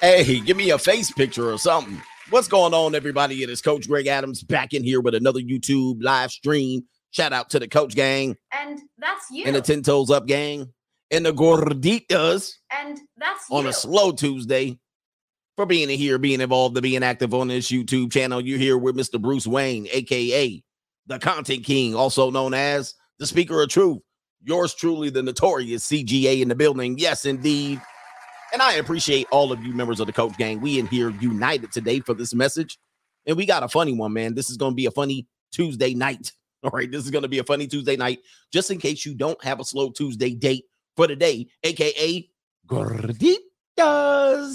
Hey, give me a face picture or something. What's going on, everybody? It is Coach Greg Adams back in here with another YouTube live stream. Shout out to the Coach Gang And that's you. and the Ten Toes Up Gang and the Gorditas and that's you. on a slow Tuesday for being here, being involved, and being active on this YouTube channel. You're here with Mr. Bruce Wayne, aka the Content King, also known as the Speaker of Truth. Yours truly, the notorious CGA in the building. Yes, indeed. And I appreciate all of you members of the Coach Gang. We in here united today for this message. And we got a funny one, man. This is going to be a funny Tuesday night. All right. This is going to be a funny Tuesday night, just in case you don't have a slow Tuesday date for the day, aka Gorditas.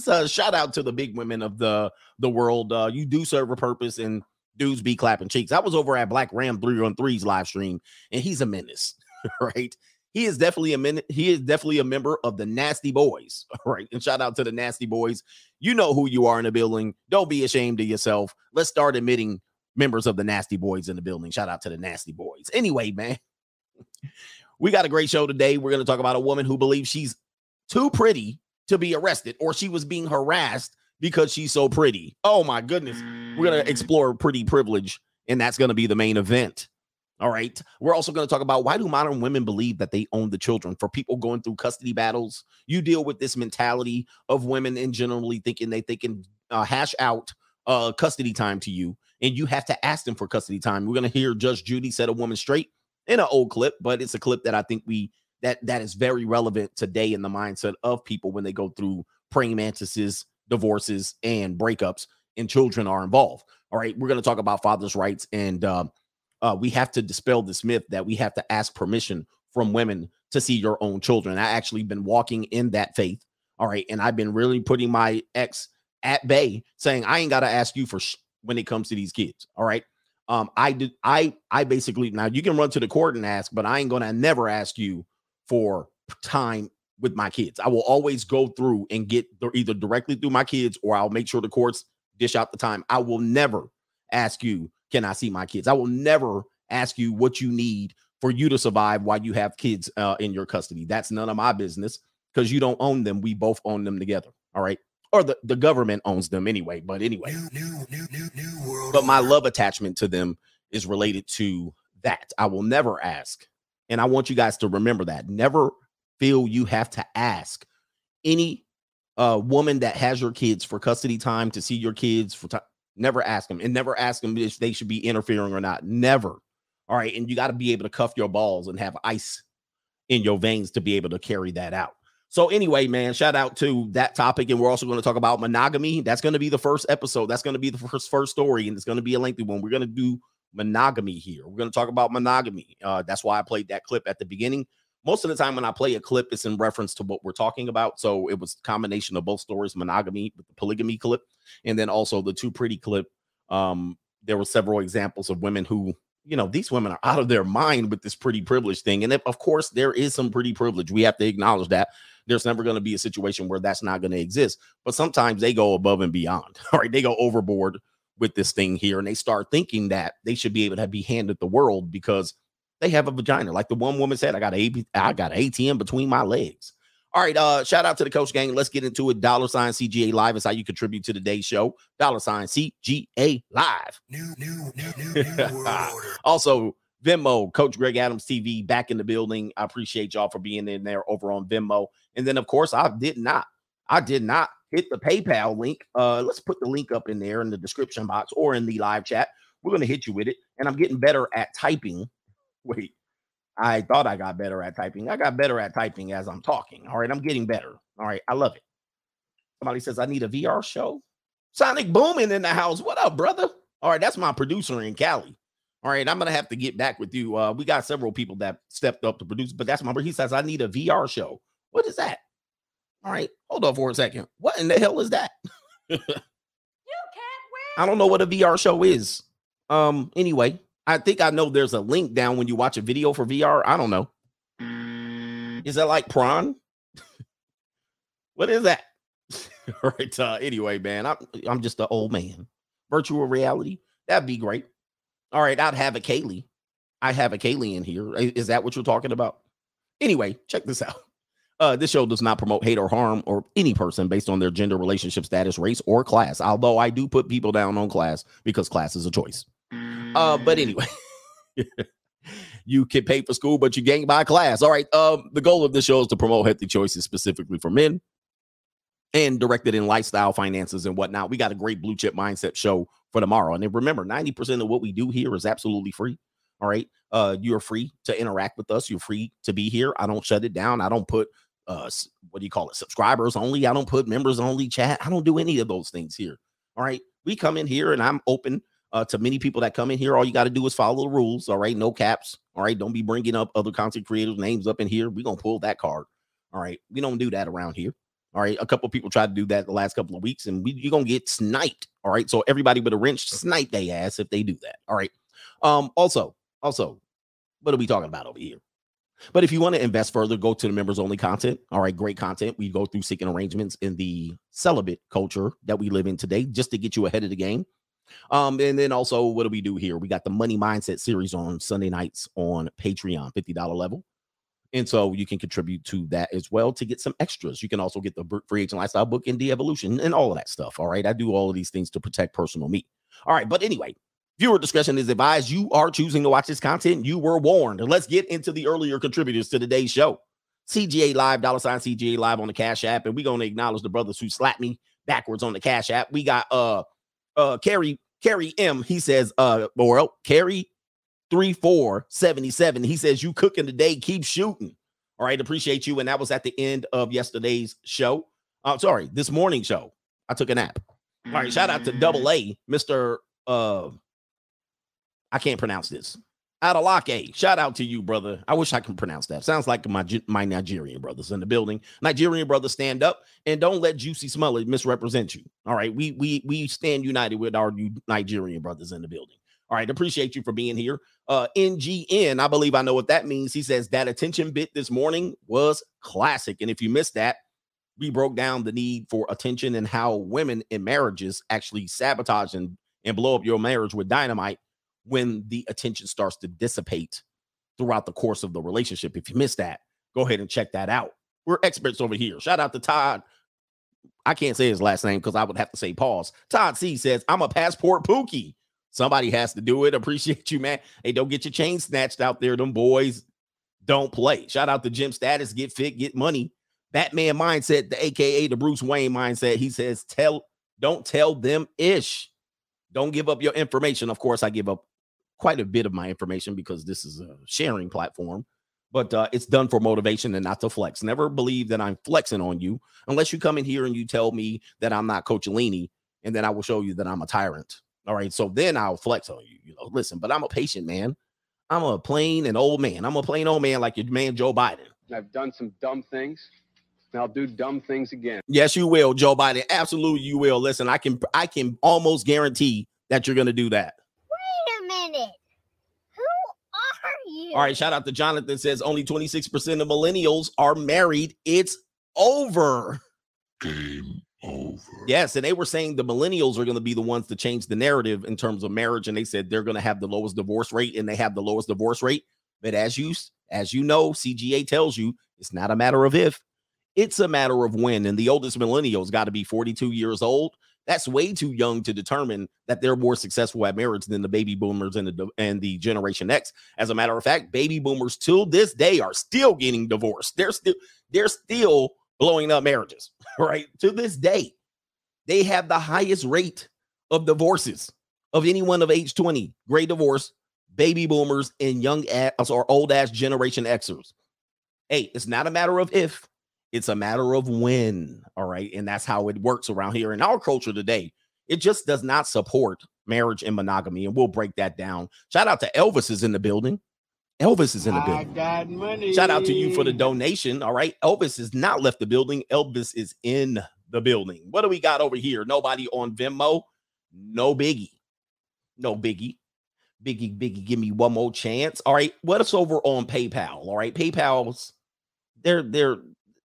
Uh, shout out to the big women of the the world. Uh, you do serve a purpose, and dudes be clapping cheeks. I was over at Black Ram three on threes live stream, and he's a menace, right? He is definitely a minute. He is definitely a member of the Nasty Boys, all right? And shout out to the Nasty Boys. You know who you are in the building. Don't be ashamed of yourself. Let's start admitting members of the Nasty Boys in the building. Shout out to the Nasty Boys. Anyway, man, we got a great show today. We're going to talk about a woman who believes she's too pretty to be arrested, or she was being harassed because she's so pretty. Oh my goodness. We're going to explore pretty privilege, and that's going to be the main event. All right. We're also going to talk about why do modern women believe that they own the children? For people going through custody battles, you deal with this mentality of women in generally thinking that they can uh, hash out uh, custody time to you, and you have to ask them for custody time. We're going to hear Judge Judy set a woman straight in an old clip, but it's a clip that I think we that that is very relevant today in the mindset of people when they go through praying mantises, divorces, and breakups, and children are involved. All right, we're going to talk about fathers' rights, and uh, uh, we have to dispel this myth that we have to ask permission from women to see your own children. I actually been walking in that faith. All right, and I've been really putting my ex at bay, saying I ain't got to ask you for sh- when it comes to these kids. All right. Um, I did. I I basically now you can run to the court and ask, but I ain't gonna never ask you for time with my kids. I will always go through and get the, either directly through my kids or I'll make sure the courts dish out the time. I will never ask you, can I see my kids? I will never ask you what you need for you to survive while you have kids uh, in your custody. That's none of my business because you don't own them. We both own them together. All right. Or the, the government owns them anyway. But anyway, New, new, new, new, new world. but my love attachment to them is related to that. I will never ask. And I want you guys to remember that. Never feel you have to ask any uh woman that has your kids for custody time to see your kids for time. Never ask them and never ask them if they should be interfering or not. Never. All right. And you got to be able to cuff your balls and have ice in your veins to be able to carry that out. So anyway, man, shout out to that topic, and we're also going to talk about monogamy. That's going to be the first episode. That's going to be the first first story, and it's going to be a lengthy one. We're going to do monogamy here. We're going to talk about monogamy. Uh, that's why I played that clip at the beginning. Most of the time when I play a clip, it's in reference to what we're talking about. So it was combination of both stories: monogamy with the polygamy clip, and then also the two pretty clip. Um, there were several examples of women who you know these women are out of their mind with this pretty privilege thing and if, of course there is some pretty privilege we have to acknowledge that there's never going to be a situation where that's not going to exist but sometimes they go above and beyond all right they go overboard with this thing here and they start thinking that they should be able to be handed the world because they have a vagina like the one woman said i got a i got an atm between my legs all right uh shout out to the coach gang let's get into it dollar sign cga live is how you contribute to today's show dollar sign cga live New, new, new, new, new order. also, Venmo, Coach Greg Adams TV back in the building. I appreciate y'all for being in there over on Venmo. And then, of course, I did not, I did not hit the PayPal link. Uh, let's put the link up in there in the description box or in the live chat. We're gonna hit you with it. And I'm getting better at typing. Wait, I thought I got better at typing. I got better at typing as I'm talking. All right, I'm getting better. All right, I love it. Somebody says I need a VR show. Sonic Booming in the house. What up, brother? All right, that's my producer in Cali. All right, I'm gonna have to get back with you. Uh, we got several people that stepped up to produce, but that's my. Brother. He says I need a VR show. What is that? All right, hold on for a second. What in the hell is that? You can't win. I don't know what a VR show is. Um, anyway, I think I know there's a link down when you watch a video for VR. I don't know. Is that like prawn? what is that? All right. Uh, anyway, man, I'm I'm just an old man. Virtual reality, that'd be great. All right, I'd have a Kaylee. I have a Kaylee in here. Is that what you're talking about? Anyway, check this out. Uh, this show does not promote hate or harm or any person based on their gender, relationship status, race, or class. Although I do put people down on class because class is a choice. Uh, but anyway, you can pay for school, but you can't buy class. All right. Um, the goal of this show is to promote healthy choices specifically for men and directed in lifestyle, finances, and whatnot. We got a great blue chip mindset show for tomorrow. And then remember, 90% of what we do here is absolutely free. All right. Uh, you're free to interact with us. You're free to be here. I don't shut it down. I don't put uh what do you call it? Subscribers only. I don't put members only chat. I don't do any of those things here. All right. We come in here and I'm open uh, to many people that come in here. All you got to do is follow the rules. All right. No caps. All right. Don't be bringing up other content creators' names up in here. We're to pull that card. All right. We don't do that around here. All right. A couple people tried to do that the last couple of weeks and we, you're to get sniped. All right. So everybody with a wrench snipe they ass if they do that. All right. Um, also, also, what are we talking about over here? But if you want to invest further, go to the members only content. All right, great content. We go through seeking arrangements in the celibate culture that we live in today just to get you ahead of the game. Um, and then also, what do we do here? We got the money mindset series on Sunday nights on Patreon, $50 level. And so you can contribute to that as well to get some extras. You can also get the free agent lifestyle book and the evolution and all of that stuff. All right. I do all of these things to protect personal me. All right. But anyway, viewer discretion is advised. You are choosing to watch this content. You were warned. Let's get into the earlier contributors to today's show. CGA Live, dollar sign CGA Live on the Cash App. And we're going to acknowledge the brothers who slapped me backwards on the Cash App. We got uh uh Carrie Carrie M. He says, uh, well, Carrie 3477. He says, You cooking today, keep shooting. All right, appreciate you. And that was at the end of yesterday's show. Uh, sorry, this morning show. I took a nap. All right, shout out to double A, Mr. Uh I can't pronounce this. Adalake, shout out to you, brother. I wish I can pronounce that. Sounds like my my Nigerian brothers in the building. Nigerian brothers, stand up and don't let Jussie Smollett misrepresent you. All right, we we we stand united with our Nigerian brothers in the building. All right, appreciate you for being here. Uh, NGN, I believe I know what that means. He says that attention bit this morning was classic, and if you missed that, we broke down the need for attention and how women in marriages actually sabotage and, and blow up your marriage with dynamite when the attention starts to dissipate throughout the course of the relationship. If you missed that, go ahead and check that out. We're experts over here. Shout out to Todd. I can't say his last name because I would have to say pause. Todd C says, I'm a passport pookie. Somebody has to do it. Appreciate you, man. Hey, don't get your chain snatched out there. Them boys don't play. Shout out to Jim Status. Get fit, get money. Batman mindset, the AKA the Bruce Wayne mindset. He says, tell, don't tell them ish. Don't give up your information. Of course, I give up quite a bit of my information because this is a sharing platform, but uh, it's done for motivation and not to flex. Never believe that I'm flexing on you unless you come in here and you tell me that I'm not Coach Alini, and then I will show you that I'm a tyrant. All right. So then I'll flex on you. You know, listen, but I'm a patient man. I'm a plain and old man. I'm a plain old man like your man Joe Biden. I've done some dumb things. And I'll do dumb things again. Yes, you will, Joe Biden. Absolutely, you will. Listen, I can I can almost guarantee that you're gonna do that. Wait a minute. Who are you? All right, shout out to Jonathan says only 26% of millennials are married. It's over. Game over. Yes, and they were saying the millennials are going to be the ones to change the narrative in terms of marriage, and they said they're going to have the lowest divorce rate, and they have the lowest divorce rate. But as you as you know, CGA tells you it's not a matter of if, it's a matter of when. And the oldest millennials got to be 42 years old. That's way too young to determine that they're more successful at marriage than the baby boomers and the and the Generation X. As a matter of fact, baby boomers till this day are still getting divorced. They're still they're still blowing up marriages, right? To this day, they have the highest rate of divorces of anyone of age 20. Great divorce, baby boomers, and young ass or old ass Generation Xers. Hey, it's not a matter of if, it's a matter of when. All right. And that's how it works around here in our culture today. It just does not support marriage and monogamy. And we'll break that down. Shout out to Elvis is in the building. Elvis is in the building. got money. Shout out to you for the donation. All right. Elvis has not left the building. Elvis is in the building. What do we got over here? Nobody on Venmo. No biggie. No biggie. Biggie, biggie, give me one more chance. All right. What's over on PayPal? All right. PayPal's they're they're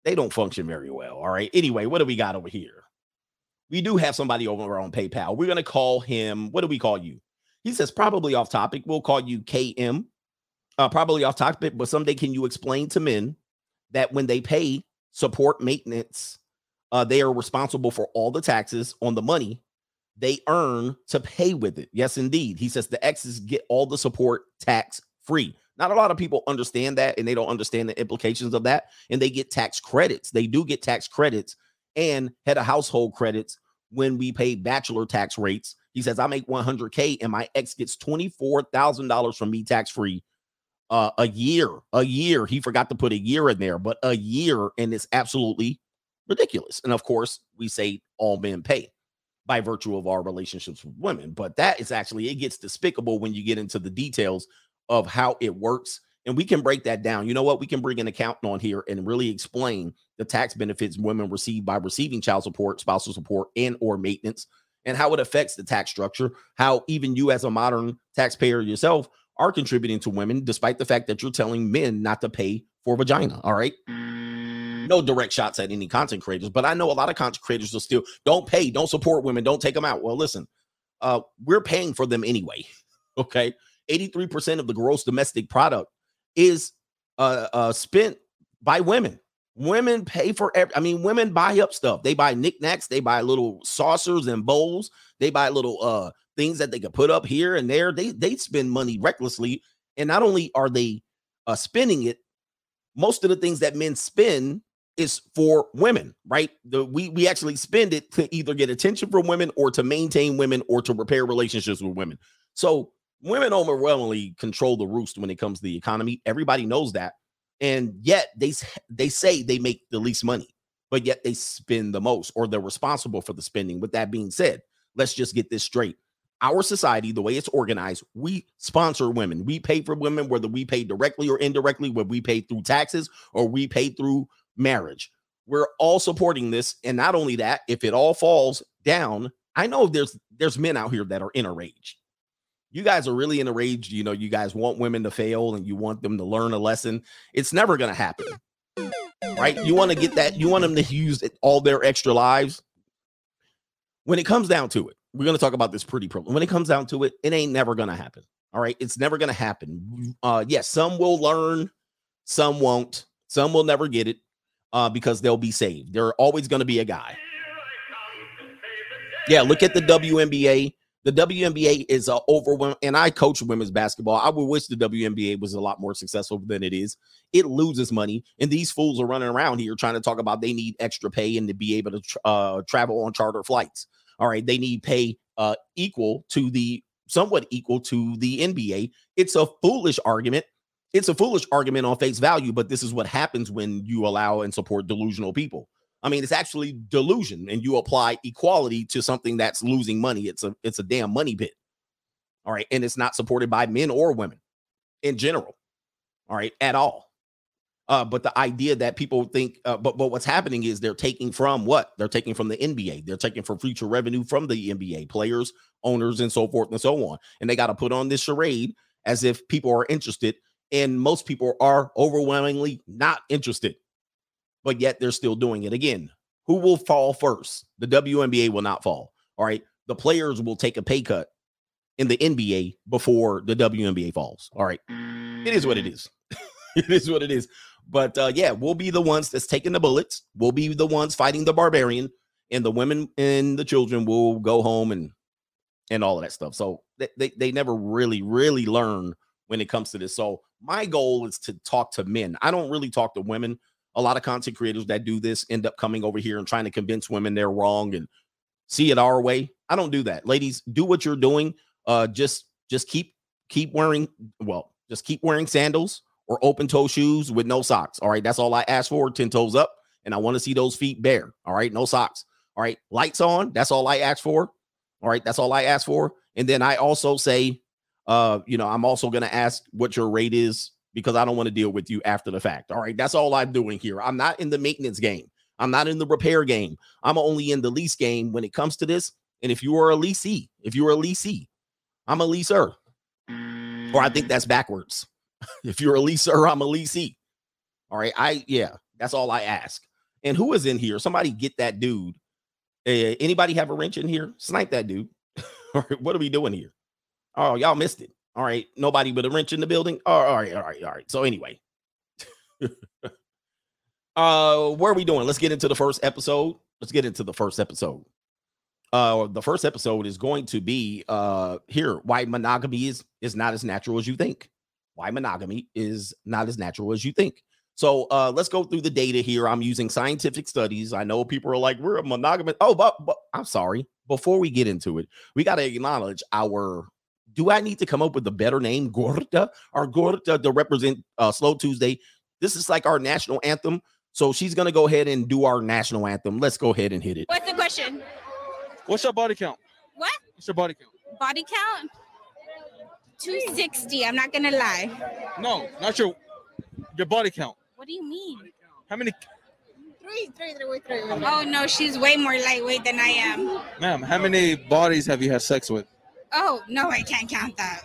they don't function very well. All right. Anyway, what do we got over here? We do have somebody over on PayPal. We're gonna call him. What do we call you? He says probably off topic. We'll call you KM. Uh, probably off topic, but someday can you explain to men that when they pay support maintenance. Uh, they are responsible for all the taxes on the money they earn to pay with it. Yes, indeed. He says the exes get all the support tax free. Not a lot of people understand that and they don't understand the implications of that. And they get tax credits. They do get tax credits and head of household credits when we pay bachelor tax rates. He says, I make 100K and my ex gets $24,000 from me tax free uh, a year. A year. He forgot to put a year in there, but a year. And it's absolutely ridiculous. And of course, we say all men pay by virtue of our relationships with women. But that is actually, it gets despicable when you get into the details of how it works. And we can break that down. You know what? We can bring an accountant on here and really explain the tax benefits women receive by receiving child support, spousal support, and or maintenance, and how it affects the tax structure. How even you, as a modern taxpayer yourself, are contributing to women, despite the fact that you're telling men not to pay for vagina. All right. No direct shots at any content creators, but I know a lot of content creators will still don't pay, don't support women, don't take them out. Well, listen, uh, we're paying for them anyway. Okay. 83% of the gross domestic product is uh, uh, spent by women. Women pay for every, I mean, women buy up stuff. They buy knickknacks, they buy little saucers and bowls, they buy little uh things that they can put up here and there. They they spend money recklessly. And not only are they uh spending it, most of the things that men spend is for women, right? The we we actually spend it to either get attention from women or to maintain women or to repair relationships with women. So women overwhelmingly control the roost when it comes to the economy. Everybody knows that. And yet they they say they make the least money, but yet they spend the most or they're responsible for the spending. With that being said, let's just get this straight. Our society, the way it's organized, we sponsor women. We pay for women, whether we pay directly or indirectly, whether we pay through taxes or we pay through marriage. We're all supporting this. And not only that, if it all falls down, I know there's there's men out here that are in a rage you guys are really in a rage. You know, you guys want women to fail and you want them to learn a lesson. It's never going to happen. Right? You want to get that, you want them to use all their extra lives. When it comes down to it, we're going to talk about this pretty problem. When it comes down to it, it ain't never going to happen. All right. It's never going to happen. Uh, yes, some will learn, some won't, some will never get it uh, because they'll be saved. There are always going to be a guy. Yeah, look at the WNBA the WNBA is uh, overwhelming, and I coach women's basketball. I would wish the WNBA was a lot more successful than it is. It loses money, and these fools are running around here trying to talk about they need extra pay and to be able to uh, travel on charter flights. All right, they need pay uh, equal to the somewhat equal to the NBA. It's a foolish argument. It's a foolish argument on face value, but this is what happens when you allow and support delusional people. I mean, it's actually delusion, and you apply equality to something that's losing money. It's a it's a damn money pit. All right, and it's not supported by men or women in general. All right, at all. Uh, but the idea that people think, uh, but but what's happening is they're taking from what they're taking from the NBA. They're taking from future revenue from the NBA players, owners, and so forth and so on. And they got to put on this charade as if people are interested, and most people are overwhelmingly not interested but yet they're still doing it again. Who will fall first? The WNBA will not fall. All right. The players will take a pay cut in the NBA before the WNBA falls. All right. It is what it is. it is what it is. But uh, yeah, we'll be the ones that's taking the bullets. We'll be the ones fighting the barbarian, and the women and the children will go home and and all of that stuff. So they, they, they never really, really learn when it comes to this. So my goal is to talk to men. I don't really talk to women a lot of content creators that do this end up coming over here and trying to convince women they're wrong and see it our way. I don't do that. Ladies, do what you're doing. Uh just just keep keep wearing well, just keep wearing sandals or open toe shoes with no socks. All right, that's all I ask for, 10 toes up, and I want to see those feet bare. All right, no socks. All right, lights on, that's all I ask for. All right, that's all I ask for. And then I also say uh, you know, I'm also going to ask what your rate is because I don't want to deal with you after the fact. All right. That's all I'm doing here. I'm not in the maintenance game. I'm not in the repair game. I'm only in the lease game when it comes to this. And if you are a leasee, if you're a leasee, I'm a leaser. Or I think that's backwards. if you're a leaser, I'm a leasee. All right. I, yeah, that's all I ask. And who is in here? Somebody get that dude. Uh, anybody have a wrench in here? Snipe that dude. all right. What are we doing here? Oh, y'all missed it. All right. Nobody with a wrench in the building. All right. All right. All right. So, anyway. Uh, where are we doing? Let's get into the first episode. Let's get into the first episode. Uh, the first episode is going to be uh here why monogamy is is not as natural as you think. Why monogamy is not as natural as you think. So uh let's go through the data here. I'm using scientific studies. I know people are like, we're a monogamous. Oh, but, but I'm sorry. Before we get into it, we got to acknowledge our do I need to come up with a better name? Gorda or Gorda to represent uh, Slow Tuesday. This is like our national anthem. So she's gonna go ahead and do our national anthem. Let's go ahead and hit it. What's the question? What's your body count? What? What's your body count? Body count? 260. I'm not gonna lie. No, not your your body count. What do you mean? How many, Three, three, three, three. Oh no, she's way more lightweight than I am. ma'am? How many bodies have you had sex with? Oh no, I can't count that.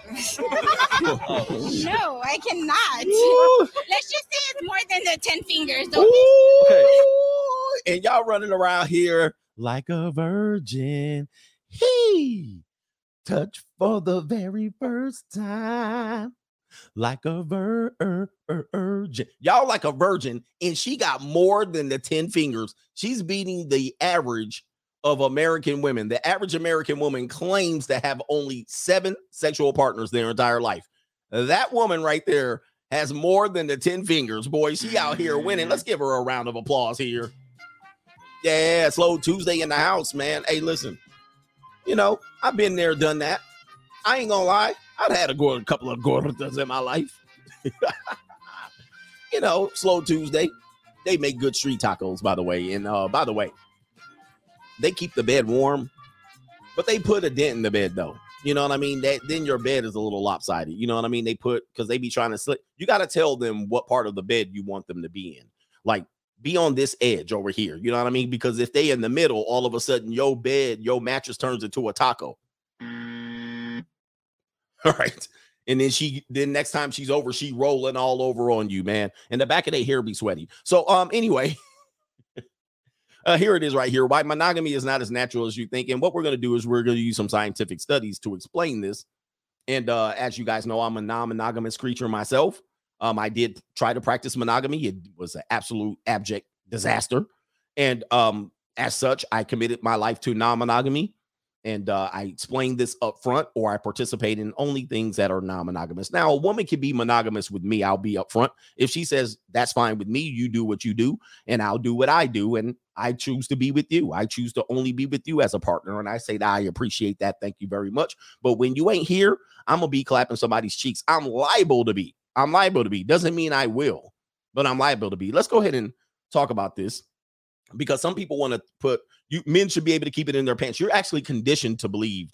no, I cannot. Ooh, Let's just say it's more than the 10 fingers. Don't ooh, And y'all running around here like a virgin. He touch for the very first time. Like a vir- virgin. Y'all like a virgin, and she got more than the 10 fingers. She's beating the average of American women. The average American woman claims to have only seven sexual partners their entire life. That woman right there has more than the 10 fingers. Boy, she out here winning. Let's give her a round of applause here. Yeah, slow Tuesday in the house, man. Hey, listen, you know, I've been there, done that. I ain't gonna lie, I've had a, a couple of gordas in my life. you know, slow Tuesday. They make good street tacos, by the way. And uh, by the way, they keep the bed warm, but they put a dent in the bed though. You know what I mean? That then your bed is a little lopsided. You know what I mean? They put because they be trying to slip. You got to tell them what part of the bed you want them to be in. Like be on this edge over here. You know what I mean? Because if they in the middle, all of a sudden your bed, your mattress turns into a taco. All right. And then she then next time she's over, she rolling all over on you, man. And the back of their hair be sweaty. So um anyway. Uh, here it is right here. Why monogamy is not as natural as you think. And what we're going to do is we're going to use some scientific studies to explain this. And uh, as you guys know, I'm a non monogamous creature myself. Um, I did try to practice monogamy, it was an absolute abject disaster. And um, as such, I committed my life to non monogamy. And uh, I explain this up front, or I participate in only things that are non monogamous. Now, a woman can be monogamous with me. I'll be upfront. If she says that's fine with me, you do what you do, and I'll do what I do. And I choose to be with you. I choose to only be with you as a partner. And I say that I appreciate that. Thank you very much. But when you ain't here, I'm going to be clapping somebody's cheeks. I'm liable to be. I'm liable to be. Doesn't mean I will, but I'm liable to be. Let's go ahead and talk about this because some people want to put you men should be able to keep it in their pants. You're actually conditioned to believe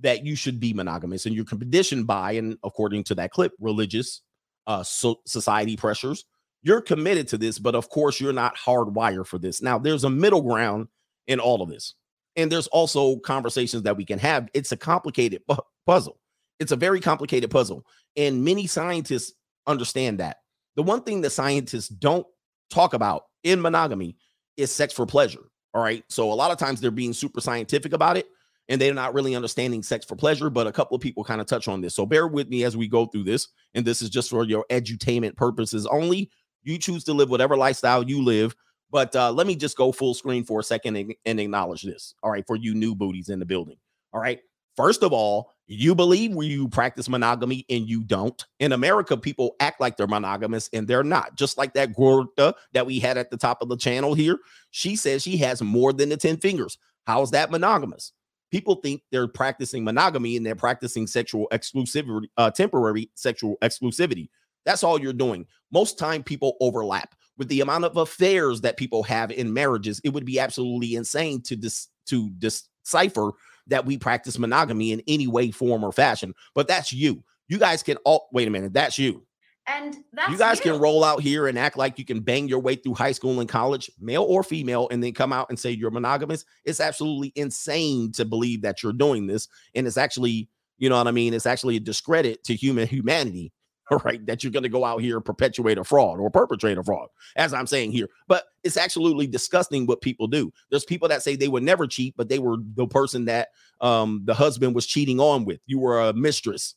that you should be monogamous, and you're conditioned by, and according to that clip, religious uh so society pressures. You're committed to this, but of course, you're not hardwired for this. Now, there's a middle ground in all of this, and there's also conversations that we can have. It's a complicated pu- puzzle. It's a very complicated puzzle, and many scientists understand that. The one thing that scientists don't talk about in monogamy is sex for pleasure. All right. So a lot of times they're being super scientific about it and they're not really understanding sex for pleasure. But a couple of people kind of touch on this. So bear with me as we go through this. And this is just for your edutainment purposes only. You choose to live whatever lifestyle you live. But uh, let me just go full screen for a second and, and acknowledge this. All right. For you new booties in the building. All right. First of all, you believe where you practice monogamy and you don't. In America, people act like they're monogamous and they're not. Just like that Gorda that we had at the top of the channel here. She says she has more than the 10 fingers. How is that monogamous? People think they're practicing monogamy and they're practicing sexual exclusivity, uh, temporary sexual exclusivity. That's all you're doing. Most time people overlap with the amount of affairs that people have in marriages. It would be absolutely insane to dis- to decipher that we practice monogamy in any way, form, or fashion. But that's you. You guys can all wait a minute. That's you. And that's you guys can roll out here and act like you can bang your way through high school and college, male or female, and then come out and say you're monogamous. It's absolutely insane to believe that you're doing this. And it's actually, you know what I mean? It's actually a discredit to human humanity, right? That you're going to go out here and perpetuate a fraud or perpetrate a fraud, as I'm saying here. But it's absolutely disgusting what people do. There's people that say they would never cheat, but they were the person that um the husband was cheating on with. You were a mistress.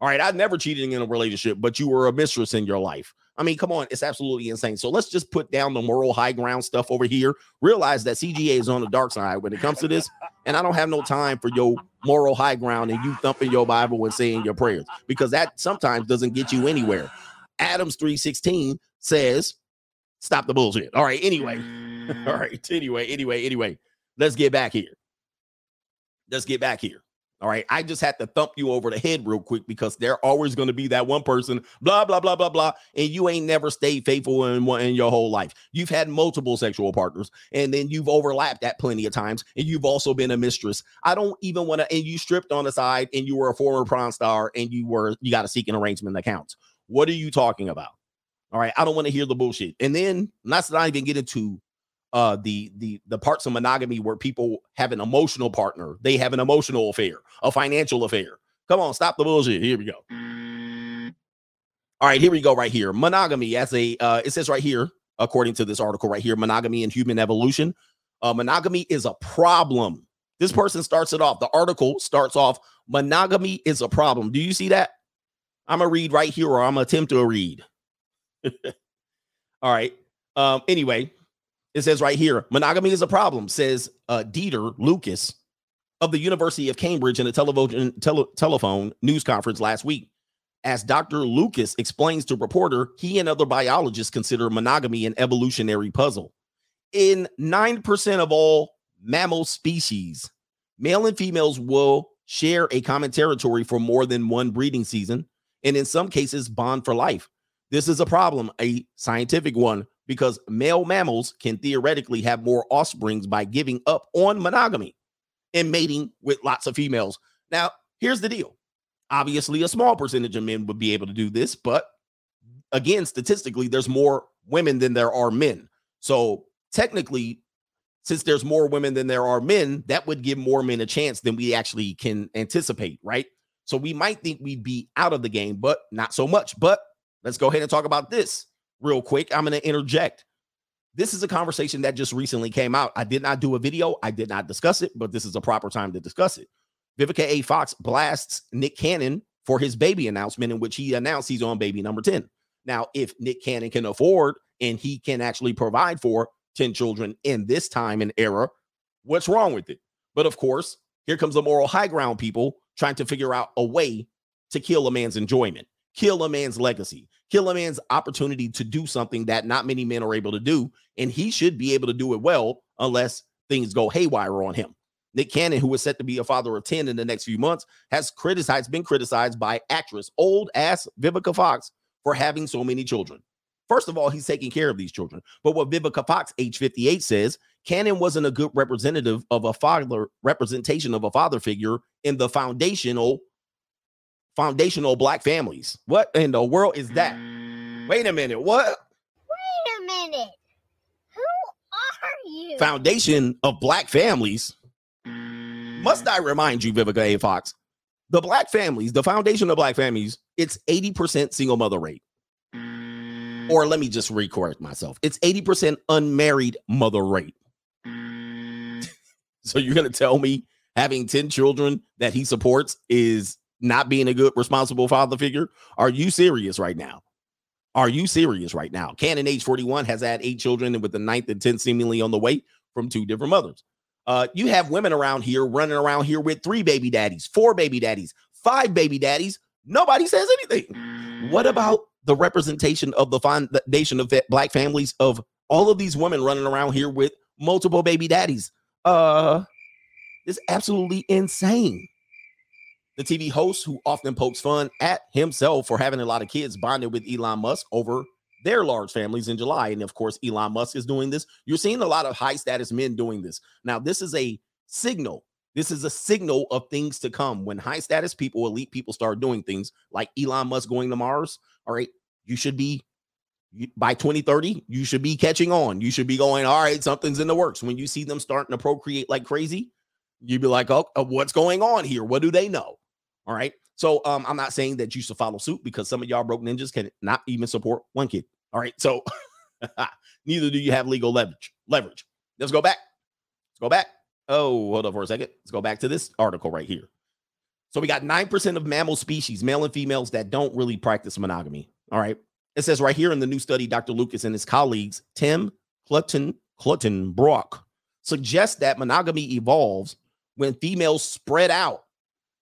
All right, I never cheated in a relationship, but you were a mistress in your life. I mean, come on, it's absolutely insane. So let's just put down the moral high ground stuff over here. Realize that CGA is on the dark side when it comes to this, and I don't have no time for your moral high ground and you thumping your Bible and saying your prayers because that sometimes doesn't get you anywhere. Adams 316 says, stop the bullshit. All right, anyway. All mm. right, anyway, anyway, anyway. Let's get back here. Let's get back here. All right. I just had to thump you over the head real quick because there always going to be that one person, blah, blah, blah, blah, blah. And you ain't never stayed faithful in one in your whole life. You've had multiple sexual partners and then you've overlapped that plenty of times. And you've also been a mistress. I don't even want to, and you stripped on the side and you were a former prawn star and you were, you got to seek an arrangement accounts. What are you talking about? All right. I don't want to hear the bullshit. And then not even get into uh the the the parts of monogamy where people have an emotional partner. They have an emotional affair a financial affair. Come on stop the bullshit. Here we go. All right here we go right here. Monogamy as a uh it says right here according to this article right here monogamy and human evolution. Uh monogamy is a problem. This person starts it off. The article starts off monogamy is a problem. Do you see that? I'm gonna read right here or i'm gonna attempt to read. All right. Um anyway it says right here, monogamy is a problem, says uh, Dieter Lucas of the University of Cambridge in a television tele, telephone news conference last week. As Dr. Lucas explains to reporter, he and other biologists consider monogamy an evolutionary puzzle. In 9% of all mammal species, male and females will share a common territory for more than one breeding season, and in some cases, bond for life. This is a problem, a scientific one, because male mammals can theoretically have more offsprings by giving up on monogamy and mating with lots of females. Now, here's the deal. Obviously, a small percentage of men would be able to do this, but again, statistically, there's more women than there are men. So, technically, since there's more women than there are men, that would give more men a chance than we actually can anticipate, right? So, we might think we'd be out of the game, but not so much. But let's go ahead and talk about this real quick. I'm going to interject. This is a conversation that just recently came out. I did not do a video, I did not discuss it, but this is a proper time to discuss it. Vivica A. Fox blasts Nick Cannon for his baby announcement, in which he announced he's on baby number 10. Now, if Nick Cannon can afford and he can actually provide for 10 children in this time and era, what's wrong with it? But of course, here comes the moral high ground people trying to figure out a way to kill a man's enjoyment, kill a man's legacy, kill a man's opportunity to do something that not many men are able to do. And he should be able to do it well unless things go haywire on him. Nick Cannon, who is set to be a father of 10 in the next few months, has criticized, been criticized by actress, old ass Vivica Fox, for having so many children. First of all, he's taking care of these children. But what Vivica Fox, age 58, says, Cannon wasn't a good representative of a father representation of a father figure in the foundational foundational black families. What in the world is that? Wait a minute. What? Wait a minute. Who are you? Foundation of black families. Must I remind you, Vivica A. Fox, the black families, the foundation of black families, it's 80% single mother rate. Or let me just recorrect myself. It's 80% unmarried mother rate. so you're going to tell me having 10 children that he supports is not being a good responsible father figure? Are you serious right now? Are you serious right now? Cannon, age 41, has had eight children and with the ninth and 10th seemingly on the way from two different mothers. Uh, you have women around here running around here with three baby daddies, four baby daddies, five baby daddies. Nobody says anything. What about the representation of the foundation of black families of all of these women running around here with multiple baby daddies? Uh, it's absolutely insane. The TV host, who often pokes fun at himself for having a lot of kids, bonded with Elon Musk over their large families in July. And of course, Elon Musk is doing this. You're seeing a lot of high status men doing this. Now, this is a signal. This is a signal of things to come. When high status people, elite people start doing things like Elon Musk going to Mars, all right, you should be by 2030, you should be catching on. You should be going, all right, something's in the works. When you see them starting to procreate like crazy, you'd be like, oh, uh, what's going on here? What do they know? All right. So um, I'm not saying that you should follow suit because some of y'all broke ninjas can not even support one kid. All right. So neither do you have legal leverage. Leverage. Let's go back. Let's go back. Oh, hold on for a second. Let's go back to this article right here. So we got 9% of mammal species, male and females, that don't really practice monogamy. All right. It says right here in the new study, Dr. Lucas and his colleagues, Tim Clutton, Clutton Brock, suggest that monogamy evolves when females spread out,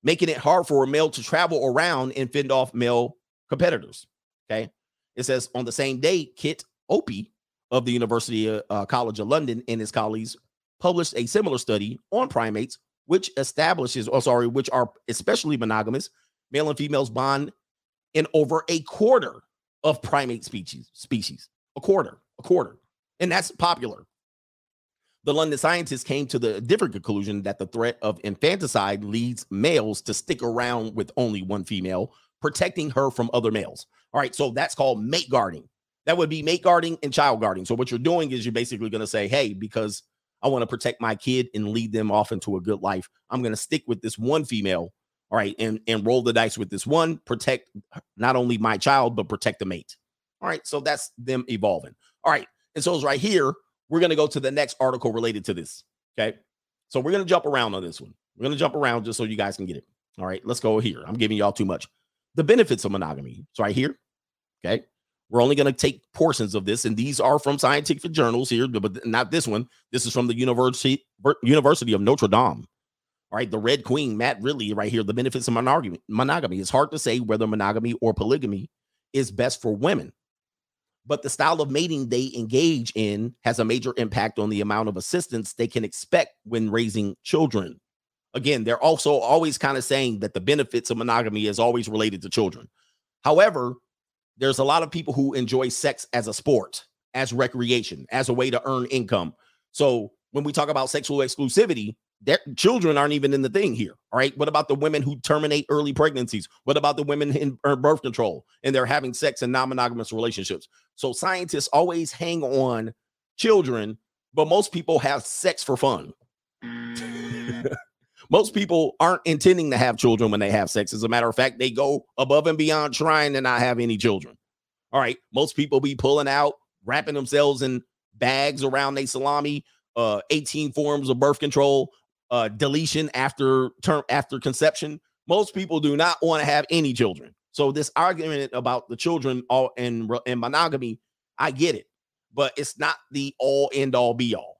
making it hard for a male to travel around and fend off male competitors. Okay. It says on the same day, Kit Opie of the University of, uh, College of London and his colleagues published a similar study on primates, which establishes, or sorry, which are especially monogamous. Male and females bond in over a quarter of primate species. Species, a quarter, a quarter, and that's popular. The London scientists came to the different conclusion that the threat of infanticide leads males to stick around with only one female, protecting her from other males. All right, so that's called mate guarding. That would be mate guarding and child guarding. So what you're doing is you're basically going to say, "Hey, because I want to protect my kid and lead them off into a good life, I'm going to stick with this one female, all right, and and roll the dice with this one, protect not only my child but protect the mate." All right, so that's them evolving. All right, and so it's right here. We're going to go to the next article related to this. Okay, so we're going to jump around on this one. We're going to jump around just so you guys can get it. All right, let's go here. I'm giving y'all too much. The benefits of monogamy. It's right here. Okay. We're only going to take portions of this, and these are from scientific journals here, but not this one. This is from the University University of Notre Dame. All right, the Red Queen, Matt Ridley, right here. The benefits of monogamy. Monogamy. It's hard to say whether monogamy or polygamy is best for women, but the style of mating they engage in has a major impact on the amount of assistance they can expect when raising children. Again, they're also always kind of saying that the benefits of monogamy is always related to children. However, there's a lot of people who enjoy sex as a sport, as recreation, as a way to earn income. So when we talk about sexual exclusivity, their children aren't even in the thing here. All right. What about the women who terminate early pregnancies? What about the women in birth control and they're having sex in non monogamous relationships? So scientists always hang on children, but most people have sex for fun. most people aren't intending to have children when they have sex. As a matter of fact, they go above and beyond trying to not have any children. All right. Most people be pulling out, wrapping themselves in bags around their salami, uh, 18 forms of birth control, uh, deletion after term after conception. Most people do not want to have any children. So this argument about the children all and and monogamy, I get it, but it's not the all end all be all.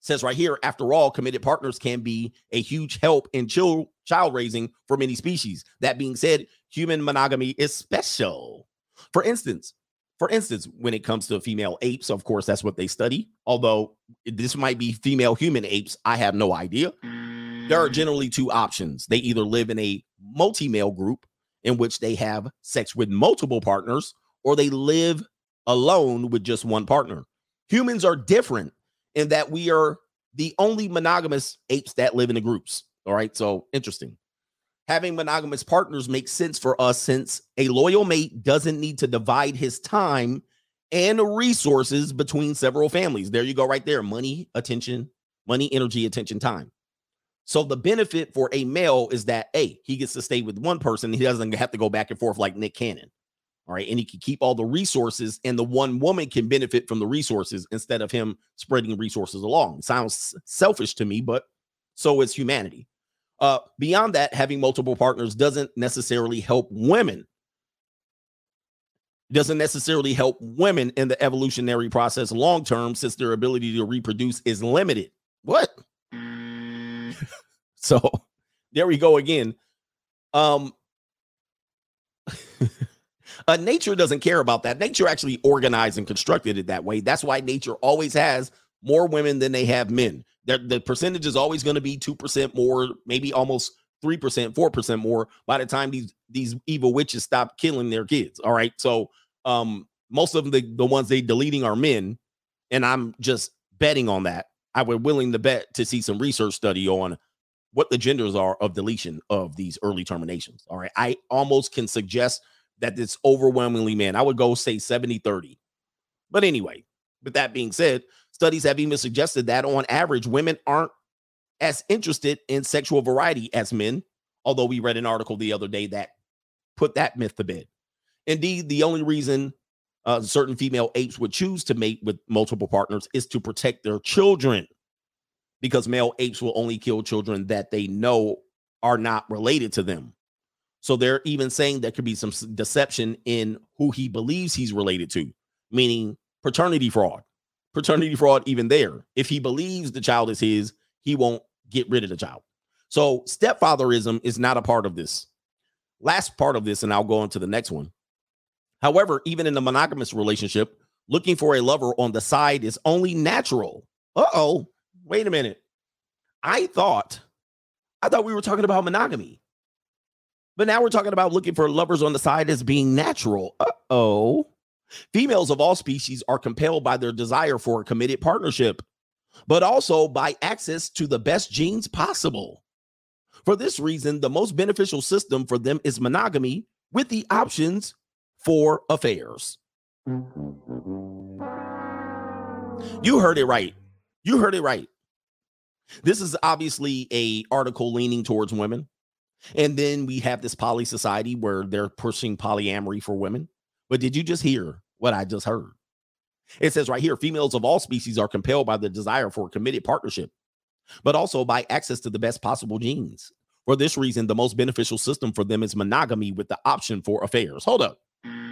says right here, after all, committed partners can be a huge help in child child raising for many species. That being said, human monogamy is special. For instance, for instance, when it comes to female apes, of course, that's what they study. Although this might be female human apes, I have no idea. There are mm. generally two options. They either live in a multi male group in which they have sex with multiple partners, or they live alone with just one partner. Humans are different in that we are the only monogamous apes that live in the groups. All right. So interesting having monogamous partners makes sense for us since a loyal mate doesn't need to divide his time and resources between several families. There you go, right there money, attention, money, energy, attention, time. So the benefit for a male is that a he gets to stay with one person. He doesn't have to go back and forth like Nick Cannon. All right. And he can keep all the resources, and the one woman can benefit from the resources instead of him spreading resources along. Sounds selfish to me, but so is humanity. Uh, beyond that, having multiple partners doesn't necessarily help women. Doesn't necessarily help women in the evolutionary process long term, since their ability to reproduce is limited. What? so there we go again. Um, uh, nature doesn't care about that. Nature actually organized and constructed it that way. That's why nature always has more women than they have men the percentage is always going to be 2% more, maybe almost 3%, 4% more by the time these these evil witches stop killing their kids. All right. So um most of them the, the ones they deleting are men, and I'm just betting on that. I would willing to bet to see some research study on what the genders are of deletion of these early terminations. All right. I almost can suggest that it's overwhelmingly men. I would go say 70 30. But anyway, with that being said, Studies have even suggested that on average, women aren't as interested in sexual variety as men, although we read an article the other day that put that myth to bed. Indeed, the only reason uh, certain female apes would choose to mate with multiple partners is to protect their children, because male apes will only kill children that they know are not related to them. So they're even saying there could be some deception in who he believes he's related to, meaning paternity fraud. Paternity fraud, even there. If he believes the child is his, he won't get rid of the child. So stepfatherism is not a part of this. Last part of this, and I'll go on to the next one. However, even in a monogamous relationship, looking for a lover on the side is only natural. Uh oh. Wait a minute. I thought, I thought we were talking about monogamy. But now we're talking about looking for lovers on the side as being natural. Uh oh. Females of all species are compelled by their desire for a committed partnership, but also by access to the best genes possible. For this reason, the most beneficial system for them is monogamy with the options for affairs. You heard it right. You heard it right. This is obviously a article leaning towards women. And then we have this poly society where they're pushing polyamory for women. But did you just hear what I just heard? It says right here females of all species are compelled by the desire for a committed partnership, but also by access to the best possible genes. For this reason, the most beneficial system for them is monogamy with the option for affairs. Hold up.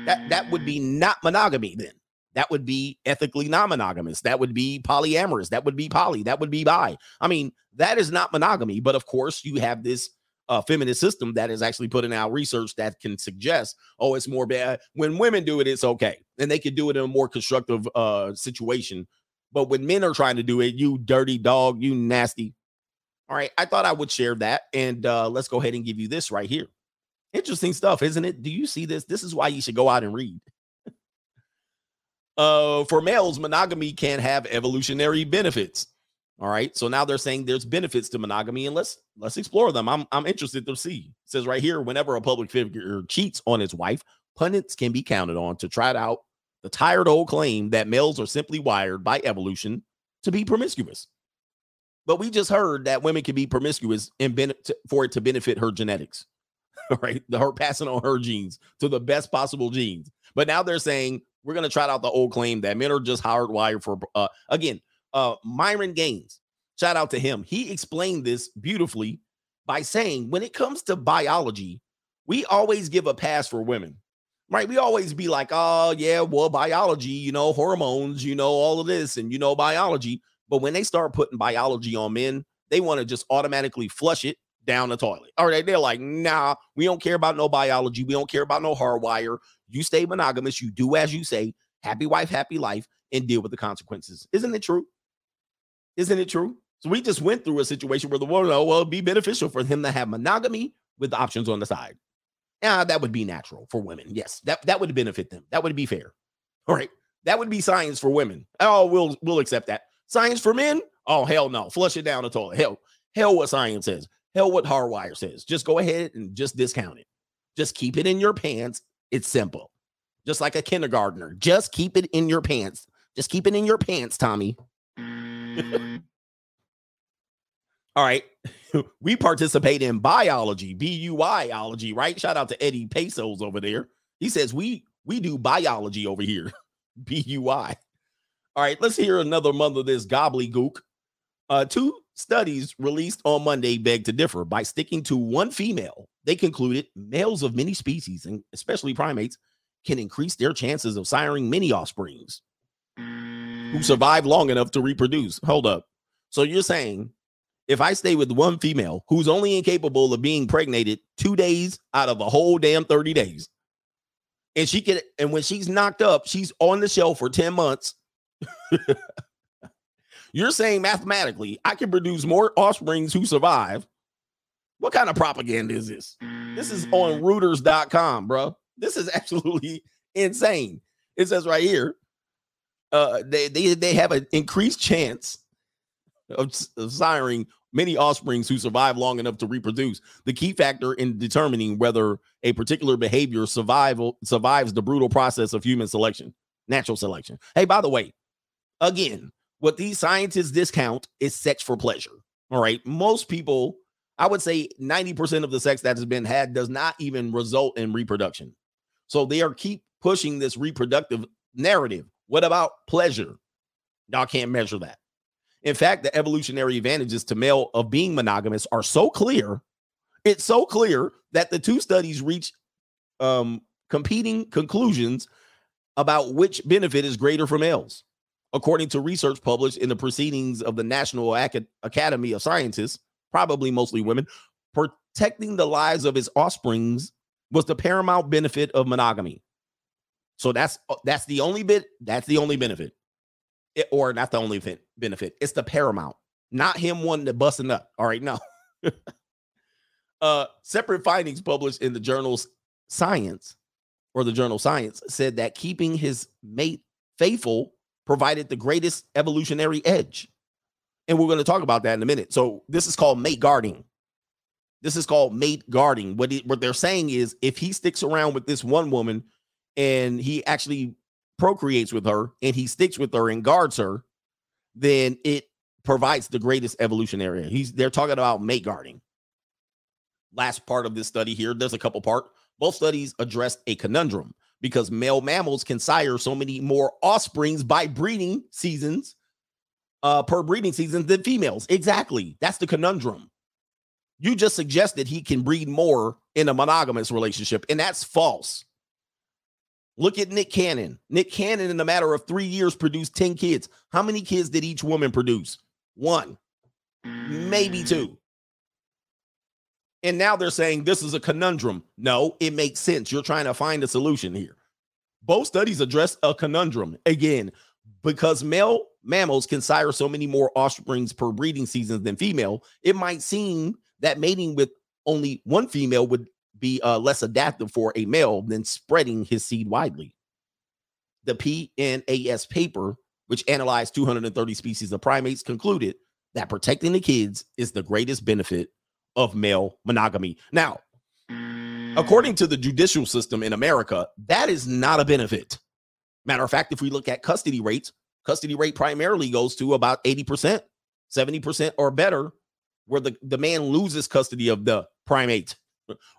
That, that would be mm. not monogamy then. That would be ethically non-monogamous. That would be polyamorous. That would be poly. That would be bi. I mean, that is not monogamy. But of course, you have this uh, feminist system that is actually putting out research that can suggest, oh, it's more bad when women do it. It's okay, and they can do it in a more constructive uh, situation. But when men are trying to do it, you dirty dog, you nasty. All right, I thought I would share that, and uh, let's go ahead and give you this right here. Interesting stuff, isn't it? Do you see this? This is why you should go out and read. uh, for males, monogamy can have evolutionary benefits. All right. So now they're saying there's benefits to monogamy, and let's let's explore them. I'm I'm interested to see. It says right here, whenever a public figure cheats on his wife, pundits can be counted on to trot out the tired old claim that males are simply wired by evolution to be promiscuous. But we just heard that women can be promiscuous and ben- for it to benefit her genetics. right? The, her passing on her genes to the best possible genes. But now they're saying we're going to trot out the old claim that men are just hardwired for, uh, again, uh, Myron Gaines, shout out to him. He explained this beautifully by saying when it comes to biology, we always give a pass for women, right? We always be like, oh, yeah, well, biology, you know, hormones, you know, all of this, and you know, biology. But when they start putting biology on men, they want to just automatically flush it down the toilet. All right. They're like, nah, we don't care about no biology. We don't care about no hardwire. You stay monogamous. You do as you say. Happy wife, happy life, and deal with the consequences. Isn't it true? Isn't it true? So we just went through a situation where the woman, oh, well, be beneficial for him to have monogamy with options on the side. Yeah, that would be natural for women. Yes, that, that would benefit them. That would be fair. All right. That would be science for women. Oh, we'll we'll accept that. Science for men? Oh, hell no. Flush it down the toilet. Hell, hell what science says. Hell what hardwire says. Just go ahead and just discount it. Just keep it in your pants. It's simple. Just like a kindergartner. Just keep it in your pants. Just keep it in your pants, Tommy. All right. we participate in biology, B-U-I-ology, right? Shout out to Eddie Pesos over there. He says we we do biology over here. B-U-I. All right, let's hear another month of this gobbledygook. Uh, two studies released on Monday beg to differ. By sticking to one female, they concluded males of many species, and especially primates, can increase their chances of siring many offsprings who survive long enough to reproduce. Hold up. So you're saying if I stay with one female who's only incapable of being pregnated two days out of a whole damn 30 days, and she can, and when she's knocked up, she's on the shelf for 10 months. You're saying mathematically, I can produce more offsprings who survive. What kind of propaganda is this? This is on mm. Reuters.com, bro. This is absolutely insane. It says right here, uh, they they they have an increased chance of, of siring many offsprings who survive long enough to reproduce. The key factor in determining whether a particular behavior survival survives the brutal process of human selection, natural selection. Hey, by the way, again, what these scientists discount is sex for pleasure. All right, most people, I would say, ninety percent of the sex that has been had does not even result in reproduction. So they are keep pushing this reproductive narrative. What about pleasure? Y'all can't measure that. In fact, the evolutionary advantages to male of being monogamous are so clear It's so clear that the two studies reach um, competing conclusions about which benefit is greater for males. According to research published in the proceedings of the National Acad- Academy of Sciences, probably mostly women, protecting the lives of his offsprings was the paramount benefit of monogamy. So that's uh, that's the only bit that's the only benefit. It- or not the only fit, benefit. It's the paramount, not him wanting to busting up. All right, no. uh separate findings published in the journals Science or the journal Science said that keeping his mate faithful provided the greatest evolutionary edge. And we're going to talk about that in a minute. So this is called mate guarding. This is called mate guarding. What, what they're saying is if he sticks around with this one woman and he actually procreates with her and he sticks with her and guards her, then it provides the greatest evolutionary. He's they're talking about mate guarding. Last part of this study here, there's a couple part. Both studies addressed a conundrum because male mammals can sire so many more offsprings by breeding seasons uh per breeding season than females. Exactly. That's the conundrum. You just suggested he can breed more in a monogamous relationship, and that's false. Look at Nick Cannon. Nick Cannon, in a matter of three years, produced 10 kids. How many kids did each woman produce? One, maybe hmm. two. And now they're saying this is a conundrum. No, it makes sense. You're trying to find a solution here. Both studies address a conundrum. Again, because male mammals can sire so many more offsprings per breeding season than female, it might seem that mating with only one female would be uh, less adaptive for a male than spreading his seed widely. The PNAS paper, which analyzed 230 species of primates, concluded that protecting the kids is the greatest benefit of male monogamy. Now, according to the judicial system in America, that is not a benefit. Matter of fact, if we look at custody rates, custody rate primarily goes to about 80%, 70% or better, where the, the man loses custody of the primate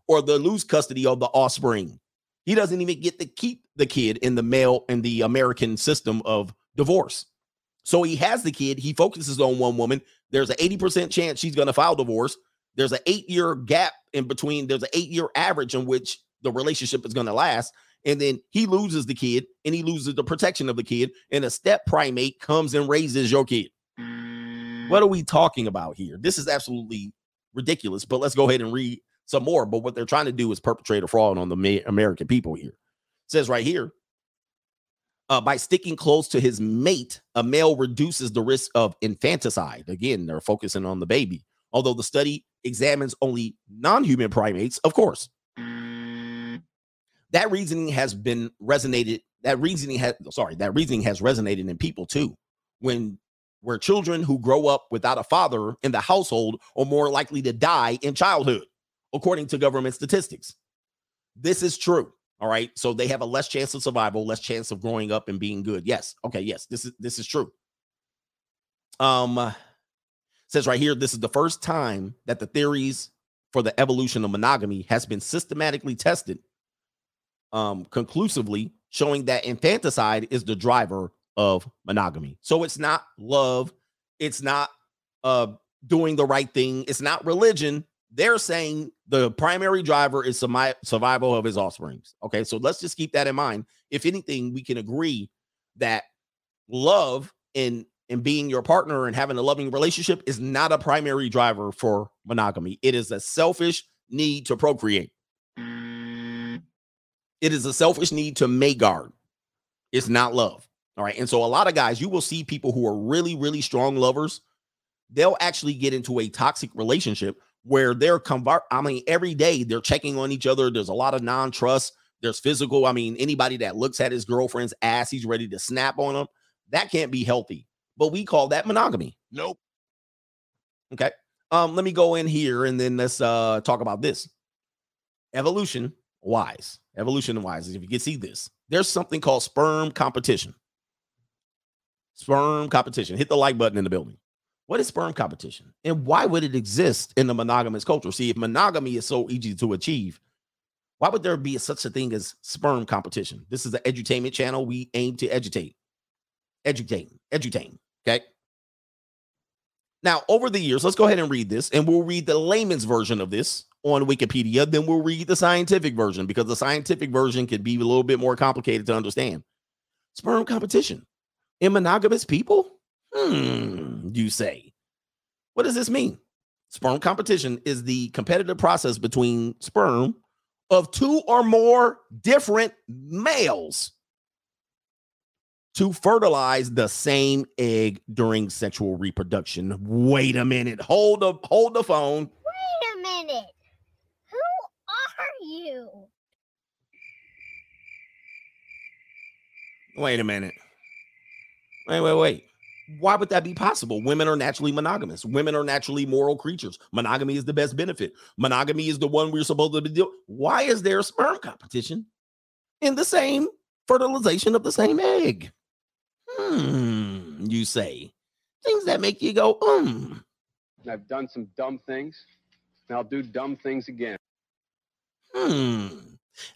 or the lose custody of the offspring. He doesn't even get to keep the kid in the male in the American system of divorce. So he has the kid, he focuses on one woman. There's an 80% chance she's going to file divorce. There's an eight year gap in between, there's an eight year average in which the relationship is going to last. And then he loses the kid and he loses the protection of the kid. And a step primate comes and raises your kid. What are we talking about here? This is absolutely ridiculous. But let's go ahead and read some more. But what they're trying to do is perpetrate a fraud on the American people here. It says right here uh, by sticking close to his mate, a male reduces the risk of infanticide. Again, they're focusing on the baby. Although the study examines only non human primates, of course. That reasoning has been resonated. That reasoning has, sorry, that reasoning has resonated in people too. When where children who grow up without a father in the household are more likely to die in childhood, according to government statistics. This is true. All right. So they have a less chance of survival, less chance of growing up and being good. Yes. Okay. Yes. This is this is true. Um says right here, this is the first time that the theories for the evolution of monogamy has been systematically tested um conclusively showing that infanticide is the driver of monogamy. So it's not love, it's not uh doing the right thing, it's not religion. They're saying the primary driver is survival of his offsprings. Okay, so let's just keep that in mind. If anything, we can agree that love and and being your partner and having a loving relationship is not a primary driver for monogamy. It is a selfish need to procreate. It is a selfish need to mate guard. It's not love. All right. And so a lot of guys, you will see people who are really, really strong lovers, they'll actually get into a toxic relationship where they're convert. I mean, every day they're checking on each other. There's a lot of non-trust. There's physical. I mean, anybody that looks at his girlfriend's ass, he's ready to snap on them. That can't be healthy. But we call that monogamy. Nope. Okay. Um, let me go in here and then let's uh talk about this. Evolution wise. Evolution wise. If you can see this, there's something called sperm competition. Sperm competition. Hit the like button in the building. What is sperm competition? And why would it exist in the monogamous culture? See, if monogamy is so easy to achieve, why would there be such a thing as sperm competition? This is the edutainment channel. We aim to educate, educate, edutain. Okay. Now, over the years, let's go ahead and read this, and we'll read the layman's version of this. on Wikipedia, then we'll read the scientific version because the scientific version can be a little bit more complicated to understand. Sperm competition in monogamous people? Hmm, you say. What does this mean? Sperm competition is the competitive process between sperm of two or more different males to fertilize the same egg during sexual reproduction. Wait a minute. Hold the hold the phone. Wait a minute. Who are you? Wait a minute. Wait, wait, wait. Why would that be possible? Women are naturally monogamous. Women are naturally moral creatures. Monogamy is the best benefit. Monogamy is the one we're supposed to be doing. Why is there sperm competition in the same fertilization of the same egg? Hmm, you say. Things that make you go, hmm. I've done some dumb things, and I'll do dumb things again. Hmm.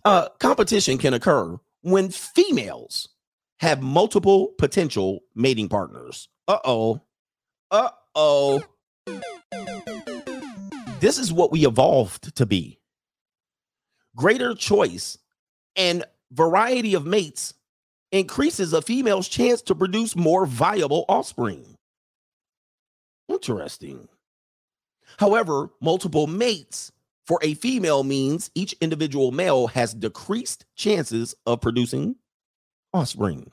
Uh, competition can occur when females have multiple potential mating partners. Uh oh. Uh oh. This is what we evolved to be greater choice and variety of mates increases a female's chance to produce more viable offspring. Interesting. However, multiple mates for a female means each individual male has decreased chances of producing offspring.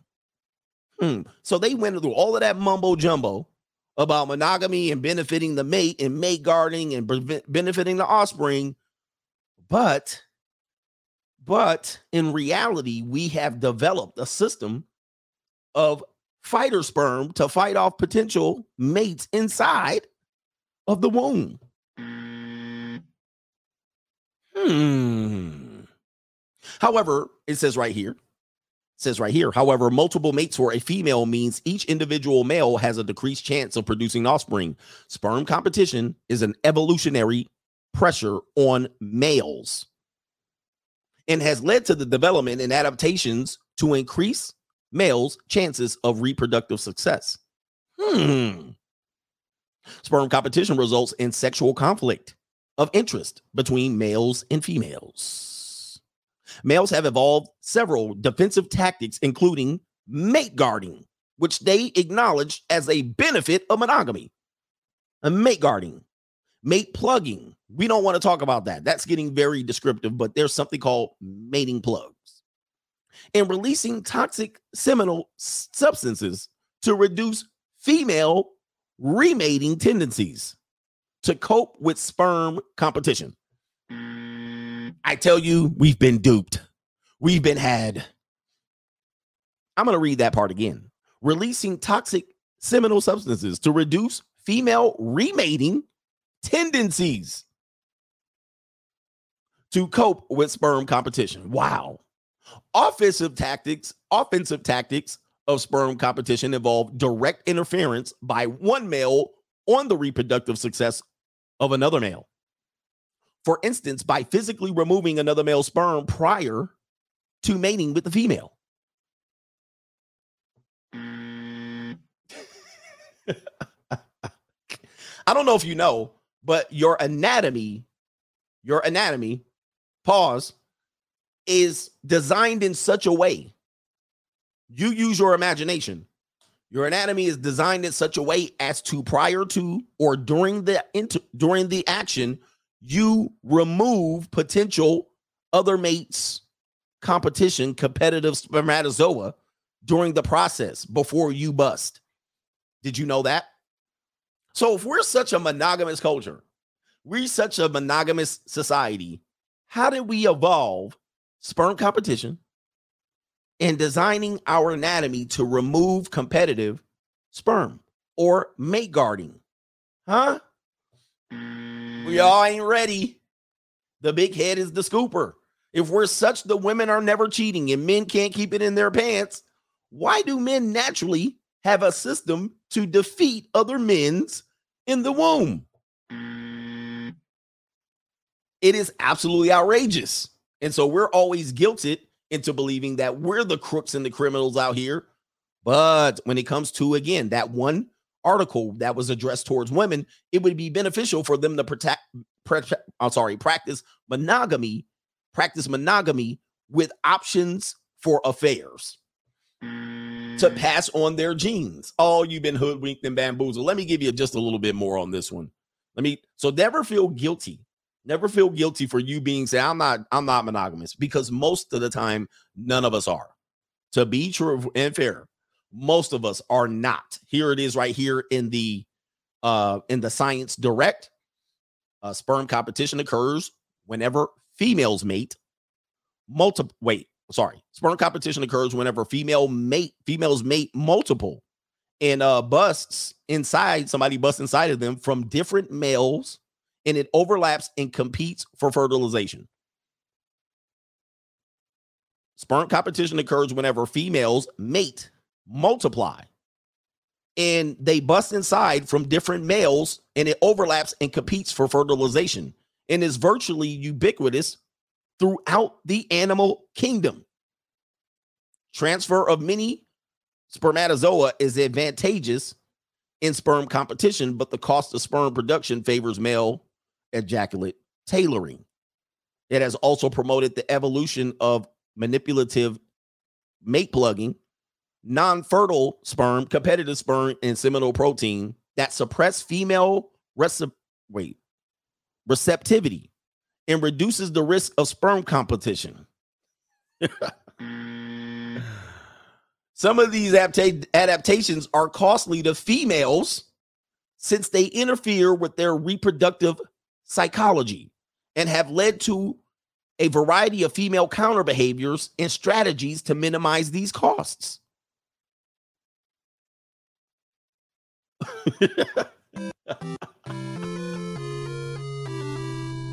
Hmm. So they went through all of that mumbo jumbo about monogamy and benefiting the mate and mate guarding and preve- benefiting the offspring. But, but in reality, we have developed a system of fighter sperm to fight off potential mates inside of the womb. Hmm. However, it says right here, says right here, however, multiple mates for a female means each individual male has a decreased chance of producing offspring. Sperm competition is an evolutionary pressure on males and has led to the development and adaptations to increase males' chances of reproductive success. Hmm. Sperm competition results in sexual conflict of interest between males and females. Males have evolved several defensive tactics, including mate guarding, which they acknowledge as a benefit of monogamy. A mate guarding, mate plugging. We don't want to talk about that. That's getting very descriptive, but there's something called mating plugs. And releasing toxic seminal substances to reduce female remating tendencies to cope with sperm competition. I tell you, we've been duped. We've been had. I'm going to read that part again. Releasing toxic seminal substances to reduce female remating tendencies to cope with sperm competition. Wow. Offensive tactics, offensive tactics of sperm competition involve direct interference by one male on the reproductive success of another male. For instance, by physically removing another male sperm prior to mating with the female. I don't know if you know, but your anatomy, your anatomy, pause, is designed in such a way. You use your imagination. Your anatomy is designed in such a way as to prior to or during the into, during the action, you remove potential other mates competition competitive spermatozoa during the process before you bust. Did you know that? So if we're such a monogamous culture, we're such a monogamous society, how did we evolve sperm competition and designing our anatomy to remove competitive sperm or mate guarding? Huh? We all ain't ready. The big head is the scooper. If we're such the women are never cheating and men can't keep it in their pants, why do men naturally have a system to defeat other men's in the womb? It is absolutely outrageous. And so we're always guilted into believing that we're the crooks and the criminals out here. But when it comes to, again, that one article that was addressed towards women, it would be beneficial for them to protect pre- I'm sorry, practice monogamy, practice monogamy with options for affairs to mm. pass on their genes. Oh, you've been hoodwinked and bamboozled. Let me give you just a little bit more on this one. Let me so never feel guilty. Never feel guilty for you being say I'm not I'm not monogamous because most of the time none of us are. To be true and fair, most of us are not. Here it is right here in the uh in the science direct. Uh, sperm competition occurs whenever females mate. Multiple wait, sorry. Sperm competition occurs whenever female mate females mate multiple and uh busts inside somebody busts inside of them from different males and it overlaps and competes for fertilization. Sperm competition occurs whenever females mate, multiply, and they bust inside from different males and it overlaps and competes for fertilization and is virtually ubiquitous throughout the animal kingdom. Transfer of many spermatozoa is advantageous in sperm competition, but the cost of sperm production favors male ejaculate tailoring. It has also promoted the evolution of manipulative mate plugging, non fertile sperm, competitive sperm, and seminal protein that suppress female wait, receptivity and reduces the risk of sperm competition. Some of these adapta- adaptations are costly to females since they interfere with their reproductive psychology and have led to a variety of female counter behaviors and strategies to minimize these costs.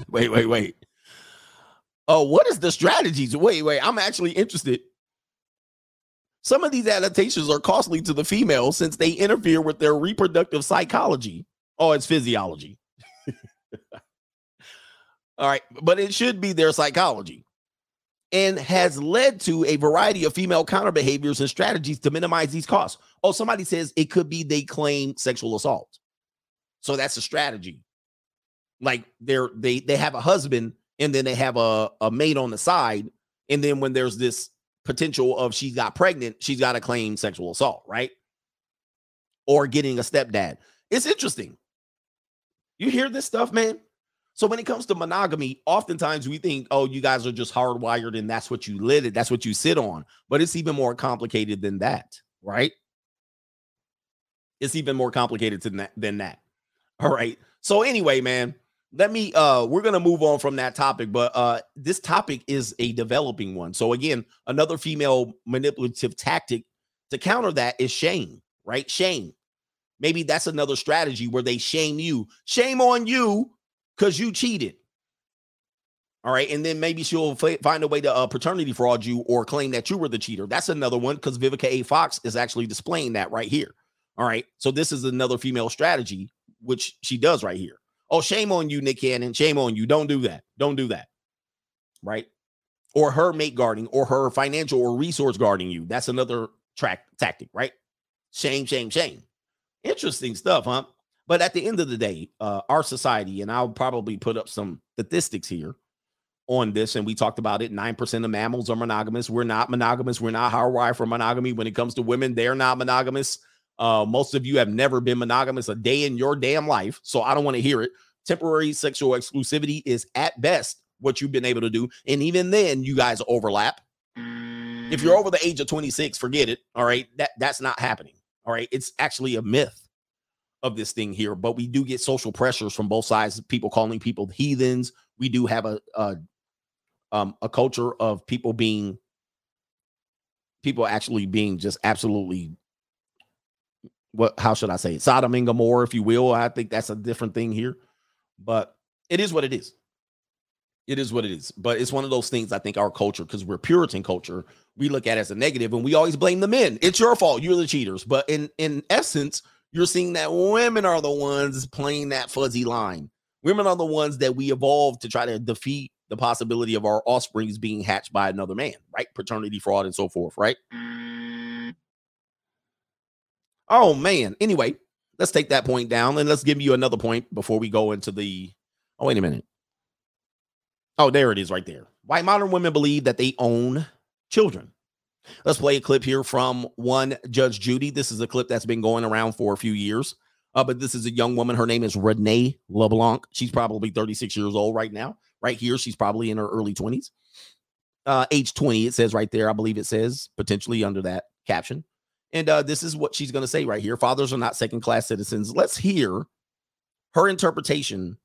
wait, wait, wait. Oh, what is the strategies? Wait, wait. I'm actually interested. Some of these adaptations are costly to the female since they interfere with their reproductive psychology. Oh, it's physiology. All right, but it should be their psychology and has led to a variety of female counter behaviors and strategies to minimize these costs. Oh, somebody says it could be they claim sexual assault. So that's a strategy. Like they're they they have a husband and then they have a, a mate on the side. And then when there's this potential of she's got pregnant, she's got to claim sexual assault, right? Or getting a stepdad. It's interesting. You hear this stuff, man? So when it comes to monogamy, oftentimes we think, oh, you guys are just hardwired and that's what you lit it, that's what you sit on. But it's even more complicated than that, right? It's even more complicated than that than that. All right. So anyway, man, let me uh we're gonna move on from that topic, but uh this topic is a developing one. So again, another female manipulative tactic to counter that is shame, right? Shame. Maybe that's another strategy where they shame you. Shame on you because you cheated. All right. And then maybe she'll f- find a way to uh, paternity fraud you or claim that you were the cheater. That's another one because Vivica A. Fox is actually displaying that right here. All right. So this is another female strategy, which she does right here. Oh, shame on you, Nick Cannon. Shame on you. Don't do that. Don't do that. Right. Or her mate guarding or her financial or resource guarding you. That's another track tactic, right? Shame, shame, shame. Interesting stuff, huh? But at the end of the day, uh, our society, and I'll probably put up some statistics here on this, and we talked about it. Nine percent of mammals are monogamous. We're not monogamous. We're not hardwired for monogamy. When it comes to women, they're not monogamous. Uh, most of you have never been monogamous a day in your damn life, so I don't want to hear it. Temporary sexual exclusivity is at best what you've been able to do, and even then, you guys overlap. If you're over the age of 26, forget it. All right, that that's not happening. All right, it's actually a myth of this thing here, but we do get social pressures from both sides. People calling people heathens. We do have a a, um, a culture of people being people actually being just absolutely what how should I say it? Sodom and Gomorrah, if you will. I think that's a different thing here, but it is what it is. It is what it is. But it's one of those things I think our culture, because we're Puritan culture, we look at as a negative and we always blame the men. It's your fault. You're the cheaters. But in in essence, you're seeing that women are the ones playing that fuzzy line. Women are the ones that we evolved to try to defeat the possibility of our offsprings being hatched by another man, right? Paternity fraud and so forth, right? Oh man. Anyway, let's take that point down and let's give you another point before we go into the Oh, wait a minute. Oh, there it is right there. Why modern women believe that they own children. Let's play a clip here from one Judge Judy. This is a clip that's been going around for a few years. Uh, but this is a young woman. Her name is Renee LeBlanc. She's probably 36 years old right now. Right here, she's probably in her early 20s. Uh, age 20, it says right there. I believe it says potentially under that caption. And uh, this is what she's going to say right here. Fathers are not second class citizens. Let's hear her interpretation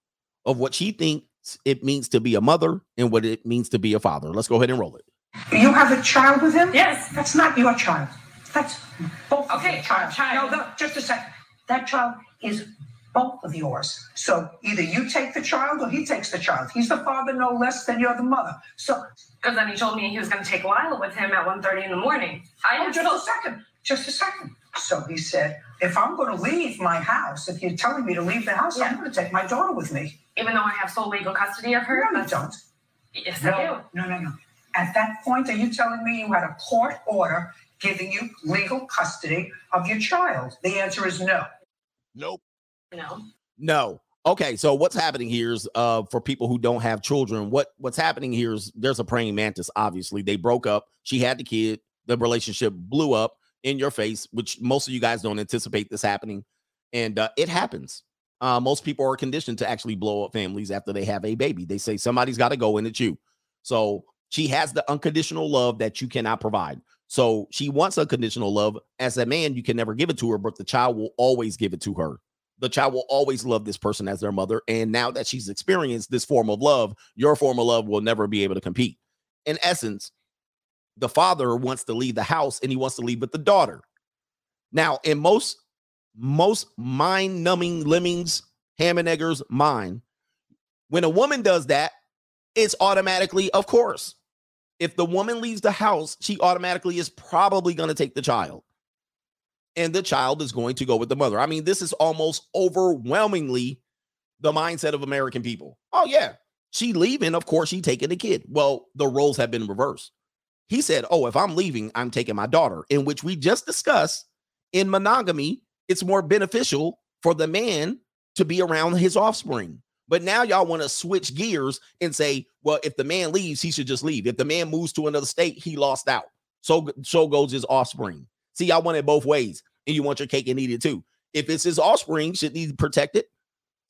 of what she thinks it means to be a mother and what it means to be a father. Let's go ahead and roll it. You have a child with him? Yes. That's not your child. That's both of Okay, your child. child. No, no, just a second. That child is both of yours. So either you take the child or he takes the child. He's the father no less than you're the mother. So Because then he told me he was going to take Lila with him at 1.30 in the morning. I oh, have just a second. Just a second. So he said, if I'm going to leave my house, if you're telling me to leave the house, I'm going to take my daughter with me. even though I have sole legal custody of her. No, you don't. Yes, I No, no, no, no. At that point, are you telling me you had a court order giving you legal custody of your child? The answer is no. Nope. No. No. Okay, so what's happening here is uh for people who don't have children, what what's happening here is there's a praying mantis. Obviously, they broke up. She had the kid, the relationship blew up in your face, which most of you guys don't anticipate this happening. And uh, it happens. Uh, most people are conditioned to actually blow up families after they have a baby. They say somebody's got to go, and it's you. So she has the unconditional love that you cannot provide. So she wants unconditional love. As a man, you can never give it to her, but the child will always give it to her the child will always love this person as their mother. And now that she's experienced this form of love, your form of love will never be able to compete. In essence, the father wants to leave the house and he wants to leave with the daughter. Now, in most most mind-numbing lemmings, ham and eggers mind, when a woman does that, it's automatically, of course. If the woman leaves the house, she automatically is probably going to take the child and the child is going to go with the mother. I mean, this is almost overwhelmingly the mindset of American people. Oh, yeah, she leaving. Of course, she taking the kid. Well, the roles have been reversed. He said, Oh, if I'm leaving, I'm taking my daughter, in which we just discussed in monogamy, it's more beneficial for the man to be around his offspring. But now y'all want to switch gears and say, well, if the man leaves, he should just leave. If the man moves to another state, he lost out. So so goes his offspring. See, y'all want it both ways, and you want your cake and eat it too. If it's his offspring, shouldn't he protect it?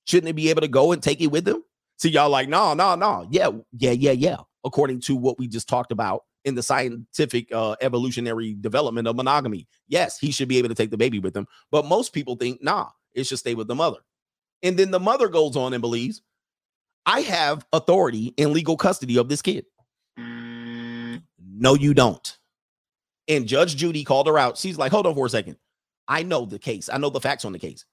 Shouldn't he be able to go and take it with him? See, y'all like, no, no, no. Yeah, yeah, yeah, yeah. According to what we just talked about in the scientific uh, evolutionary development of monogamy, yes, he should be able to take the baby with him. But most people think, nah, it should stay with the mother. And then the mother goes on and believes, I have authority and legal custody of this kid. No, you don't. And Judge Judy called her out. She's like, hold on for a second. I know the case. I know the facts on the case.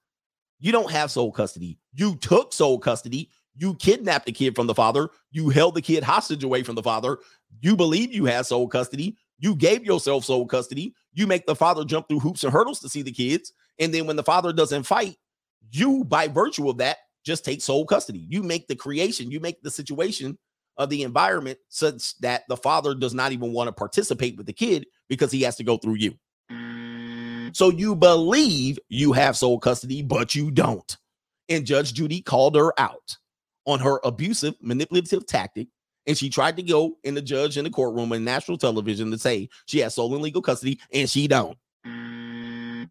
You don't have sole custody. You took sole custody. You kidnapped the kid from the father. You held the kid hostage away from the father. You believe you have sole custody. You gave yourself sole custody. You make the father jump through hoops and hurdles to see the kids. And then when the father doesn't fight, you, by virtue of that, just take sole custody. You make the creation, you make the situation of the environment such that the father does not even want to participate with the kid because he has to go through you. So you believe you have sole custody, but you don't. And Judge Judy called her out on her abusive, manipulative tactic. And she tried to go in the judge in the courtroom in national television to say she has sole and legal custody, and she don't. Mm.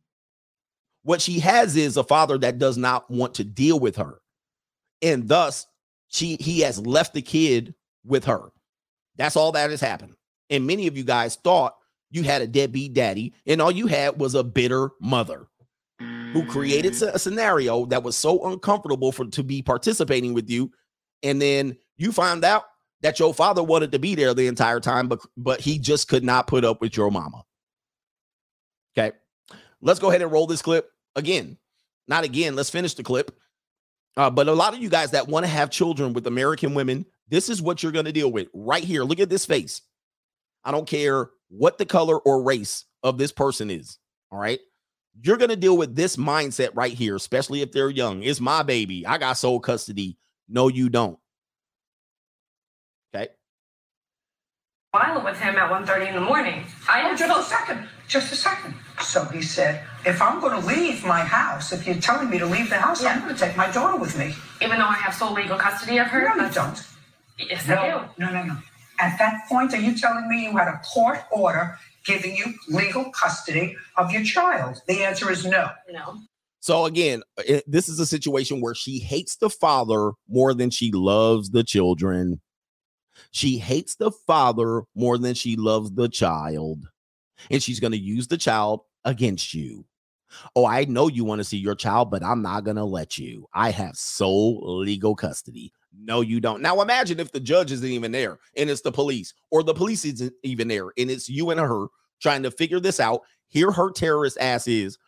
What she has is a father that does not want to deal with her. And thus, she he has left the kid with her. That's all that has happened. And many of you guys thought you had a deadbeat daddy, and all you had was a bitter mother who created mm. a scenario that was so uncomfortable for to be participating with you. And then you find out that your father wanted to be there the entire time, but but he just could not put up with your mama. Okay. Let's go ahead and roll this clip again. Not again. Let's finish the clip. Uh, but a lot of you guys that want to have children with American women, this is what you're going to deal with right here. Look at this face. I don't care what the color or race of this person is. All right. You're going to deal with this mindset right here, especially if they're young. It's my baby. I got sole custody. No, you don't. Okay. Lila with him at 1.30 in the morning. I Oh, just a second. Just a second. So he said, if I'm going to leave my house, if you're telling me to leave the house, I'm going to take my daughter with me. Even though I have sole legal custody of her? No, you don't. Yes, I do. No, no, no. At that point, are you telling me you had a court order giving you legal custody of your child? The answer is no. No. So again, this is a situation where she hates the father more than she loves the children. She hates the father more than she loves the child. And she's going to use the child against you. Oh, I know you want to see your child, but I'm not going to let you. I have sole legal custody. No, you don't. Now imagine if the judge isn't even there and it's the police, or the police isn't even there and it's you and her trying to figure this out. Here, her terrorist ass is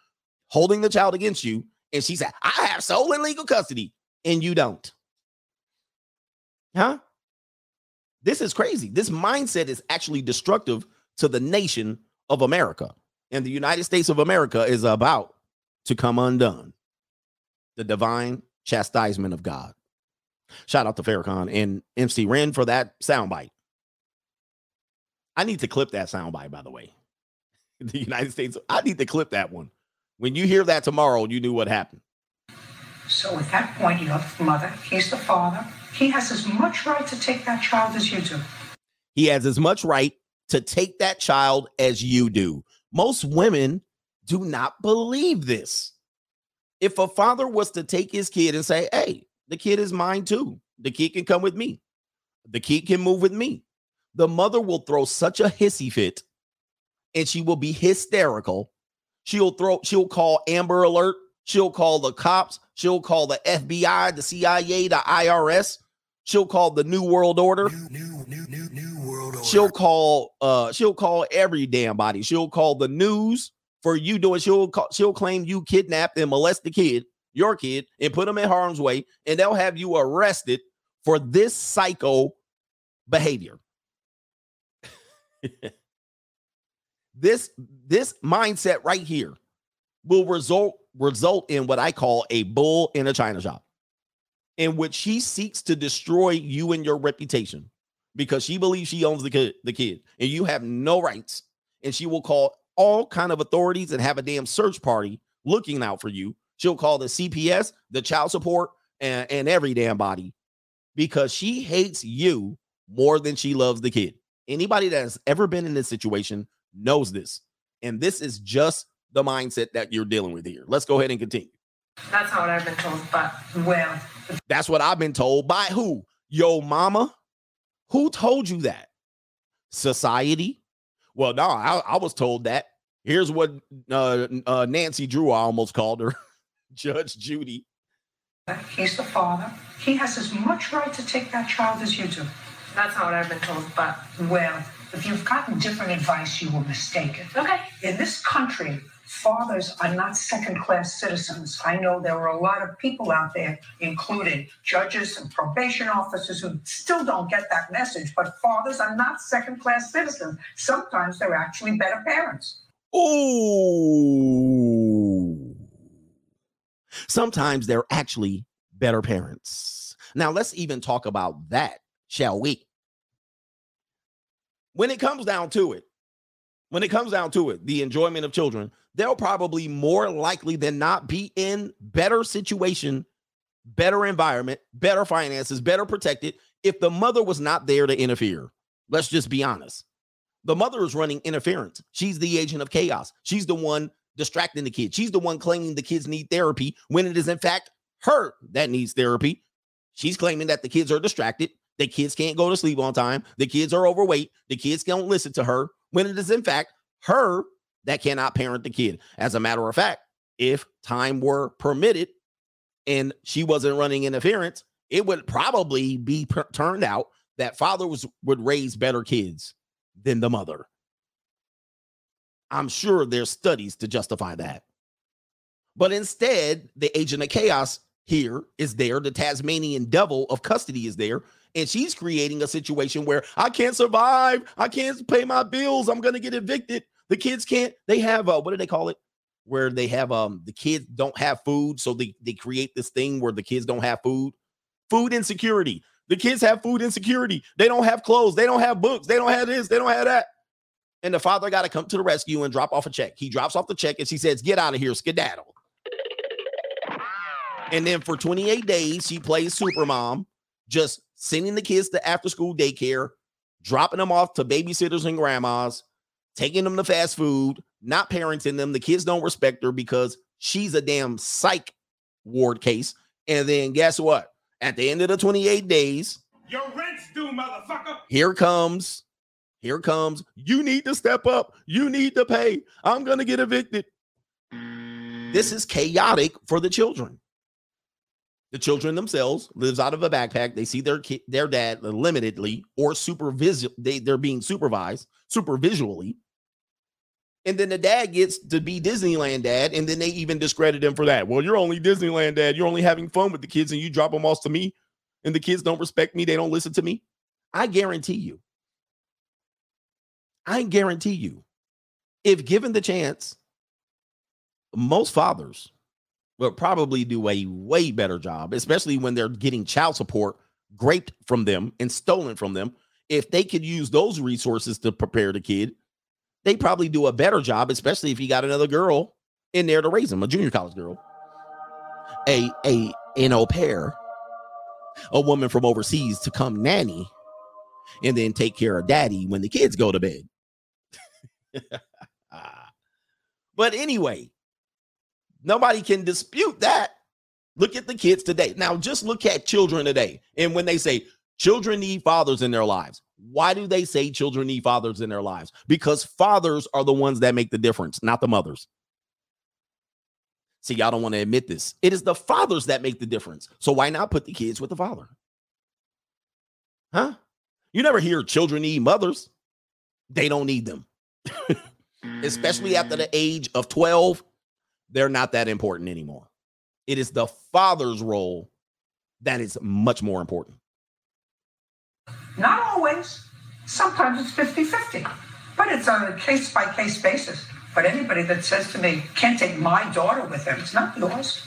holding the child against you, and she said, I have sole and legal custody, and you don't. Huh? This is crazy. This mindset is actually destructive to the nation of America. And the United States of America is about to come undone. The divine chastisement of God. Shout out to Farrakhan and MC Ren for that soundbite. I need to clip that soundbite, by the way. The United States, I need to clip that one. When you hear that tomorrow, you knew what happened. So at that point, you're the mother, he's the father. He has as much right to take that child as you do. He has as much right to take that child as you do. Most women do not believe this. If a father was to take his kid and say, Hey, the kid is mine too, the kid can come with me, the kid can move with me, the mother will throw such a hissy fit and she will be hysterical. She'll throw, she'll call Amber Alert, she'll call the cops, she'll call the FBI, the CIA, the IRS, she'll call the New World Order. New, new, new, new world order. She'll call uh she'll call every damn body. She'll call the news for you doing she'll call, she'll claim you kidnapped and molest the kid, your kid, and put them in harm's way, and they'll have you arrested for this psycho behavior. this this mindset right here will result result in what I call a bull in a china shop, in which she seeks to destroy you and your reputation because she believes she owns the kid, the kid, and you have no rights. And she will call all kind of authorities and have a damn search party looking out for you. She'll call the CPS, the child support, and, and every damn body because she hates you more than she loves the kid. Anybody that has ever been in this situation knows this. And this is just the mindset that you're dealing with here. Let's go ahead and continue. That's not what I've been told, but Well, That's what I've been told by who? Yo, mama? Who told you that? Society? Well, no, I, I was told that. Here's what uh, uh, Nancy Drew, I almost called her, Judge Judy. he's the father. He has as much right to take that child as you do. that's not what I've been told, but Well, if you've gotten different advice, you were mistaken. okay. In this country, fathers are not second class citizens. I know there are a lot of people out there, including judges and probation officers, who still don't get that message, but fathers are not second class citizens. Sometimes they're actually better parents. Ooh. Sometimes they're actually better parents. Now, let's even talk about that, shall we? When it comes down to it, when it comes down to it, the enjoyment of children, they'll probably more likely than not be in better situation, better environment, better finances, better protected if the mother was not there to interfere. Let's just be honest. The mother is running interference. She's the agent of chaos. She's the one distracting the kid. She's the one claiming the kids need therapy when it is, in fact, her that needs therapy. She's claiming that the kids are distracted. The kids can't go to sleep on time. The kids are overweight. The kids don't listen to her when it is, in fact, her that cannot parent the kid. As a matter of fact, if time were permitted and she wasn't running interference, it would probably be per- turned out that father was would raise better kids than the mother. I'm sure there's studies to justify that. But instead, the agent of chaos here is there. The Tasmanian devil of custody is there. And she's creating a situation where I can't survive. I can't pay my bills. I'm going to get evicted. The kids can't. They have, uh, what do they call it? Where they have, um, the kids don't have food. So they, they create this thing where the kids don't have food. Food insecurity. The kids have food insecurity. They don't have clothes. They don't have books. They don't have this. They don't have that. And the father got to come to the rescue and drop off a check. He drops off the check and she says, Get out of here, skedaddle. And then for 28 days, she plays super mom, just sending the kids to after school daycare, dropping them off to babysitters and grandmas, taking them to fast food, not parenting them. The kids don't respect her because she's a damn psych ward case. And then guess what? At the end of the 28 days, Your rent's due, motherfucker. here comes, here comes, you need to step up. You need to pay. I'm going to get evicted. This is chaotic for the children. The children themselves lives out of a backpack. They see their kid, their dad limitedly or supervis they, they're being supervised super visually. And then the dad gets to be Disneyland dad, and then they even discredit him for that. Well, you're only Disneyland dad. You're only having fun with the kids, and you drop them off to me, and the kids don't respect me. They don't listen to me. I guarantee you. I guarantee you, if given the chance, most fathers will probably do a way better job, especially when they're getting child support graped from them and stolen from them. If they could use those resources to prepare the kid, they probably do a better job, especially if you got another girl in there to raise them, a junior college girl, a a an au pair, a woman from overseas to come nanny, and then take care of daddy when the kids go to bed. but anyway, nobody can dispute that. Look at the kids today. Now, just look at children today. And when they say children need fathers in their lives, why do they say children need fathers in their lives? Because fathers are the ones that make the difference, not the mothers. See, y'all don't want to admit this. It is the fathers that make the difference. So why not put the kids with the father? Huh? You never hear children need mothers. They don't need them. Especially after the mm. age of 12, they're not that important anymore. It is the father's role that is much more important. Not always. Sometimes it's 50 50, but it's on a case by case basis. But anybody that says to me, can't take my daughter with him, it's not yours.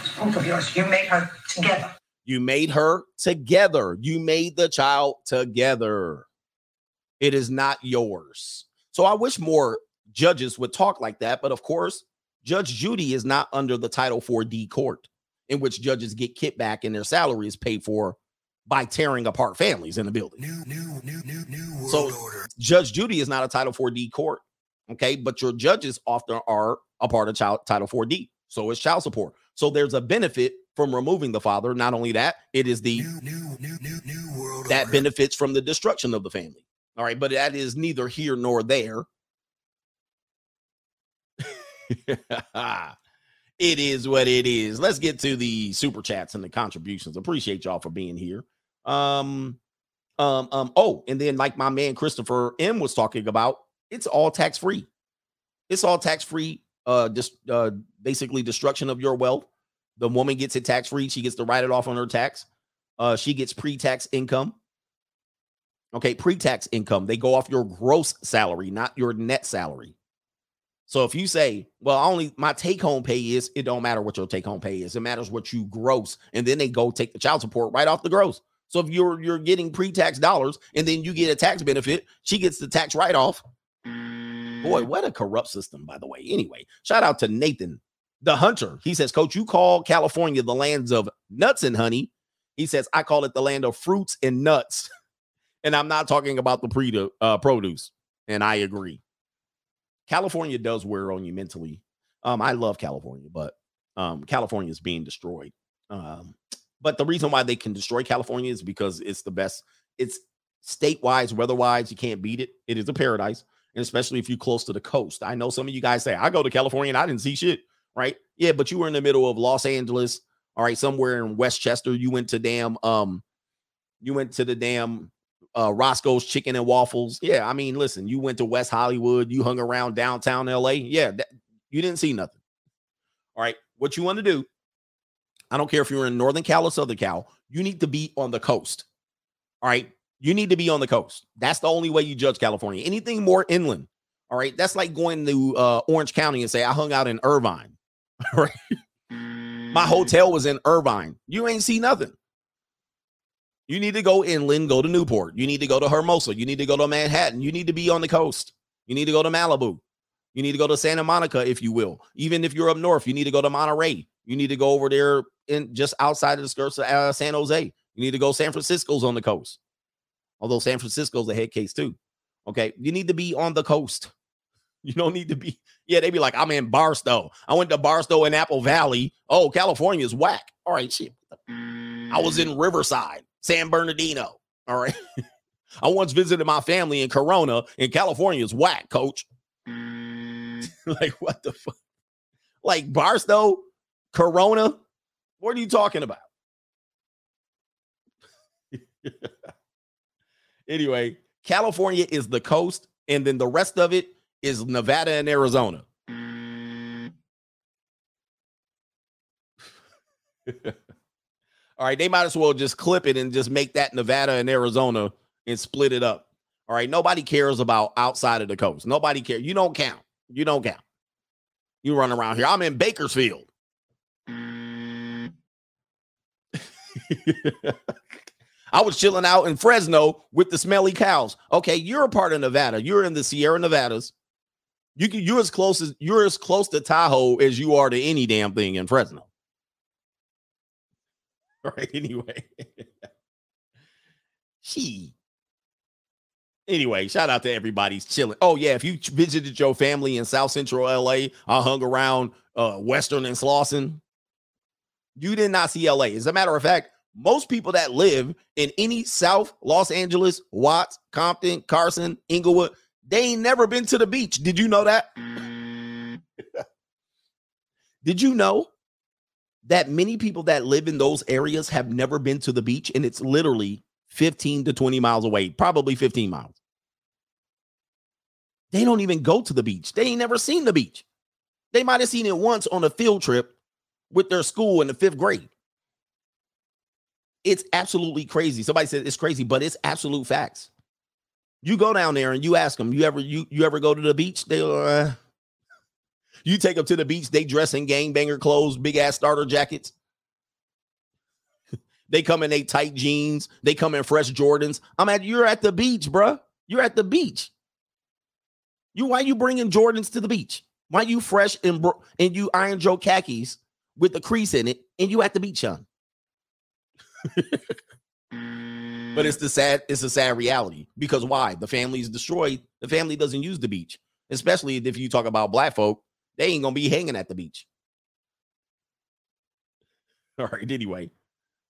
It's both of yours. You made her together. You made her together. You made the child together. It is not yours. So I wish more judges would talk like that. But of course, Judge Judy is not under the Title 4D court, in which judges get kickback and their salary is paid for by tearing apart families in the building. New, new, new, new, new world So order. Judge Judy is not a Title 4D court. Okay. But your judges often are a part of child, Title 4D. So is child support. So there's a benefit from removing the father. Not only that, it is the New, new, new, new, new world that order. benefits from the destruction of the family. All right, but that is neither here nor there. it is what it is. Let's get to the super chats and the contributions. Appreciate y'all for being here. Um, um, um, oh, and then like my man Christopher M was talking about, it's all tax free. It's all tax free. Uh, just uh, basically destruction of your wealth. The woman gets it tax free. She gets to write it off on her tax. Uh, she gets pre tax income. Okay, pre tax income. They go off your gross salary, not your net salary. So if you say, well, only my take home pay is, it don't matter what your take home pay is. It matters what you gross. And then they go take the child support right off the gross. So if you're you're getting pre-tax dollars and then you get a tax benefit, she gets the tax write-off. Boy, what a corrupt system, by the way. Anyway, shout out to Nathan, the hunter. He says, Coach, you call California the lands of nuts and honey. He says, I call it the land of fruits and nuts. and I'm not talking about the pre uh, produce. And I agree. California does wear on you mentally. Um, I love California, but um, California is being destroyed. Um, but the reason why they can destroy California is because it's the best. It's state wise, weather wise, you can't beat it. It is a paradise, and especially if you're close to the coast. I know some of you guys say, I go to California and I didn't see shit, right? Yeah, but you were in the middle of Los Angeles, all right, somewhere in Westchester. You went to damn, um, you went to the damn uh Roscoe's Chicken and Waffles. Yeah, I mean, listen, you went to West Hollywood, you hung around downtown LA. Yeah, that, you didn't see nothing. All right, what you want to do? I don't care if you're in Northern Cal or Southern Cal, you need to be on the coast. All right, you need to be on the coast. That's the only way you judge California. Anything more inland, all right, that's like going to uh, Orange County and say I hung out in Irvine. All right, my hotel was in Irvine. You ain't see nothing. You need to go inland, go to Newport. You need to go to Hermosa. You need to go to Manhattan. You need to be on the coast. You need to go to Malibu. You need to go to Santa Monica, if you will. Even if you're up north, you need to go to Monterey. You need to go over there in just outside of the skirts of uh, San Jose. You need to go San Francisco's on the coast. Although San Francisco's a head case too. Okay. You need to be on the coast. You don't need to be, yeah, they be like, I'm in Barstow. I went to Barstow in Apple Valley. Oh, California is whack. All right, shit. I was in Riverside, San Bernardino. All right. I once visited my family in Corona, in California is whack, coach. Mm. like, what the fuck? Like Barstow, Corona? What are you talking about? anyway, California is the coast, and then the rest of it is Nevada and Arizona. Mm. All right, they might as well just clip it and just make that Nevada and Arizona and split it up. All right, nobody cares about outside of the coast. Nobody cares. You don't count. You don't count. You run around here. I'm in Bakersfield. I was chilling out in Fresno with the smelly cows. Okay, you're a part of Nevada. You're in the Sierra Nevadas. You can, you're as close as you're as close to Tahoe as you are to any damn thing in Fresno. Right. Anyway, she. Anyway, shout out to everybody's chilling. Oh yeah, if you visited your family in South Central LA, I hung around uh, Western and Slauson. You did not see LA. As a matter of fact, most people that live in any South Los Angeles, Watts, Compton, Carson, Inglewood, they ain't never been to the beach. Did you know that? Did you know that many people that live in those areas have never been to the beach and it's literally 15 to 20 miles away, probably 15 miles. They don't even go to the beach. They ain't never seen the beach. They might have seen it once on a field trip with their school in the fifth grade. It's absolutely crazy. Somebody said it's crazy, but it's absolute facts. You go down there and you ask them, you ever you you ever go to the beach? They uh, you take them to the beach, they dress in gangbanger clothes, big ass starter jackets. they come in tight jeans, they come in fresh Jordans. I'm at you're at the beach, bruh. You're at the beach. You why you bringing Jordans to the beach? Why you fresh and bro- and you Iron Joe khakis with the crease in it, and you at the beach, son? but it's the sad, it's a sad reality because why? The family is destroyed. The family doesn't use the beach, especially if you talk about black folk. They ain't gonna be hanging at the beach. All right. Anyway,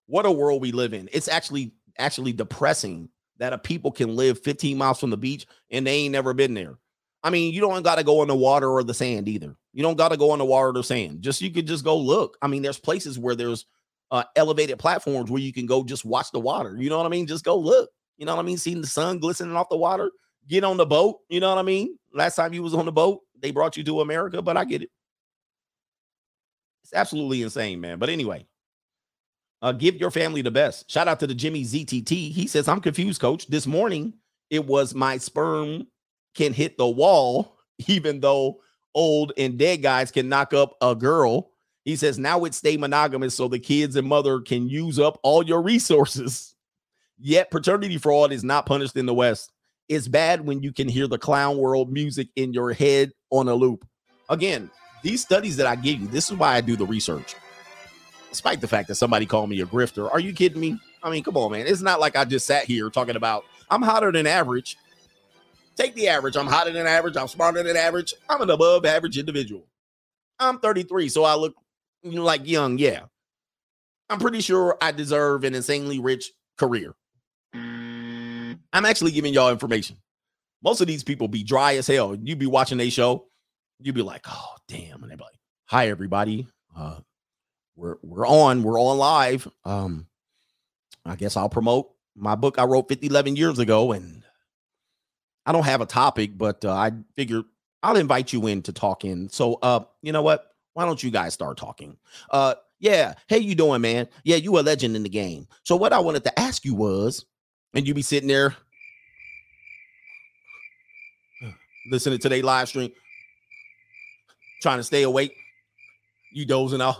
what a world we live in. It's actually actually depressing that a people can live 15 miles from the beach and they ain't never been there. I mean, you don't got to go in the water or the sand either. You don't got to go in the water or the sand. Just you could just go look. I mean, there's places where there's uh, elevated platforms where you can go just watch the water. You know what I mean? Just go look. You know what I mean? Seeing the sun glistening off the water. Get on the boat. You know what I mean? Last time you was on the boat, they brought you to America, but I get it. It's absolutely insane, man. But anyway, uh, give your family the best. Shout out to the Jimmy ZTT. He says, I'm confused, coach. This morning, it was my sperm can hit the wall, even though old and dead guys can knock up a girl. He says, now it's stay monogamous so the kids and mother can use up all your resources. Yet paternity fraud is not punished in the West. It's bad when you can hear the clown world music in your head on a loop. Again, these studies that I give you, this is why I do the research. Despite the fact that somebody called me a grifter. Are you kidding me? I mean, come on, man. It's not like I just sat here talking about I'm hotter than average. Take the average. I'm hotter than average. I'm smarter than average. I'm an above average individual. I'm 33, so I look like young. Yeah. I'm pretty sure I deserve an insanely rich career. I'm actually giving y'all information. Most of these people be dry as hell. You be watching a show, you be like, oh damn, and they be like, hi everybody, uh, we're we're on, we're on live. Um, I guess I'll promote my book I wrote 50, 11 years ago, and I don't have a topic, but uh, I figured I'll invite you in to talk in. So, uh, you know what? Why don't you guys start talking? Uh, yeah. Hey, you doing, man? Yeah, you a legend in the game. So, what I wanted to ask you was, and you be sitting there listening to their live stream, trying to stay awake, you dozing off,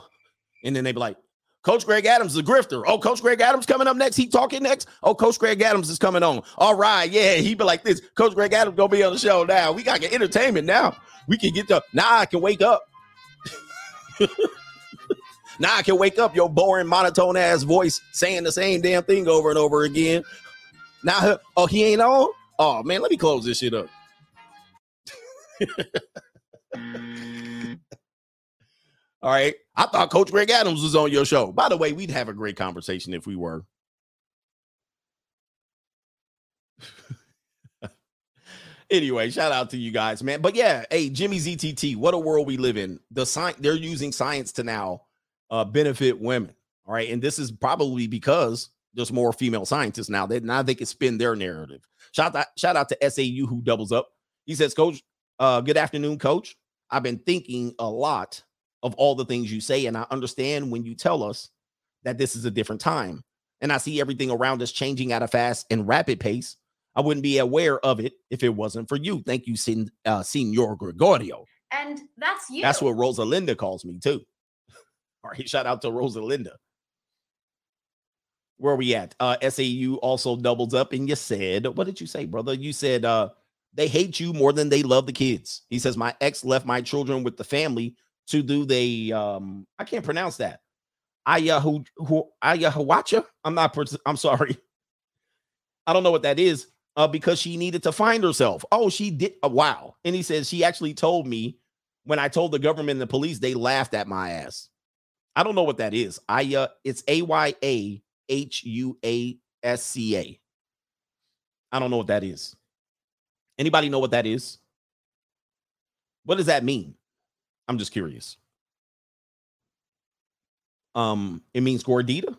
and then they be like, Coach Greg Adams a grifter. Oh, Coach Greg Adams coming up next. He talking next. Oh, Coach Greg Adams is coming on. All right, yeah, he be like this. Coach Greg Adams gonna be on the show now. We got entertainment now. We can get the now. I can wake up. now I can wake up your boring monotone ass voice saying the same damn thing over and over again. Now, oh, he ain't on. Oh man, let me close this shit up. All right. I thought Coach Greg Adams was on your show. By the way, we'd have a great conversation if we were. anyway, shout out to you guys, man. But yeah, hey, Jimmy ZTT, what a world we live in. The science they're using science to now uh benefit women. All right. And this is probably because there's more female scientists now. That now they can spin their narrative. Shout out, shout out to SAU who doubles up. He says, Coach, uh, good afternoon, Coach. I've been thinking a lot of all the things you say, and I understand when you tell us that this is a different time. And I see everything around us changing at a fast and rapid pace. I wouldn't be aware of it if it wasn't for you. Thank you, Sen- uh, Senor Gregorio. And that's you. That's what Rosalinda calls me too. All right, shout out to Rosalinda. Where are we at? Uh SAU also doubles up, and you said, what did you say, brother? You said uh they hate you more than they love the kids. He says, My ex left my children with the family to do they um I can't pronounce that. Ayahu who Ayahuacha. I'm not I'm sorry. I don't know what that is. Uh, because she needed to find herself. Oh, she did. Uh, wow. And he says she actually told me when I told the government and the police, they laughed at my ass. I don't know what that is. I uh it's A Y A H U A S C A. I don't know what that is. Anybody know what that is? What does that mean? I'm just curious. Um, it means gordita.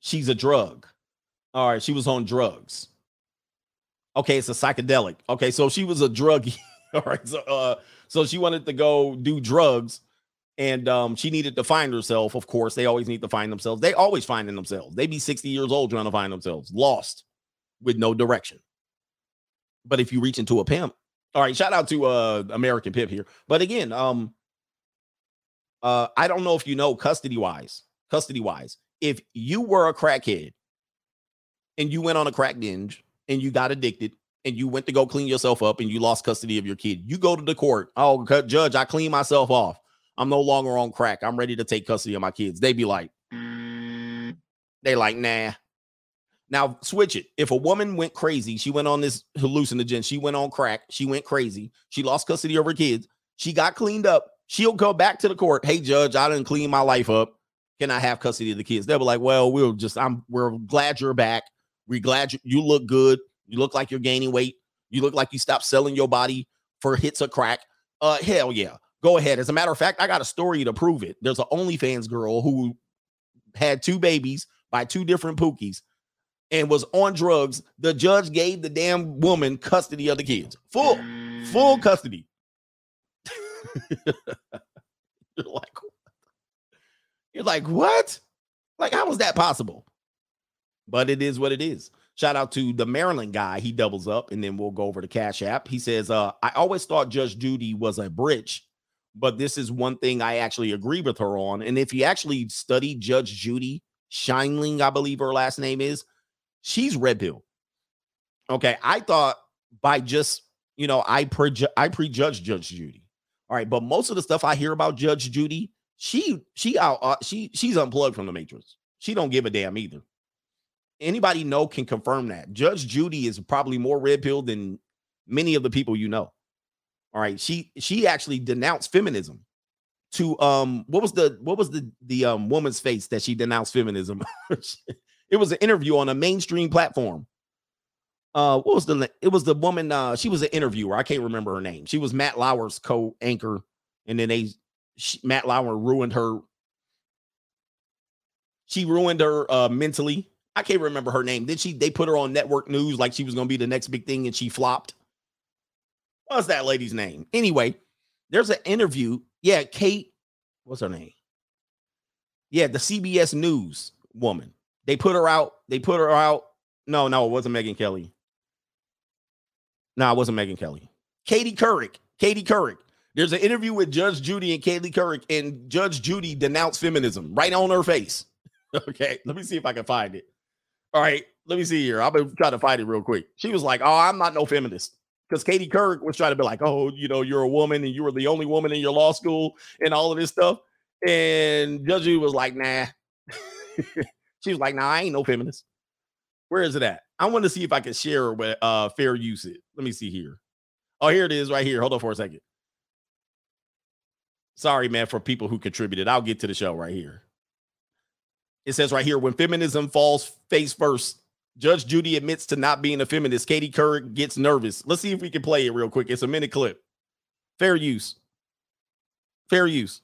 She's a drug. All right, she was on drugs. Okay, it's a psychedelic. Okay, so she was a druggie. All right, so uh, so she wanted to go do drugs, and um, she needed to find herself. Of course, they always need to find themselves. They always finding themselves. They be 60 years old trying to find themselves, lost with no direction. But if you reach into a pimp, all right, shout out to uh American Pip here. But again, um uh I don't know if you know custody wise, custody wise, if you were a crackhead and you went on a crack binge and you got addicted and you went to go clean yourself up and you lost custody of your kid, you go to the court. Oh, judge, I clean myself off. I'm no longer on crack. I'm ready to take custody of my kids. They be like, they like, nah. Now switch it. If a woman went crazy, she went on this hallucinogen, she went on crack, she went crazy, she lost custody of her kids, she got cleaned up. She'll go back to the court. Hey, judge, I didn't clean my life up. Can I have custody of the kids? They'll be like, well, we'll just, I'm, we're glad you're back. We're glad you, you look good. You look like you're gaining weight. You look like you stopped selling your body for hits of crack. Uh, hell yeah. Go ahead. As a matter of fact, I got a story to prove it. There's an OnlyFans girl who had two babies by two different pookies and was on drugs. The judge gave the damn woman custody of the kids. Full, full custody. You're like, you're like, what? Like, how was that possible? But it is what it is. Shout out to the Maryland guy. He doubles up, and then we'll go over to Cash App. He says, uh, I always thought Judge Judy was a bridge, but this is one thing I actually agree with her on. And if you actually study Judge Judy Sheindlin, I believe her last name is, she's red pill. Okay, I thought by just you know I preju- I prejudge Judge Judy. All right, but most of the stuff I hear about Judge Judy, she she out uh, she she's unplugged from the matrix. She don't give a damn either. Anybody know can confirm that Judge Judy is probably more red pill than many of the people you know. All right, she she actually denounced feminism to um what was the what was the the um woman's face that she denounced feminism it was an interview on a mainstream platform. Uh what was the it was the woman uh she was an interviewer i can't remember her name. She was matt lauer's co-anchor and then they she, matt lauer ruined her. She ruined her uh mentally. I can't remember her name. Then she they put her on network news like she was gonna be the next big thing and she flopped. What's that lady's name? Anyway there's an interview yeah kate what's her name? Yeah the cbs news woman they put her out they put her out no no it wasn't megyn kelly no it wasn't megyn kelly katie couric katie couric There's an interview with Judge Judy and Kaylee Couric, and Judge Judy denounced feminism right on her face. Okay, let me see if I can find it. All right, let me see here. I'll be trying to find it real quick. She was like, "Oh, I'm not no feminist," because Katie Couric was trying to be like, "Oh, you know, you're a woman and you were the only woman in your law school and all of this stuff." And Judge Judy was like, "Nah." she was like, "Nah, I ain't no feminist." Where is it at? I want to see if I can share with uh fair use it. Let me see here. Oh, here it is right here. Hold on for a second. Sorry, man, for people who contributed. I'll get to the show right here. It says right here when feminism falls face first, Judge Judy admits to not being a feminist. Katie Couric gets nervous. Let's see if we can play it real quick. It's a minute clip. Fair use. Fair use.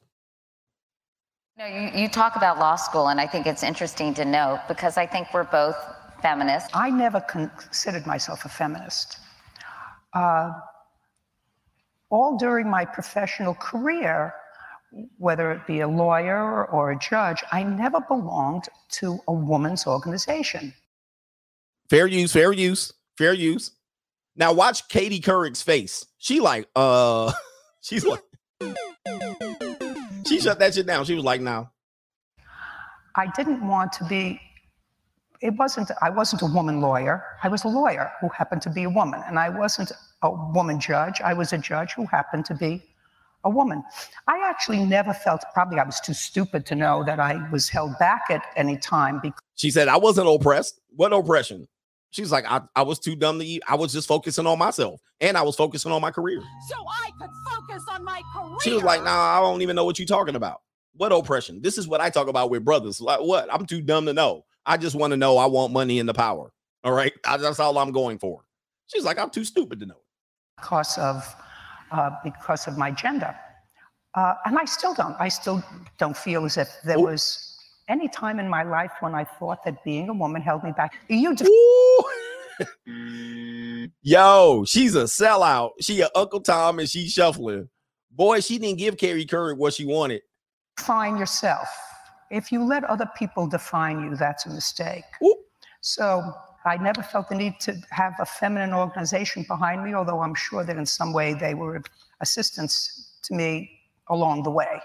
No, you, you talk about law school, and I think it's interesting to note because I think we're both feminists. I never considered myself a feminist. Uh, all during my professional career, whether it be a lawyer or a judge, I never belonged to a woman's organization. Fair use, fair use, fair use. Now watch Katie Couric's face. She like, uh, she's like, she shut that shit down. She was like, no. I didn't want to be. It wasn't. I wasn't a woman lawyer. I was a lawyer who happened to be a woman, and I wasn't a woman judge. I was a judge who happened to be a woman. I actually never felt. Probably I was too stupid to know that I was held back at any time because. She said, I wasn't oppressed. What oppression? She's like, I, I was too dumb to eat. I was just focusing on myself and I was focusing on my career. So I could focus on my career. She was like, nah, I don't even know what you're talking about. What oppression? This is what I talk about with brothers. Like, what? I'm too dumb to know. I just want to know I want money and the power. All right. I, that's all I'm going for. She's like, I'm too stupid to know. Because of uh, because of my gender. Uh, and I still don't. I still don't feel as if there was any time in my life when I thought that being a woman held me back. You def- Yo, she's a sellout. She a Uncle Tom and she's shuffling. Boy, she didn't give Carrie Curry what she wanted. define yourself. If you let other people define you, that's a mistake. So I never felt the need to have a feminine organization behind me, although I'm sure that in some way they were assistance to me along the way.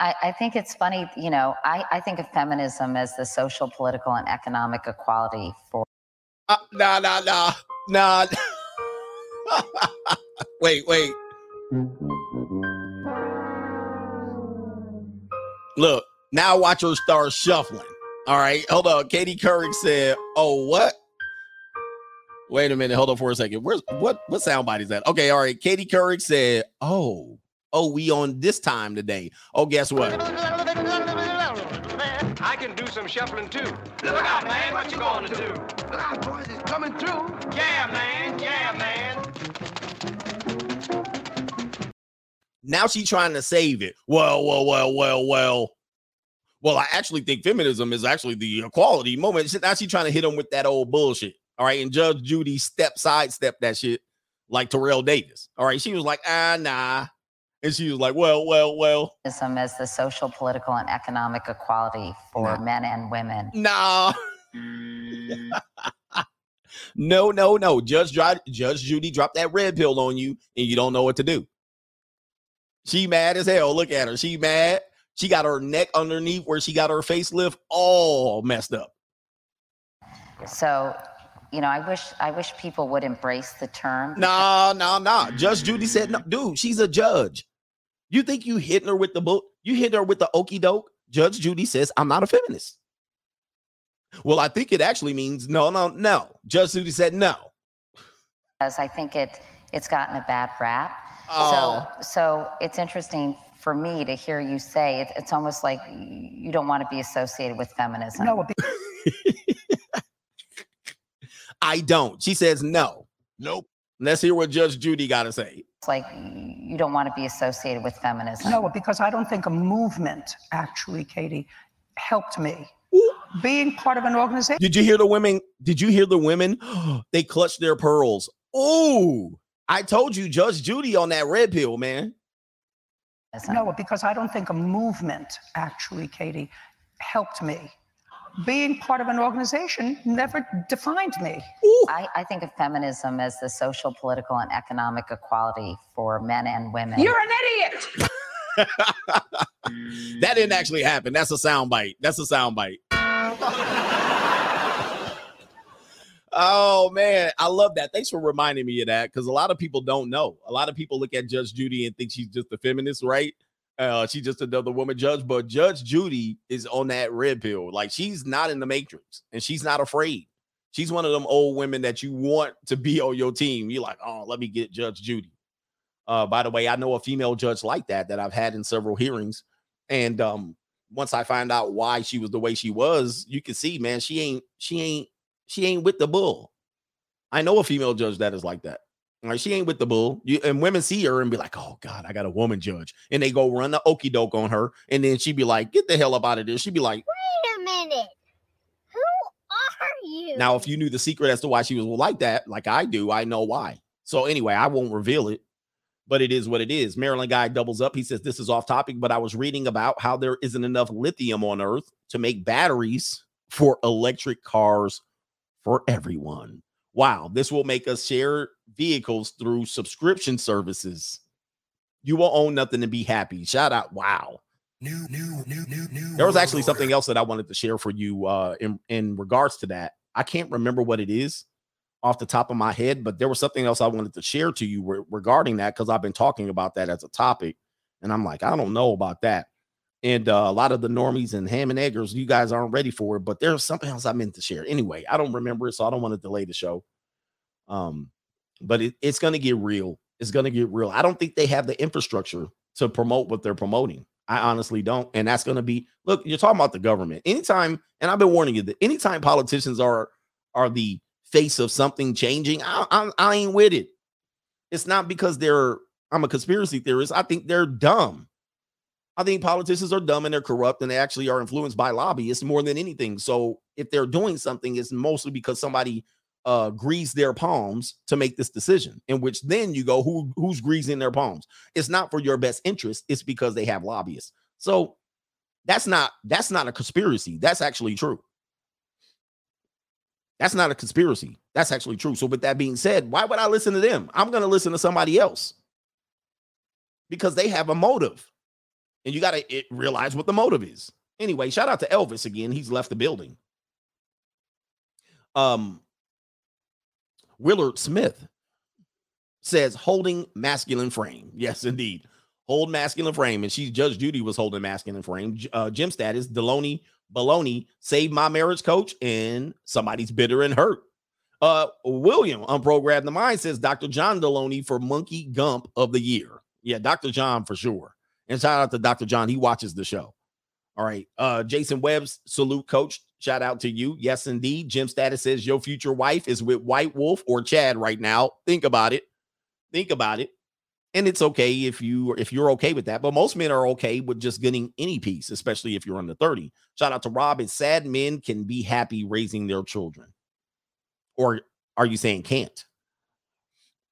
I, I think it's funny, you know, I, I think of feminism as the social, political, and economic equality for Uh, nah, nah, nah, nah. wait, wait. Look, now watch her start shuffling. All right, hold on. Katie Couric said, "Oh, what? Wait a minute. Hold on for a second. Where's what? What soundbite is that? Okay, all right. Katie Couric said, "Oh, oh, we on this time today. Oh, guess what? I can do some shuffling too. Look out, man. What you gonna do? Look out, boys. It's coming through. Yeah, man. Yeah, man. Now she's trying to save it. Well, well, well, well, well. Well, I actually think feminism is actually the equality moment. Now she's trying to hit him with that old bullshit. All right. And Judge Judy step sidestep that shit like Terrell Davis. All right. She was like, ah, nah. And she was like, well, well, well. feminism as the social, political, and economic equality for men and women. No. Mm. no, no, no. Judge Judge Judy dropped that red pill on you, and you don't know what to do. She mad as hell. Look at her. She mad. She got her neck underneath where she got her facelift all messed up. So, you know, I wish I wish people would embrace the term. No, no, no. Judge Judy said, no, dude, she's a judge. You think you hitting her with the book? You hit her with the okey doke? Judge Judy says, I'm not a feminist. Well, I think it actually means no, no, no. Judge Judy said no. because I think it it's gotten a bad rap. Oh. So so it's interesting for me to hear you say it, it's almost like you don't want to be associated with feminism. No, I don't. She says no. Nope. Let's hear what Judge Judy got to say. It's like you don't want to be associated with feminism. No, because I don't think a movement actually, Katie, helped me. Being part of an organization. Did you hear the women? Did you hear the women? they clutched their pearls. Oh, I told you, Judge Judy on that red pill, man. No, because I don't think a movement actually, Katie, helped me. Being part of an organization never defined me. I, I think of feminism as the social, political, and economic equality for men and women. You're an idiot. that didn't actually happen. That's a soundbite. That's a soundbite. oh man, I love that. Thanks for reminding me of that because a lot of people don't know. A lot of people look at Judge Judy and think she's just a feminist, right? Uh, she's just another woman judge, but Judge Judy is on that red pill. Like she's not in the matrix and she's not afraid. She's one of them old women that you want to be on your team. You're like, oh, let me get Judge Judy. Uh, by the way, I know a female judge like that that I've had in several hearings. And um, once I find out why she was the way she was, you can see, man, she ain't, she ain't, she ain't with the bull. I know a female judge that is like that. Like she ain't with the bull. You, and women see her and be like, "Oh God, I got a woman judge," and they go run the okey doke on her, and then she be like, "Get the hell up out of this." She be like, Wait a minute. Who are you? Now, if you knew the secret as to why she was like that, like I do, I know why. So anyway, I won't reveal it, but it is what it is. Maryland guy doubles up. He says this is off topic, but I was reading about how there isn't enough lithium on Earth to make batteries for electric cars for everyone. Wow, this will make us share vehicles through subscription services. You will own nothing and be happy. Shout out. Wow. New, new, new, new, new. There was actually something else that I wanted to share for you uh in, in regards to that. I can't remember what it is off the top of my head, but there was something else I wanted to share to you re- regarding that because I've been talking about that as a topic. And I'm like, I don't know about that. And uh, a lot of the normies and ham and eggers, you guys aren't ready for it, but there's something else I meant to share. Anyway, I don't remember it, so I don't want to delay the show. Um, but it, it's going to get real. It's going to get real. I don't think they have the infrastructure to promote what they're promoting. I honestly don't. And that's going to be look, you're talking about the government. Anytime, and I've been warning you that anytime politicians are are the face of something changing, I, I, I ain't with it. It's not because they're I'm a conspiracy theorist. I think they're dumb. I think politicians are dumb and they're corrupt and they actually are influenced by lobbyists more than anything. So if they're doing something, it's mostly because somebody uh greased their palms to make this decision. In which then you go, who who's greasing their palms? It's not for your best interest, it's because they have lobbyists. So that's not that's not a conspiracy. That's actually true. That's not a conspiracy. That's actually true. So with that being said, why would I listen to them? I'm going to listen to somebody else because they have a motive. And you got to realize what the motive is. Anyway, shout out to Elvis again. He's left the building. Um Willard Smith says holding masculine frame. Yes, indeed. Hold masculine frame. And she's Judge Judy was holding masculine frame. Uh, Jim status, Delony Baloney Save my marriage coach, and somebody's bitter and hurt. Uh, William unprogrammed the mind says Dr. John Delony for Monkey Gump of the year. Yeah, Dr. John for sure. And shout out to Dr. John. He watches the show. All right. Uh, Jason Webb's salute coach. Shout out to you. Yes, indeed. Jim Status says your future wife is with White Wolf or Chad right now. Think about it. Think about it. And it's okay if you if you're okay with that. But most men are okay with just getting any piece, especially if you're under 30. Shout out to Rob. It's sad men can be happy raising their children. Or are you saying can't?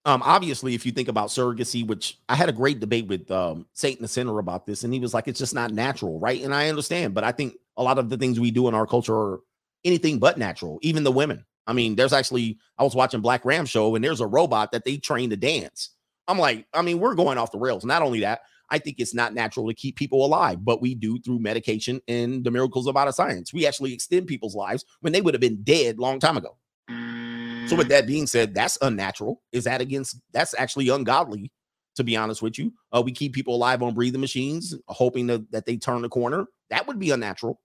Um, obviously, if you think about surrogacy, which I had a great debate with um Satan the Sinner about this, and he was like, it's just not natural, right? And I understand, but I think a lot of the things we do in our culture are anything but natural, even the women. I mean, there's actually, I was watching Black Ram show, and there's a robot that they train to dance. I'm like, I mean, we're going off the rails. Not only that, I think it's not natural to keep people alive, but we do through medication and the miracles of outer science. We actually extend people's lives when they would have been dead long time ago. So, with that being said, that's unnatural. Is that against? That's actually ungodly, to be honest with you. Uh, we keep people alive on breathing machines, hoping that, that they turn the corner. That would be unnatural.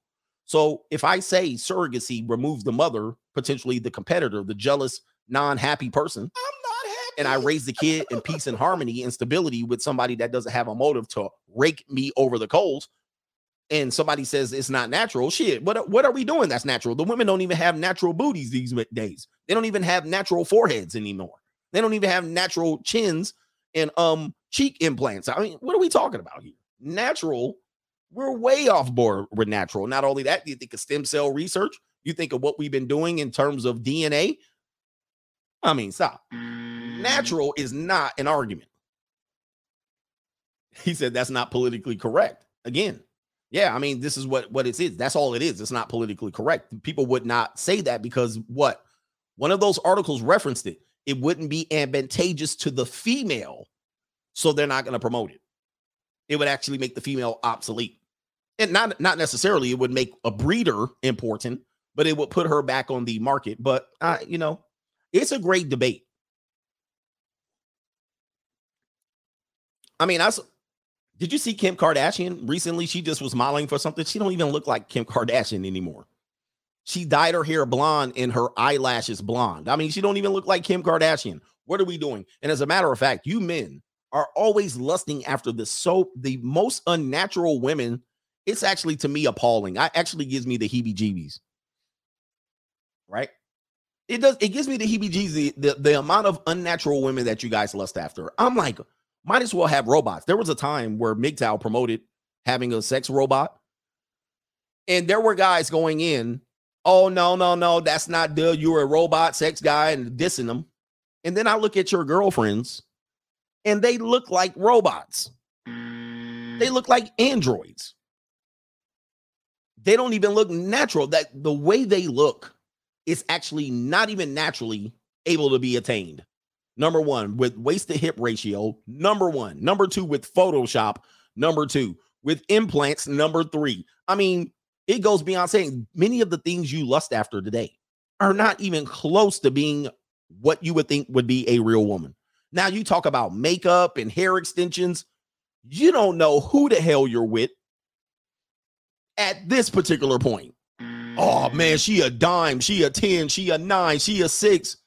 So, if I say surrogacy removes the mother, potentially the competitor, the jealous, non-happy person, and I raise the kid in peace and harmony and stability with somebody that doesn't have a motive to rake me over the coals, and somebody says it's not natural, shit, what, what are we doing that's natural? The women don't even have natural booties these days. They don't even have natural foreheads anymore. They don't even have natural chins and um cheek implants. I mean, what are we talking about here? Natural, we're way off board with natural. Not only that, you think of stem cell research, you think of what we've been doing in terms of DNA. I mean, stop. Natural is not an argument. He said that's not politically correct. Again, Yeah, I mean, this is what what it is. That's all it is. It's not politically correct. People would not say that because what? One of those articles referenced it. It wouldn't be advantageous to the female, so they're not going to promote it. It would actually make the female obsolete. And not not necessarily it would make a breeder important, but it would put her back on the market. But uh, you know, it's a great debate. I mean, I did you see Kim Kardashian recently? She just was modeling for something. She don't even look like Kim Kardashian anymore. She dyed her hair blonde and her eyelashes blonde. I mean, she don't even look like Kim Kardashian. What are we doing? And as a matter of fact, you men are always lusting after the so the most unnatural women. It's actually to me appalling. I actually gives me the heebie-jeebies. Right? It does. It gives me the heebie-jeebies. The, the the amount of unnatural women that you guys lust after. I'm like, might as well have robots. There was a time where MGTOW promoted having a sex robot, and there were guys going in, oh no, no, no, that's not good. You're a robot sex guy and dissing them. And then I look at your girlfriends, and they look like robots. They look like androids. They don't even look natural. That the way they look is actually not even naturally able to be attained. Number one, with waist to hip ratio. Number one. Number two, with Photoshop. Number two, with implants. Number three. I mean, it goes beyond saying many of the things you lust after today are not even close to being what you would think would be a real woman. Now, you talk about makeup and hair extensions. You don't know who the hell you're with at this particular point. Oh man, she a dime, she a 10, she a nine, she a six.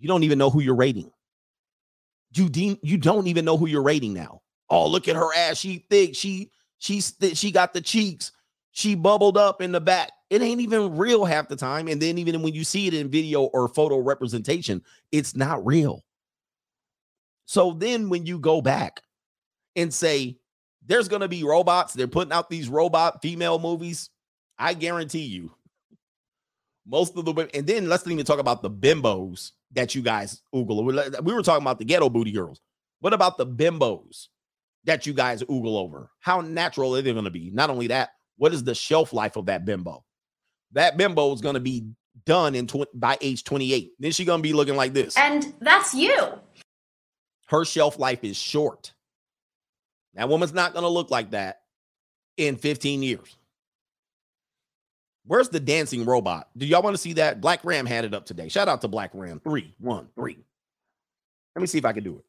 You don't even know who you're rating. You de- you don't even know who you're rating now. Oh, look at her ass. She thick. She she's th- she got the cheeks. She bubbled up in the back. It ain't even real half the time. And then even when you see it in video or photo representation, it's not real. So then when you go back and say there's going to be robots, they're putting out these robot female movies. I guarantee you, most of the women, and then let's not even talk about the bimbos that you guys oogle. We were talking about the ghetto booty girls. What about the bimbos that you guys oogle over? How natural are they going to be? Not only that, what is the shelf life of that bimbo? That bimbo is going to be done in tw- by age 28. Then she's going to be looking like this. And that's you. Her shelf life is short. That woman's not going to look like that in 15 years. Where's the dancing robot? Do y'all want to see that? Black Ram had it up today. Shout out to Black Ram. Three, one, three. Let me see if I can do it.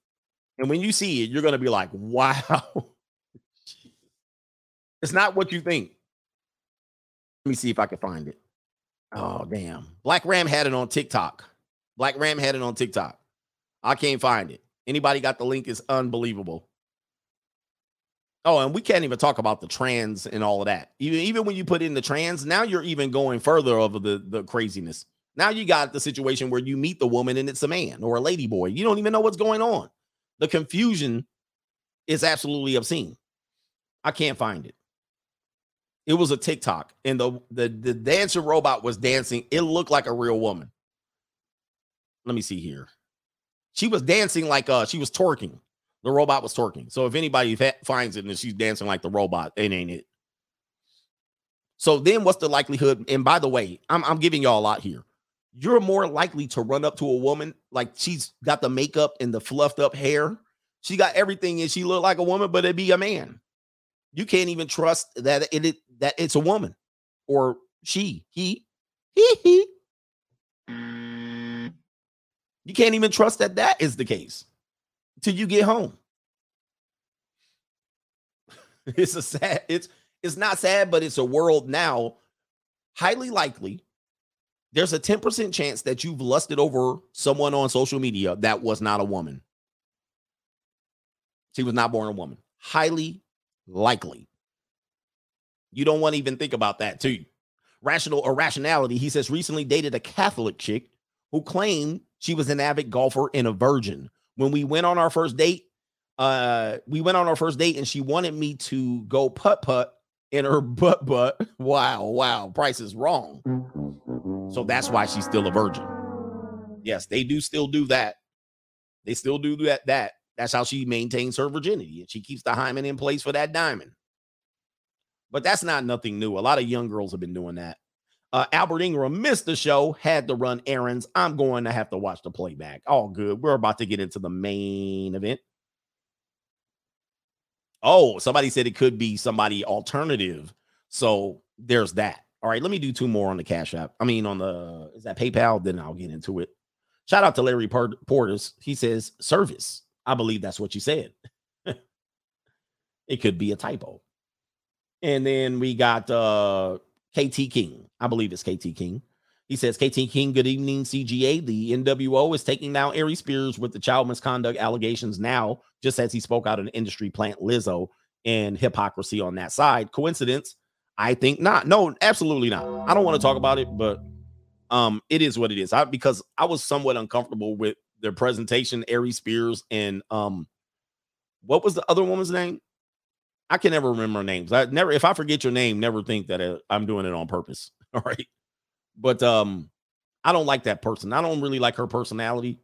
And when you see it, you're going to be like, wow. it's not what you think. Let me see if I can find it. Oh, damn. Black Ram had it on TikTok. Black Ram had it on TikTok. I can't find it. Anybody got the link? It's unbelievable. Oh, and we can't even talk about the trans and all of that. Even even when you put in the trans, now you're even going further over the the craziness. Now you got the situation where you meet the woman and it's a man or a lady boy. You don't even know what's going on. The confusion is absolutely obscene. I can't find it. It was a TikTok, and the the the dancing robot was dancing. It looked like a real woman. Let me see here. She was dancing like uh she was twerking. The robot was twerking. So if anybody finds it and she's dancing like the robot, it ain't it. So then what's the likelihood? And by the way, I'm, I'm giving y'all a lot here. You're more likely to run up to a woman like she's got the makeup and the fluffed up hair. She got everything and she look like a woman, but it be a man. You can't even trust that it, it that it's a woman or she, he, he, he. You can't even trust that that is the case till you get home. It's a sad, it's it's not sad, but it's a world now. Highly likely, there's a 10% chance that you've lusted over someone on social media that was not a woman. She was not born a woman. Highly likely. You don't want to even think about that, too. Rational irrationality. He says recently dated a Catholic chick who claimed she was an avid golfer and a virgin when we went on our first date, uh, we went on our first date and she wanted me to go putt putt in her butt butt. Wow, wow, price is wrong. So that's why she's still a virgin. Yes, they do still do that. They still do that. That that's how she maintains her virginity, and she keeps the hymen in place for that diamond. But that's not nothing new. A lot of young girls have been doing that. Uh, Albert Ingram missed the show, had to run errands. I'm going to have to watch the playback. All good. We're about to get into the main event. Oh, somebody said it could be somebody alternative. So there's that. All right, let me do two more on the Cash App. I mean, on the is that PayPal? Then I'll get into it. Shout out to Larry Porters. He says service. I believe that's what you said. it could be a typo. And then we got uh KT King. I believe it's KT King. He says, KT King, good evening, CGA. The NWO is taking down Aries Spears with the child misconduct allegations now, just as he spoke out an industry plant Lizzo and hypocrisy on that side. Coincidence? I think not. No, absolutely not. I don't want to talk about it, but um, it is what it is. I because I was somewhat uncomfortable with their presentation, Aries Spears, and um, what was the other woman's name? I can never remember names. I never, if I forget your name, never think that uh, I'm doing it on purpose. All right. But um, I don't like that person. I don't really like her personality.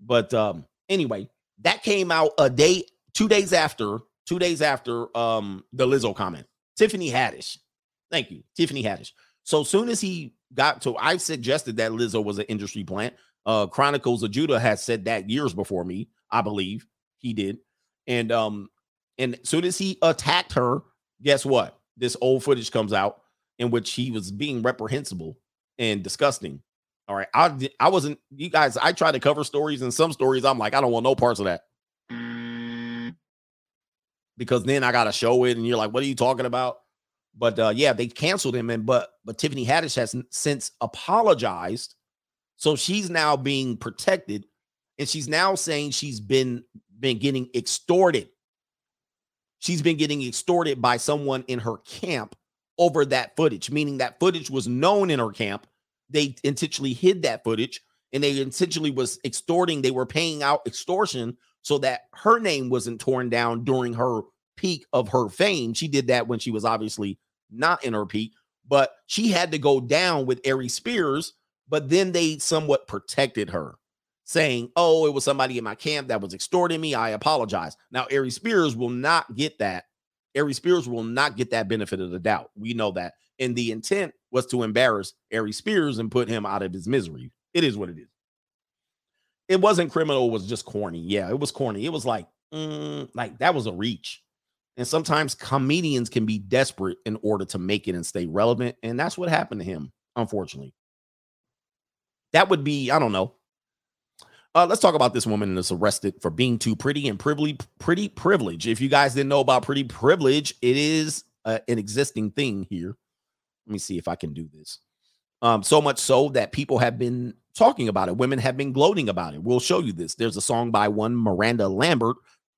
But um, anyway, that came out a day, two days after, two days after um the Lizzo comment. Tiffany Haddish. Thank you, Tiffany Haddish. So soon as he got to, I suggested that Lizzo was an industry plant. Uh, Chronicles of Judah has said that years before me, I believe he did. And um, and soon as he attacked her, guess what? This old footage comes out in which he was being reprehensible and disgusting. All right. I I wasn't you guys, I try to cover stories and some stories I'm like, I don't want no parts of that. Because then I gotta show it and you're like, what are you talking about? But uh yeah, they canceled him and but but Tiffany Haddish has since apologized. So she's now being protected and she's now saying she's been been getting extorted she's been getting extorted by someone in her camp over that footage, meaning that footage was known in her camp. They intentionally hid that footage and they intentionally was extorting, they were paying out extortion so that her name wasn't torn down during her peak of her fame. She did that when she was obviously not in her peak, but she had to go down with Aries Spears, but then they somewhat protected her saying, "Oh, it was somebody in my camp that was extorting me. I apologize." Now, Aries Spears will not get that. Aries Spears will not get that benefit of the doubt. We know that. And the intent was to embarrass Aries Spears and put him out of his misery. It is what it is. It wasn't criminal, it was just corny. Yeah, it was corny. It was like, mm, like that was a reach. And sometimes comedians can be desperate in order to make it and stay relevant. And that's what happened to him, unfortunately. That would be, I don't know, uh, let's talk about this woman that's arrested for being too pretty and pretty, pretty privilege. If you guys didn't know about pretty privilege, it is uh, an existing thing here. Let me see if I can do this. Um, so much so that people have been talking about it. Women have been gloating about it. We'll show you this. There's a song by one Miranda Lambert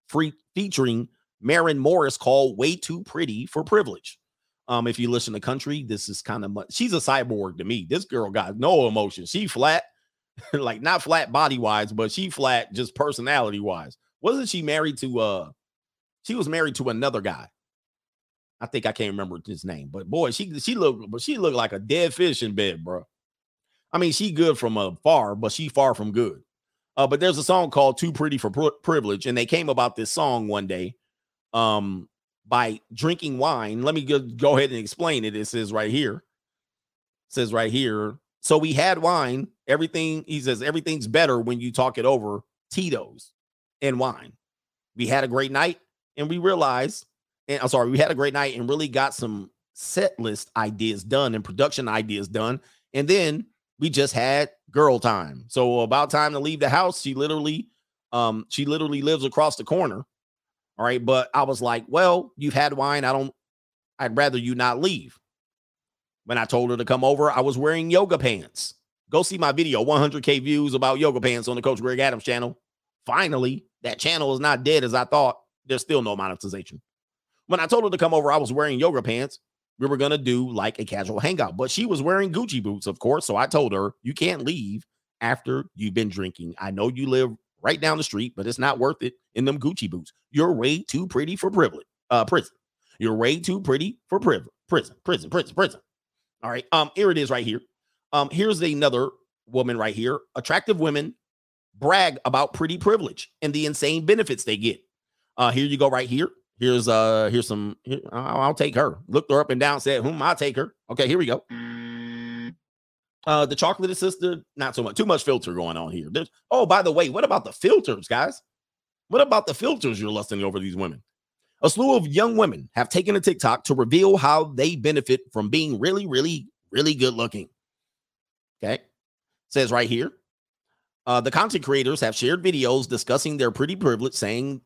free, featuring Maren Morris called Way Too Pretty for Privilege. Um, if you listen to country, this is kind of much. She's a cyborg to me. This girl got no emotion. She flat like not flat body wise, but she flat just personality wise. Wasn't she married to uh she was married to another guy. I think I can't remember his name, but boy, she she looked but she looked like a dead fish in bed, bro. I mean, she good from afar, but she far from good. Uh, but there's a song called "Too Pretty for Pri- Privilege," and they came about this song one day, um, by drinking wine. Let me go, go ahead and explain it. It says right here, it says right here, so we had wine. Everything, he says, everything's better when you talk it over Tito's and wine. We had a great night and we realized, and I'm sorry, we had a great night and really got some set list ideas done and production ideas done. And then we just had girl time. So about time to leave the house. She literally, um, she literally lives across the corner. All right. But I was like, well, you've had wine. I don't, I'd rather you not leave. When I told her to come over, I was wearing yoga pants. Go see my video, 100K views about yoga pants on the Coach Greg Adams channel. Finally, that channel is not dead as I thought. There's still no monetization. When I told her to come over, I was wearing yoga pants. We were going to do like a casual hangout, but she was wearing Gucci boots, of course. So I told her, you can't leave after you've been drinking. I know you live right down the street, but it's not worth it in them Gucci boots. You're way too pretty for privilege, uh, prison. You're way too pretty for privilege, prison, prison, prison, prison. All right. Um, here it is right here. Um, here's another woman right here. Attractive women brag about pretty privilege and the insane benefits they get. Uh, here you go right here. Here's uh here's some here, I'll, I'll take her. Looked her up and down, said, "Whom I'll take her." Okay, here we go. Uh the chocolate sister, not so much. Too much filter going on here. There's, oh, by the way, what about the filters, guys? What about the filters you're lusting over these women? A slew of young women have taken to TikTok to reveal how they benefit from being really, really, really good looking. Okay. Says right here. Uh, the content creators have shared videos discussing their pretty privilege, saying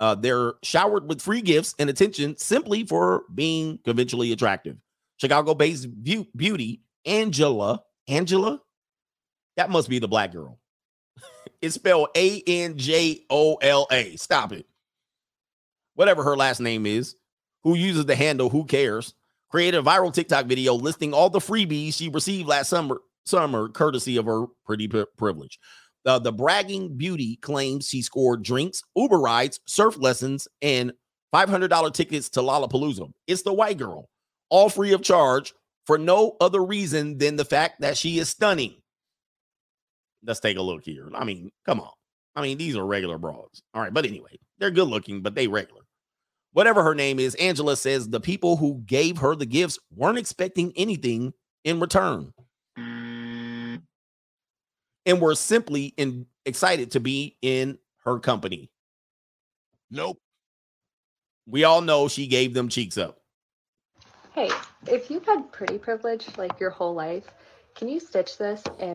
uh, they're showered with free gifts and attention simply for being conventionally attractive. Chicago based beauty Angela, Angela, that must be the black girl. it's spelled A N J O L A. Stop it. Whatever her last name is, who uses the handle Who Cares, created a viral TikTok video listing all the freebies she received last summer, summer courtesy of her pretty privilege. Uh, the bragging beauty claims she scored drinks, Uber rides, surf lessons, and $500 tickets to Lollapalooza. It's the white girl, all free of charge for no other reason than the fact that she is stunning. Let's take a look here. I mean, come on. I mean, these are regular broads. All right. But anyway, they're good looking, but they regular. Whatever her name is, Angela says the people who gave her the gifts weren't expecting anything in return and were simply in, excited to be in her company. Nope. We all know she gave them cheeks up. Hey, if you've had pretty privilege like your whole life, can you stitch this and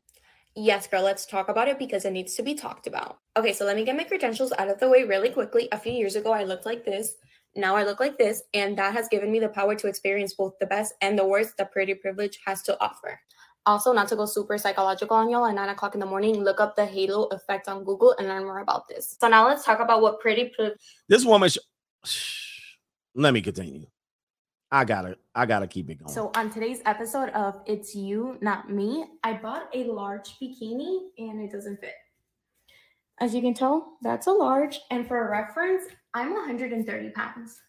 Yes, girl, let's talk about it because it needs to be talked about. Okay, so let me get my credentials out of the way really quickly. A few years ago, I looked like this. Now I look like this, and that has given me the power to experience both the best and the worst that pretty privilege has to offer. Also, not to go super psychological on y'all at nine o'clock in the morning, look up the halo effect on Google and learn more about this. So now let's talk about what pretty. this woman. Sh- Let me continue. I gotta, I gotta keep it going. So on today's episode of It's You, Not Me, I bought a large bikini and it doesn't fit. As you can tell, that's a large. And for a reference, I'm 130 pounds.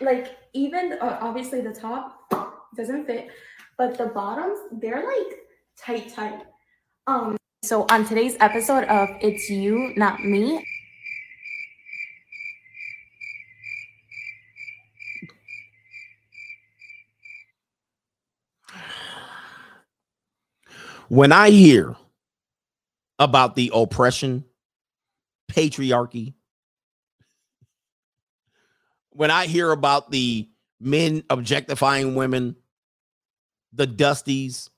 Like even uh, obviously the top doesn't fit, but the bottoms, they're like tight, tight. Um, so on today's episode of It's You, Not Me. When I hear about the oppression, patriarchy, when I hear about the men objectifying women, the dusties,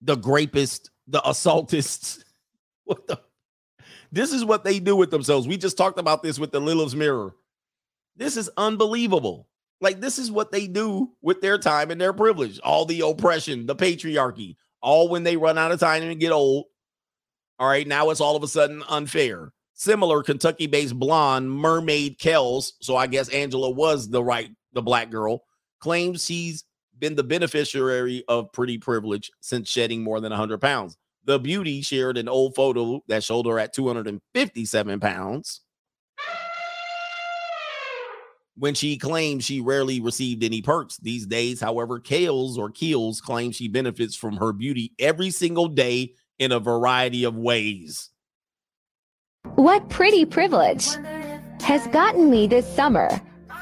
the grapists, the assaultists. What the? This is what they do with themselves. We just talked about this with the Lilith's Mirror. This is unbelievable. Like, this is what they do with their time and their privilege. All the oppression, the patriarchy, all when they run out of time and get old. All right, now it's all of a sudden unfair. Similar Kentucky based blonde mermaid Kells, so I guess Angela was the right, the black girl, claims she's been the beneficiary of pretty privilege since shedding more than 100 pounds. The beauty shared an old photo that showed her at 257 pounds when she claimed she rarely received any perks. These days, however, Kales or Keels claims she benefits from her beauty every single day in a variety of ways. What pretty privilege has gotten me this summer?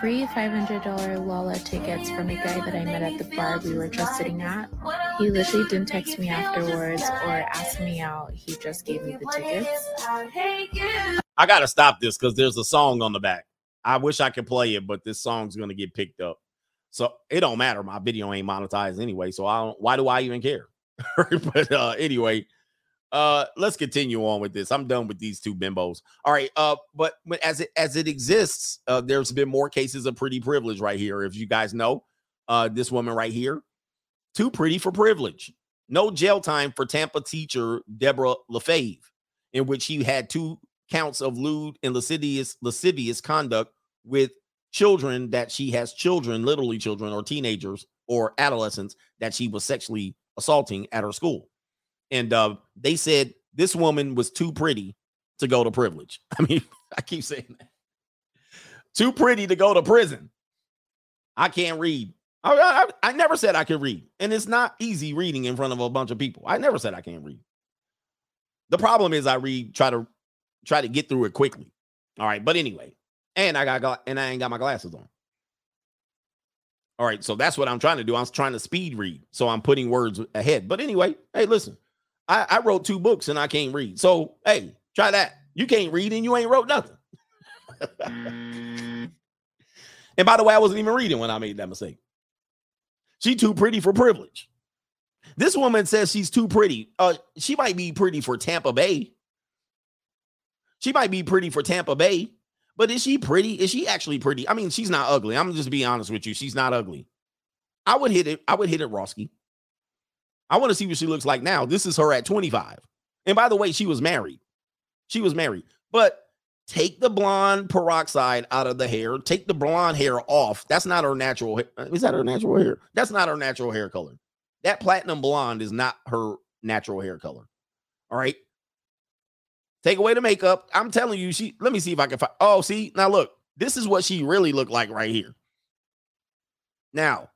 Free $500 Lolla tickets from a guy that I met at the bar we were just sitting at. He literally didn't text me afterwards or ask me out. He just gave me the tickets. I got to stop this because there's a song on the back. I wish I could play it, but this song's going to get picked up. So it don't matter. My video ain't monetized anyway. So I don't, why do I even care? but uh, anyway, uh let's continue on with this. I'm done with these two bimbos. All right uh but as it as it exists uh there's been more cases of pretty privilege right here if you guys know uh this woman right here. Too pretty for privilege. No jail time for tampa teacher deborah Lafave in which he had two counts of lewd and lascivious lascivious conduct with children that she has children literally children or teenagers or adolescents that she was sexually assaulting at her school and uh, they said this woman was too pretty to go to privilege. I mean, I keep saying that. Too pretty to go to prison. I can't read. I, I, I never said I could read, and it's not easy reading in front of a bunch of people. I never said I can't read. The problem is I read, try to try to get through it quickly. All right, but anyway, And I got and I ain't got my glasses on. All right, so that's what I'm trying to do. I'm trying to speed read, so I'm putting words ahead. But anyway, hey, listen, I, I wrote two books and I can't read. So hey, try that. You can't read and you ain't wrote nothing. and by the way, I wasn't even reading when I made that mistake. She too pretty for privilege. This woman says she's too pretty. Uh, she might be pretty for Tampa Bay. She might be pretty for Tampa Bay, but is she pretty? Is she actually pretty? I mean, she's not ugly. I'm just being honest with you. She's not ugly. I would hit it. I would hit it, Roski. I want to see what she looks like now. This is her at 25. And by the way, she was married. She was married. But take the blonde peroxide out of the hair. Take the blonde hair off. That's not her natural hair. Uh, is that her natural hair? That's not her natural hair color. That platinum blonde is not her natural hair color. All right. Take away the makeup. I'm telling you, she let me see if I can find. Oh, see, now look, this is what she really looked like right here. Now,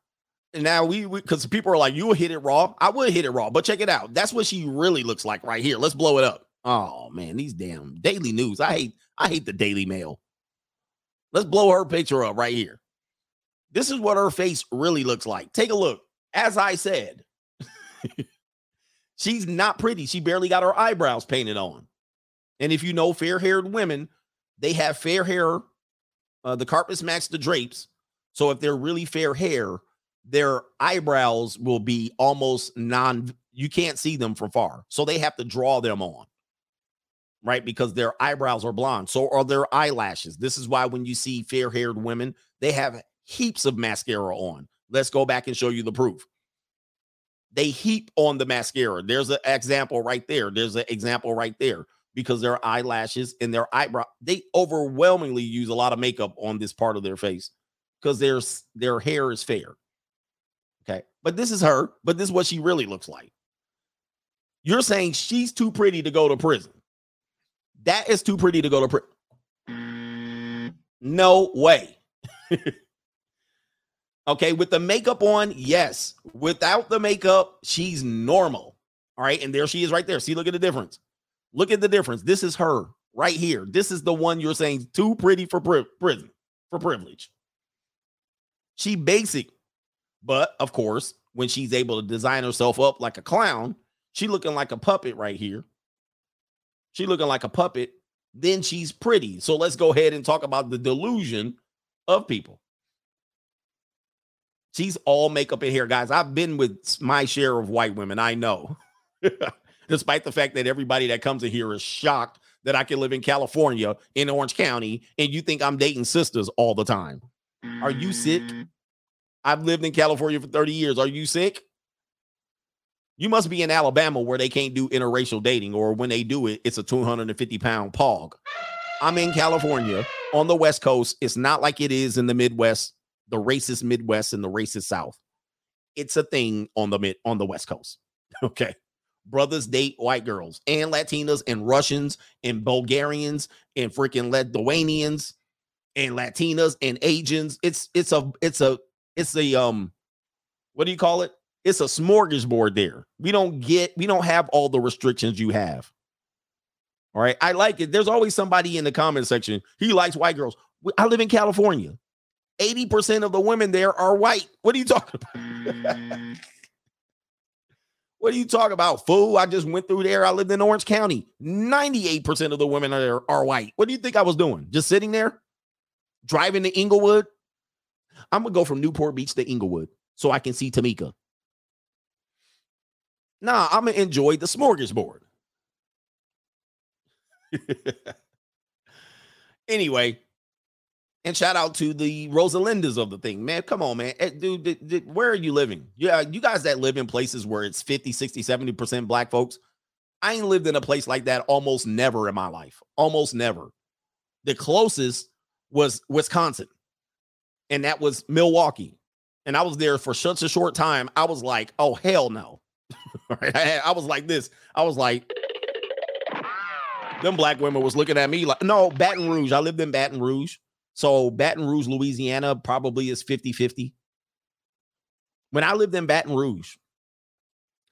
now we because people are like, you will hit it raw. I would hit it raw, but check it out. That's what she really looks like right here. Let's blow it up. Oh man, these damn daily news. I hate, I hate the Daily Mail. Let's blow her picture up right here. This is what her face really looks like. Take a look. As I said, she's not pretty. She barely got her eyebrows painted on. And if you know fair haired women, they have fair hair. Uh, the carpets match the drapes. So if they're really fair hair, their eyebrows will be almost non, you can't see them from far. So they have to draw them on, right? Because their eyebrows are blonde. So are their eyelashes. This is why when you see fair haired women, they have heaps of mascara on. Let's go back and show you the proof. They heap on the mascara. There's an example right there. There's an example right there because their eyelashes and their eyebrow, they overwhelmingly use a lot of makeup on this part of their face because their their hair is fair. Okay. But this is her, but this is what she really looks like. You're saying she's too pretty to go to prison. That is too pretty to go to prison. No way. okay, with the makeup on, yes. Without the makeup, she's normal. All right, and there she is right there. See, look at the difference. Look at the difference. This is her right here. This is the one you're saying too pretty for pri- prison, for privilege. She basic, but of course, when she's able to design herself up like a clown, she looking like a puppet right here. She looking like a puppet. Then she's pretty. So let's go ahead and talk about the delusion of people. She's all makeup and hair, guys. I've been with my share of white women. I know. Despite the fact that everybody that comes in here is shocked that I can live in California in Orange County and you think I'm dating sisters all the time. Are you sick? Mm. I've lived in California for 30 years. Are you sick? You must be in Alabama where they can't do interracial dating, or when they do it, it's a 250 pound pog. I'm in California on the West Coast. It's not like it is in the Midwest, the racist Midwest and the racist South. It's a thing on the mid on the West Coast. Okay. Brothers date white girls and Latinas and Russians and Bulgarians and freaking Lithuanians and Latinas and Asians. It's it's a it's a it's a um what do you call it? It's a smorgasbord there. We don't get we don't have all the restrictions you have. All right. I like it. There's always somebody in the comment section. He likes white girls. I live in California. 80% of the women there are white. What are you talking about? what are you talking about, fool? I just went through there. I lived in Orange County. 98% of the women there are white. What do you think I was doing? Just sitting there? Driving to Inglewood? I'm gonna go from Newport Beach to Inglewood so I can see Tamika. Nah, I'm gonna enjoy the smorgasbord. anyway, and shout out to the Rosalindas of the thing, man. Come on, man. Eh, Dude, where are you living? Yeah, you guys that live in places where it's 50, 60, 70% black folks. I ain't lived in a place like that almost never in my life. Almost never. The closest was Wisconsin, and that was Milwaukee. And I was there for such a short time. I was like, oh, hell no. Right? I, I was like this. I was like, them black women was looking at me like, no, Baton Rouge. I lived in Baton Rouge. So Baton Rouge, Louisiana probably is 50 50. When I lived in Baton Rouge,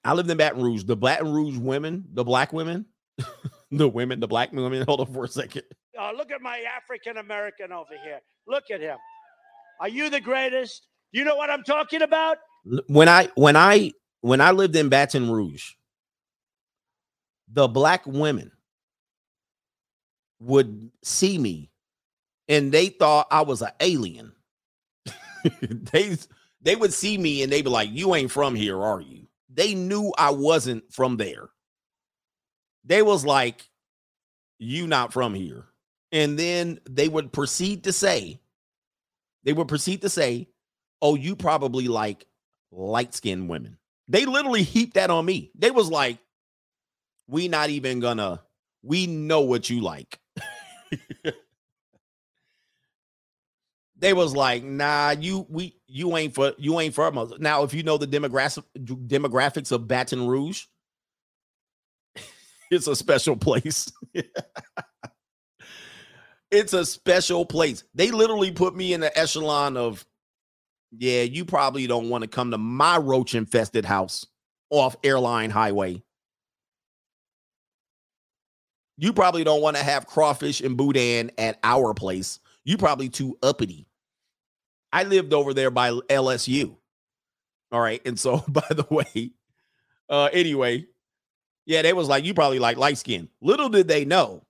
I lived in Baton Rouge. The Baton Rouge women, the black women, the women, the black women, hold on for a second. Oh, look at my African American over here. Look at him. Are you the greatest? Do You know what I'm talking about? When I when I when I lived in Baton Rouge, the black women would see me and they thought I was an alien. they they would see me and they'd be like, "You ain't from here, are you?" They knew I wasn't from there. They was like, "You not from here," and then they would proceed to say, they would proceed to say, "Oh, you probably like light skinned women." They literally heaped that on me. They was like, "We not even gonna. We know what you like." they was like, nah, you we you ain't for you ain't for us. Now, if you know the demographic demographics of Baton Rouge, it's a special place. it's a special place. They literally put me in the echelon of, yeah, you probably don't want to come to my roach infested house off Airline Highway. You probably don't want to have crawfish and boudin at our place. You probably too uppity. I lived over there by LSU. All right. And so, by the way, uh, anyway, yeah, they was like, you probably like light skin. Little did they know,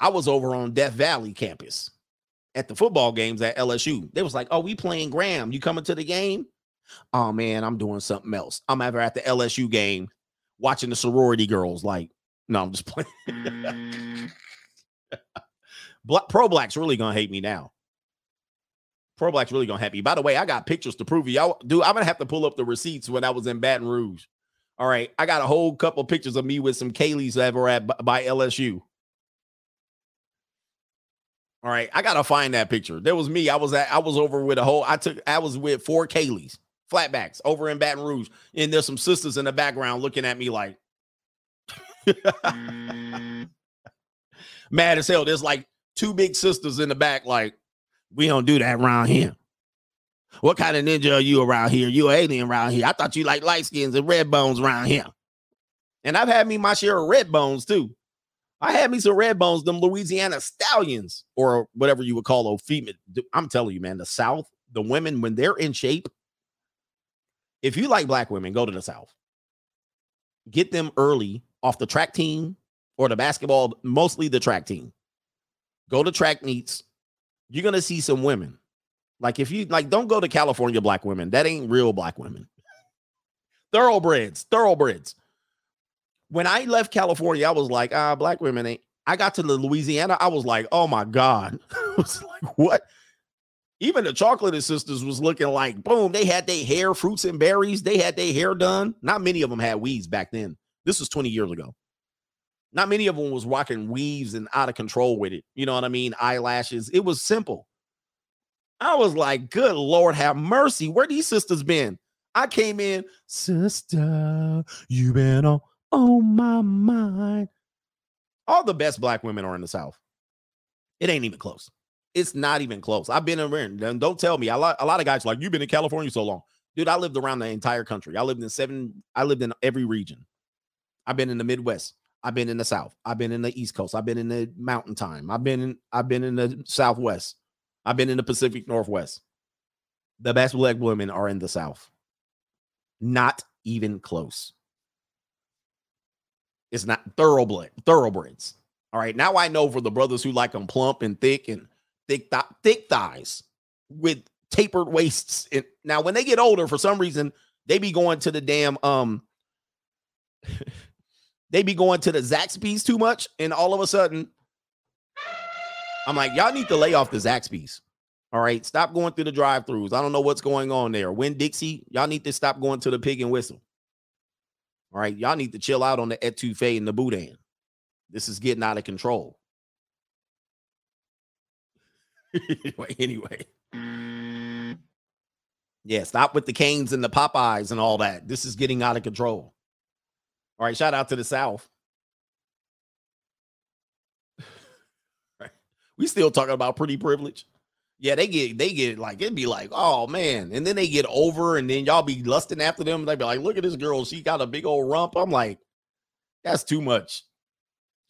I was over on Death Valley campus at the football games at LSU. They was like, oh, we playing Graham. You coming to the game? Oh man, I'm doing something else. I'm ever at the LSU game watching the sorority girls. Like, no, I'm just playing. Mm. Black, pro blacks really gonna hate me now. Pro Black's really gonna happy. By the way, I got pictures to prove it. Y'all, dude, I'm gonna have to pull up the receipts when I was in Baton Rouge. All right, I got a whole couple pictures of me with some Kaylees that were at by LSU. All right, I gotta find that picture. There was me. I was at. I was over with a whole. I took. I was with four Kayleys, flatbacks, over in Baton Rouge, and there's some sisters in the background looking at me like, mad as hell. There's like two big sisters in the back, like, we don't do that around here. What kind of ninja are you around here? You an alien around here. I thought you like light skins and red bones around here. And I've had me my share of red bones too. I had me some red bones, them Louisiana stallions, or whatever you would call those female. I'm telling you, man, the South, the women, when they're in shape, if you like black women, go to the South. Get them early off the track team or the basketball, mostly the track team. Go to track meets. You're gonna see some women. Like if you like, don't go to California black women. That ain't real black women. thoroughbreds, thoroughbreds. When I left California, I was like, ah, black women ain't. I got to the Louisiana, I was like, oh my God. I was like, what? Even the chocolate sisters was looking like boom. They had their hair, fruits and berries. They had their hair done. Not many of them had weaves back then. This was 20 years ago. Not many of them was rocking weaves and out of control with it. You know what I mean? Eyelashes. It was simple. I was like, good Lord, have mercy. Where these sisters been? I came in, sister, you been on, on my mind. All the best black women are in the South. It ain't even close. It's not even close. I've been around. Don't tell me. A lot, a lot of guys like, you've been in California so long. Dude, I lived around the entire country. I lived in seven, I lived in every region. I've been in the Midwest. I've been in the South. I've been in the East Coast. I've been in the Mountain Time. I've been in, I've been in the Southwest. I've been in the Pacific Northwest. The best black women are in the South. Not even close. It's not thoroughbred, thoroughbreds. All right. Now I know for the brothers who like them plump and thick and thick, th- thick thighs with tapered waists. And now when they get older, for some reason, they be going to the damn um they be going to the Zaxby's too much, and all of a sudden, I'm like, y'all need to lay off the Zaxby's. All right, stop going through the drive-throughs. I don't know what's going on there. Winn-Dixie, y'all need to stop going to the pig and whistle. All right, y'all need to chill out on the etouffee and the boudin. This is getting out of control. anyway. Yeah, stop with the Cane's and the Popeyes and all that. This is getting out of control. All right, shout out to the South. Right. We still talking about pretty privilege. Yeah, they get they get like it'd be like, oh man, and then they get over, and then y'all be lusting after them. They be like, look at this girl, she got a big old rump. I'm like, that's too much.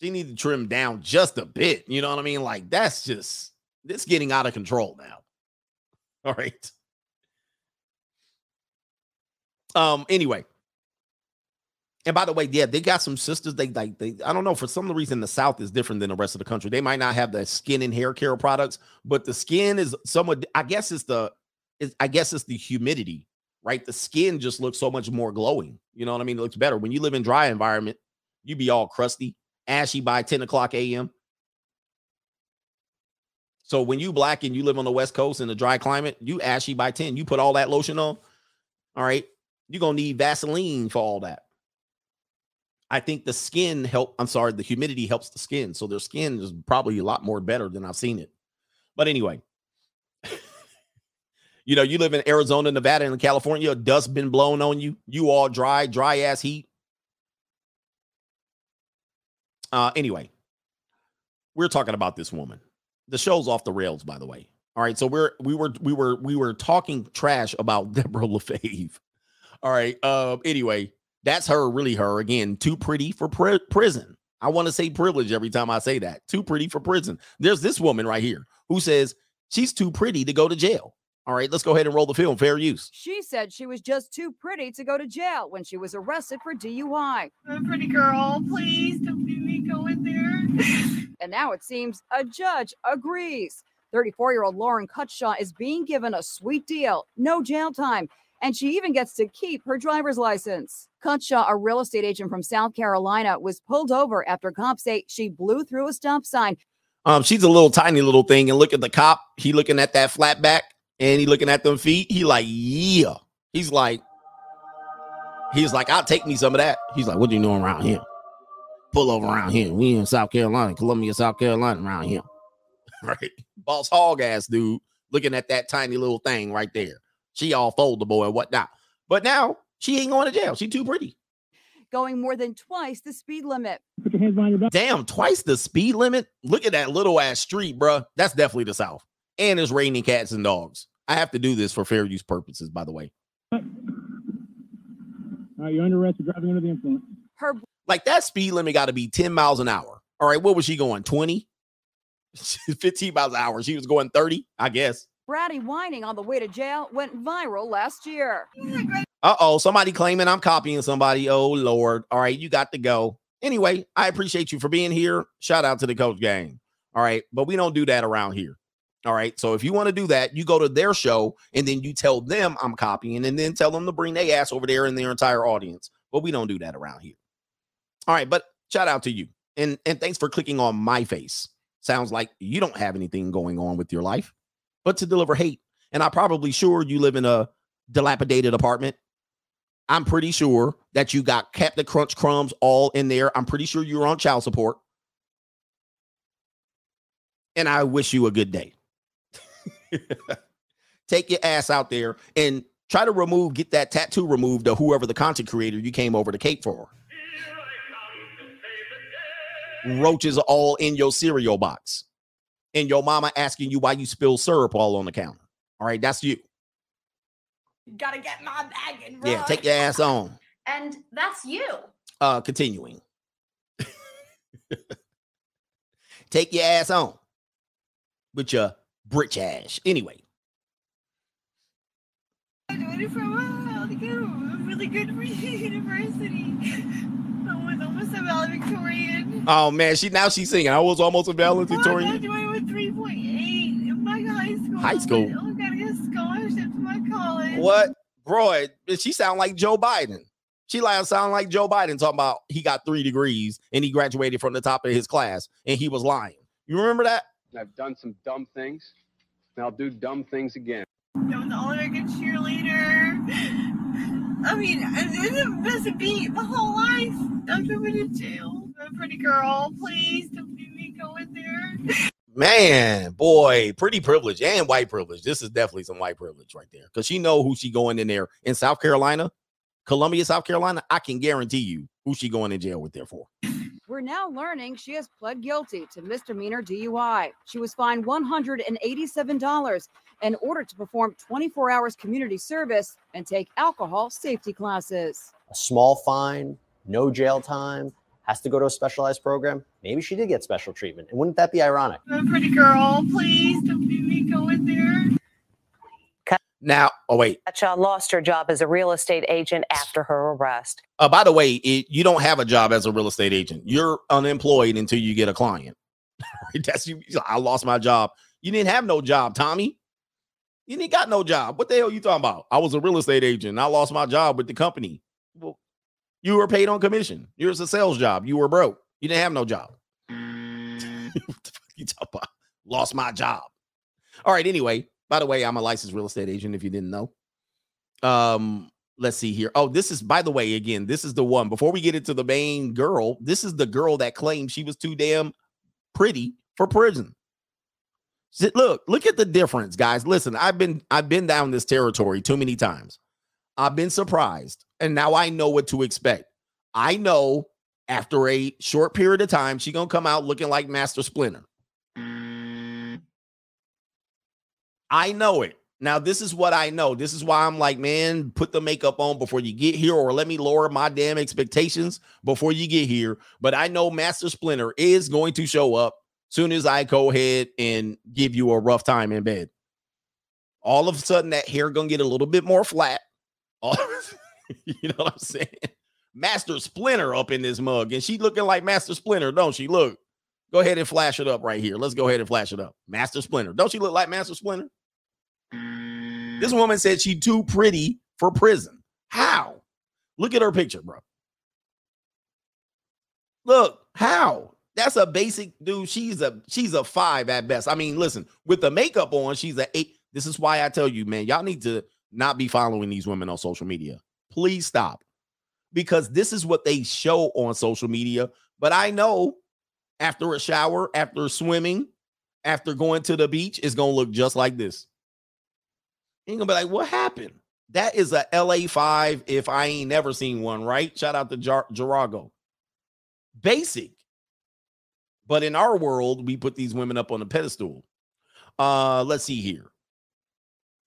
She need to trim down just a bit. You know what I mean? Like that's just this getting out of control now. All right. Um. Anyway. And by the way, yeah, they got some sisters. They like they. I don't know for some reason the South is different than the rest of the country. They might not have the skin and hair care products, but the skin is somewhat. I guess it's the. It's, I guess it's the humidity, right? The skin just looks so much more glowing. You know what I mean? It looks better when you live in dry environment. You be all crusty, ashy by ten o'clock a.m. So when you black and you live on the West Coast in a dry climate, you ashy by 10. You put all that lotion on. All right. You're gonna need Vaseline for all that. I think the skin help. I'm sorry, the humidity helps the skin. So their skin is probably a lot more better than I've seen it. But anyway, you know, you live in Arizona, Nevada, and California, dust been blown on you. You all dry, dry ass heat. Uh anyway, we're talking about this woman the show's off the rails, by the way. All right, so we're we were we were we were talking trash about Deborah LaFave. All right. Uh, anyway, that's her, really her. Again, too pretty for pri- prison. I want to say privilege every time I say that. Too pretty for prison. There's this woman right here who says she's too pretty to go to jail. All right, let's go ahead and roll the film. Fair use. She said she was just too pretty to go to jail when she was arrested for DUI. I'm a pretty girl. Please don't make me go in there. And now it seems a judge agrees. 34 year old Lauren Cutshaw is being given a sweet deal no jail time. And she even gets to keep her driver's license. Cutshaw, a real estate agent from South Carolina, was pulled over after cops say she blew through a stop sign. Um, she's a little tiny little thing, and look at the cop. He looking at that flat back, and he looking at them feet. He like, yeah. He's like, he's like, I'll take me some of that. He's like, what do you doing around here? Pull over around here. We in South Carolina, Columbia, South Carolina, around here. right, boss hog ass dude, looking at that tiny little thing right there. She all foldable and whatnot. But now she ain't going to jail. She too pretty. Going more than twice the speed limit. Put your hands behind your back. Damn, twice the speed limit. Look at that little ass street, bruh. That's definitely the South. And it's raining cats and dogs. I have to do this for fair use purposes, by the way. All right, you're under arrest for driving under the influence. Her like that speed limit got to be 10 miles an hour. All right, what was she going? 20? 15 miles an hour. She was going 30, I guess. Bratty whining on the way to jail went viral last year. Uh oh, somebody claiming I'm copying somebody. Oh Lord. All right, you got to go. Anyway, I appreciate you for being here. Shout out to the coach gang. All right, but we don't do that around here. All right, so if you want to do that, you go to their show and then you tell them I'm copying and then tell them to bring their ass over there in their entire audience. But we don't do that around here. All right, but shout out to you. And and thanks for clicking on my face. Sounds like you don't have anything going on with your life, but to deliver hate. And I'm probably sure you live in a dilapidated apartment. I'm pretty sure that you got Cap'n Crunch crumbs all in there. I'm pretty sure you're on child support. And I wish you a good day. Take your ass out there and try to remove, get that tattoo removed of whoever the content creator you came over to Cape for. Roaches all in your cereal box. And your mama asking you why you spill syrup all on the counter. All right, that's you. You gotta get my bag and Yeah, take your ass on. And that's you. Uh continuing. take your ass on with your britch ass. Anyway. Doing it for a while to go. I'm really good for university. I was almost a valedictorian. Oh man, she now she's singing. I was almost a I valedictorian. graduated with 3.8 in my high school. High school? I oh, gotta get a scholarship to my college. What? Bro, she sound like Joe Biden. She like sound like Joe Biden talking about he got three degrees and he graduated from the top of his class and he was lying. You remember that? I've done some dumb things, and I'll do dumb things again. I was all American cheerleader. I mean, I missed a beat my whole life. I'm going to jail. I'm a pretty girl. Please don't make me go in there. Man, boy, pretty privilege and white privilege. This is definitely some white privilege right there. Because she know who she going in there in South Carolina, Columbia, South Carolina. I can guarantee you who she going in jail with there for. We're now learning she has pled guilty to misdemeanor DUI. She was fined $187 in order to perform 24 hours community service and take alcohol safety classes. a small fine, no jail time. has to go to a specialized program, maybe she did get special treatment. And wouldn't that be ironic? I'm a pretty girl. Please don't make me go in there. Now, oh wait. Bradshaw lost her job as a real estate agent after her arrest. Uh, by the way, it, you don't have a job as a real estate agent. You're unemployed until you get a client. That's you. I lost my job. You didn't have no job, Tommy. You didn't got no job. What the hell are you talking about? I was a real estate agent. And I lost my job with the company. Well, you were paid on commission. Yours a sales job. You were broke. You didn't have no job. what the fuck you talking about? Lost my job. All right. Anyway, by the way, I'm a licensed real estate agent. If you didn't know. Um, let's see here. Oh, this is by the way, again, this is the one. Before we get into the main girl, this is the girl that claimed she was too damn pretty for prison. Look, look at the difference, guys. Listen, I've been I've been down this territory too many times. I've been surprised, and now I know what to expect. I know after a short period of time, she gonna come out looking like Master Splinter. I know it. Now, this is what I know. This is why I'm like, man, put the makeup on before you get here, or let me lower my damn expectations before you get here. But I know Master Splinter is going to show up soon as I go ahead and give you a rough time in bed. All of a sudden, that hair gonna get a little bit more flat. You know what I'm saying? Master Splinter up in this mug, and she looking like Master Splinter, don't she? Look, go ahead and flash it up right here. Let's go ahead and flash it up. Master Splinter, don't she look like Master Splinter? This woman said she too pretty for prison. How? Look at her picture, bro. Look, how? That's a basic dude. She's a she's a five at best. I mean, listen, with the makeup on, she's a eight. This is why I tell you, man, y'all need to not be following these women on social media. Please stop. Because this is what they show on social media. But I know after a shower, after swimming, after going to the beach, it's gonna look just like this. You're gonna be like, what happened? That is a LA5 if I ain't never seen one, right? Shout out to Jar- Jarago. Basic. But in our world, we put these women up on a pedestal. Uh, let's see here.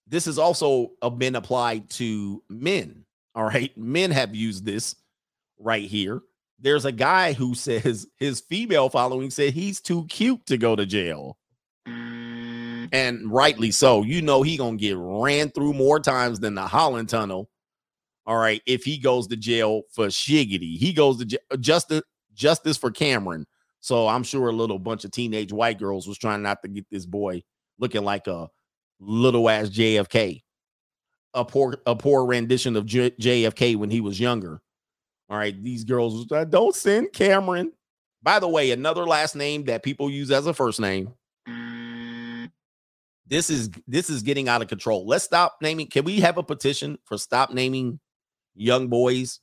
This has also uh, been applied to men. All right. Men have used this right here. There's a guy who says his female following said he's too cute to go to jail. And rightly so. You know he gonna get ran through more times than the Holland Tunnel. All right, if he goes to jail for shiggity, he goes to jail. Justice, justice for Cameron. So I'm sure a little bunch of teenage white girls was trying not to get this boy looking like a little ass JFK, a poor a poor rendition of J- JFK when he was younger. All right, these girls uh, don't send Cameron. By the way, another last name that people use as a first name. This is this is getting out of control. Let's stop naming. Can we have a petition for stop naming young boys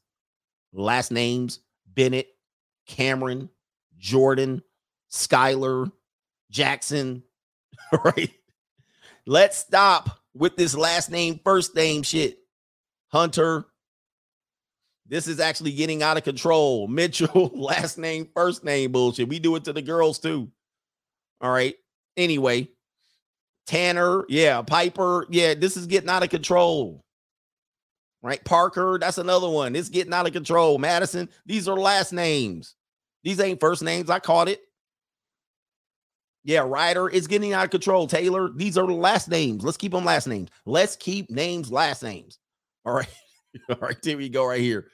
last names? Bennett, Cameron, Jordan, Skylar, Jackson. Right? Let's stop with this last name, first name shit. Hunter. This is actually getting out of control. Mitchell, last name, first name bullshit. We do it to the girls too. All right. Anyway, Tanner, yeah, Piper, yeah, this is getting out of control. Right? Parker, that's another one. It's getting out of control. Madison, these are last names. These ain't first names. I caught it. Yeah, Ryder, it's getting out of control. Taylor, these are last names. Let's keep them last names. Let's keep names last names. All right. All right, here we go right here.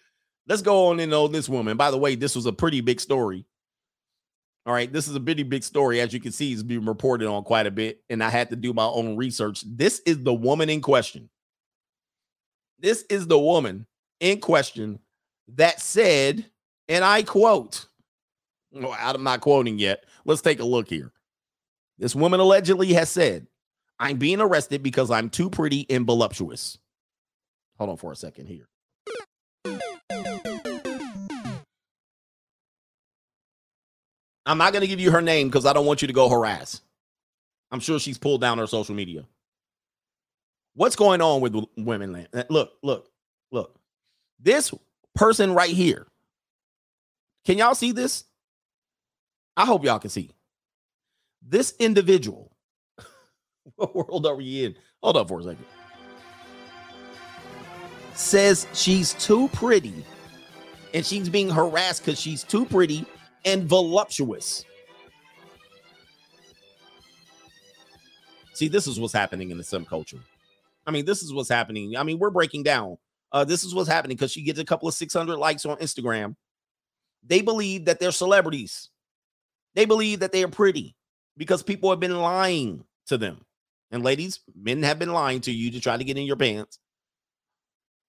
Let's go on and on this woman. By the way, this was a pretty big story. All right, this is a pretty big story. As you can see, it's being reported on quite a bit, and I had to do my own research. This is the woman in question. This is the woman in question that said, and I quote, well, I'm not quoting yet. Let's take a look here. This woman allegedly has said, I'm being arrested because I'm too pretty and voluptuous. Hold on for a second here. I'm not going to give you her name because I don't want you to go harass. I'm sure she's pulled down her social media. What's going on with women? Uh, Look, look, look. This person right here. Can y'all see this? I hope y'all can see. This individual. what world are we in? Hold up for a second. Says she's too pretty And she's being harassed because she's too pretty and voluptuous. See, this is what's happening in the sim culture. I mean, this is what's happening. I mean, we're breaking down. Uh, this is what's happening because she gets a couple of 600 likes on Instagram. They believe that they're celebrities. They believe that they are pretty because people have been lying to them. And ladies, men have been lying to you to try to get in your pants.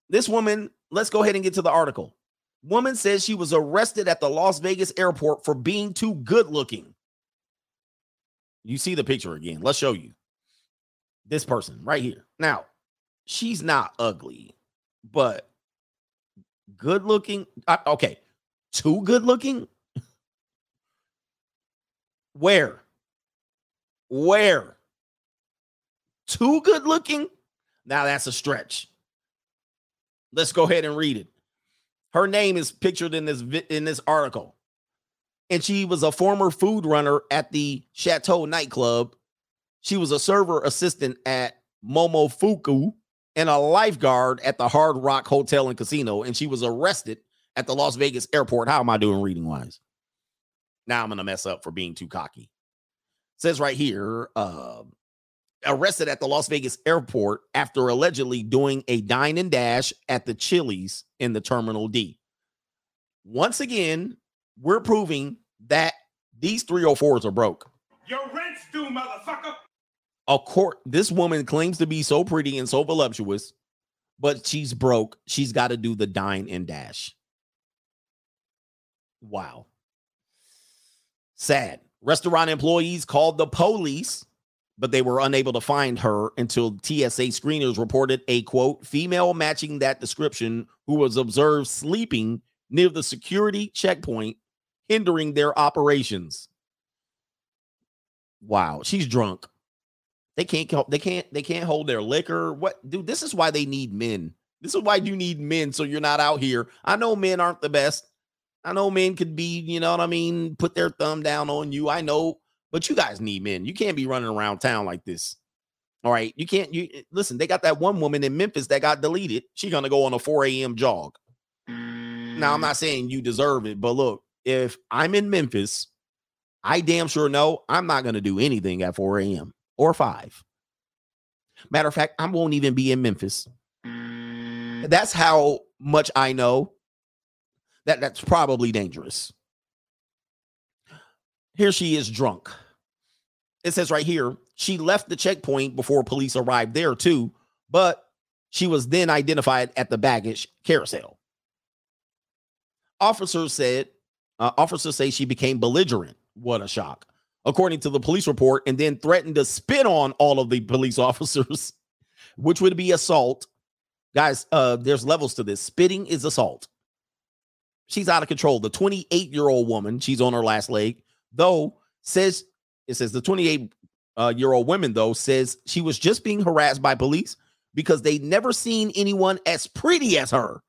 This woman, let's go ahead and get to the article. Woman says she was arrested at the Las Vegas airport for being too good looking. You see the picture again. Let's show you this person right here. Now, she's not ugly, but good looking. Uh, okay, too good looking. Where? Where? Too good looking? Now that's a stretch. Let's go ahead and read it. Her name is pictured in this in this article. And she was a former food runner at the Chateau nightclub. She was a server assistant at Momofuku and a lifeguard at the Hard Rock Hotel and Casino. And she was arrested at the Las Vegas airport. How am I doing reading wise? Now I'm going to mess up for being too cocky. says right here, uh, arrested at the Las Vegas airport after allegedly doing a dine and dash at the Chili's in the Terminal D. Once again, we're proving that these 304s are broke. Your rent's due, motherfucker. A court, this woman claims to be so pretty and so voluptuous, but she's broke. She's got to do the dine and dash. Wow. Sad. Restaurant employees called the police, but they were unable to find her until TSA screeners reported a quote, female matching that description who was observed sleeping near the security checkpoint, hindering their operations. Wow, she's drunk. They can't they can't they can't hold their liquor. What dude, this is why they need men. This is why you need men so you're not out here. I know men aren't the best. I know men could be, you know what I mean, put their thumb down on you. I know, but you guys need men. You can't be running around town like this. All right. You can't you eh, listen, they got that one woman in Memphis that got deleted. She gonna go on a 4 a.m. jog. Now I'm mm. not saying you deserve it, but look, if I'm in Memphis, I damn sure know I'm not gonna do anything at 4 a.m. or 5. Matter of fact, I won't even be in Memphis. Mm. That's how much I know that that's probably dangerous. Here she is drunk. It says right here, she left the checkpoint before police arrived there too, but she was then identified at the baggage carousel. Officers said, uh, officers say she became belligerent. What a shock. According to the police report, and then threatened to spit on all of the police officers, which would be assault. Guys, uh, there's levels to this. Spitting is assault. She's out of control. The 28 year old woman, she's on her last leg, though, says it says the 28 uh, year old woman, though, says she was just being harassed by police because they never seen anyone as pretty as her.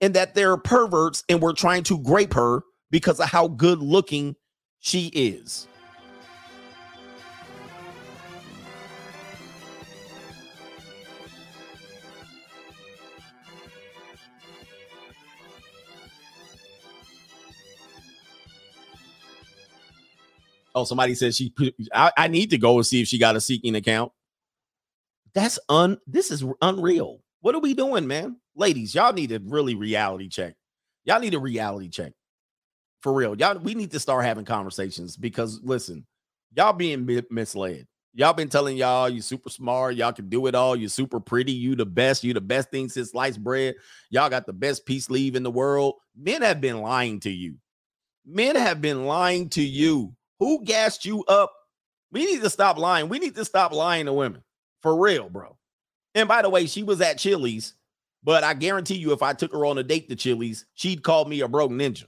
And that they're perverts and were trying to grape her because of how good looking she is. Oh, somebody says she. I, I need to go and see if she got a seeking account. That's un. This is unreal. What are we doing, man? Ladies, y'all need a really reality check. Y'all need a reality check for real. Y'all, we need to start having conversations because listen, y'all being misled. Y'all been telling y'all you super smart, y'all can do it all, You're super pretty, you the best, you the best thing since sliced bread. Y'all got the best peace leave in the world. Men have been lying to you. Men have been lying to you. Who gassed you up? We need to stop lying. We need to stop lying to women. For real, bro. And by the way, she was at Chili's, but I guarantee you, if I took her on a date to Chili's, she'd call me a broke ninja.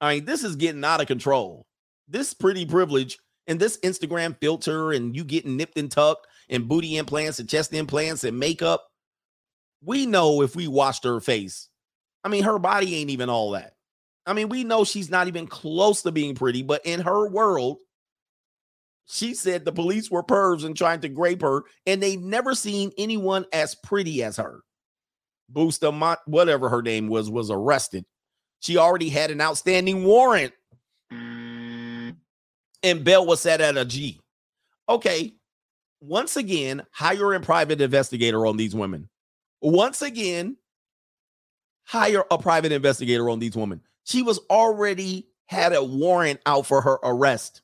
I mean, this is getting out of control. This pretty privilege and this Instagram filter, and you getting nipped and tucked, and booty implants and chest implants and makeup. We know if we washed her face, I mean, her body ain't even all that. I mean, we know she's not even close to being pretty, but in her world, she said the police were pervs and trying to grape her, and they never seen anyone as pretty as her. Bustamante, whatever her name was, was arrested. She already had an outstanding warrant. Mm. And bail was set at a G. Okay. Once again, hire a private investigator on these women. Once again, hire a private investigator on these women. She was already had a warrant out for her arrest.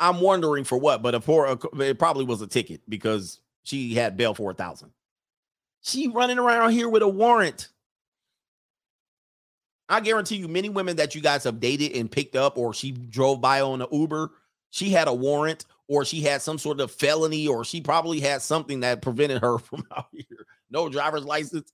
I'm wondering for what, but for it probably was a ticket because she had bail for a thousand. She running around here with a warrant. I guarantee you, many women that you guys have dated and picked up, or she drove by on an Uber, she had a warrant, or she had some sort of felony, or she probably had something that prevented her from out here. No driver's license.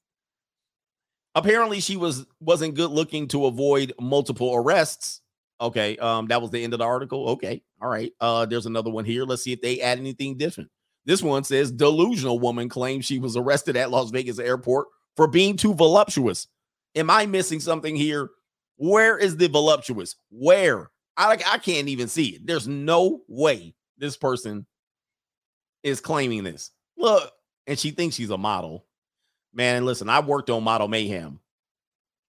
Apparently, she was wasn't good looking to avoid multiple arrests. Okay, um, that was the end of the article. Okay, all right. Uh, there's another one here. Let's see if they add anything different. This one says delusional woman claims she was arrested at Las Vegas airport for being too voluptuous. Am I missing something here? Where is the voluptuous? Where? I like I can't even see it. There's no way this person is claiming this. Look, and she thinks she's a model. Man, listen, I worked on Model Mayhem.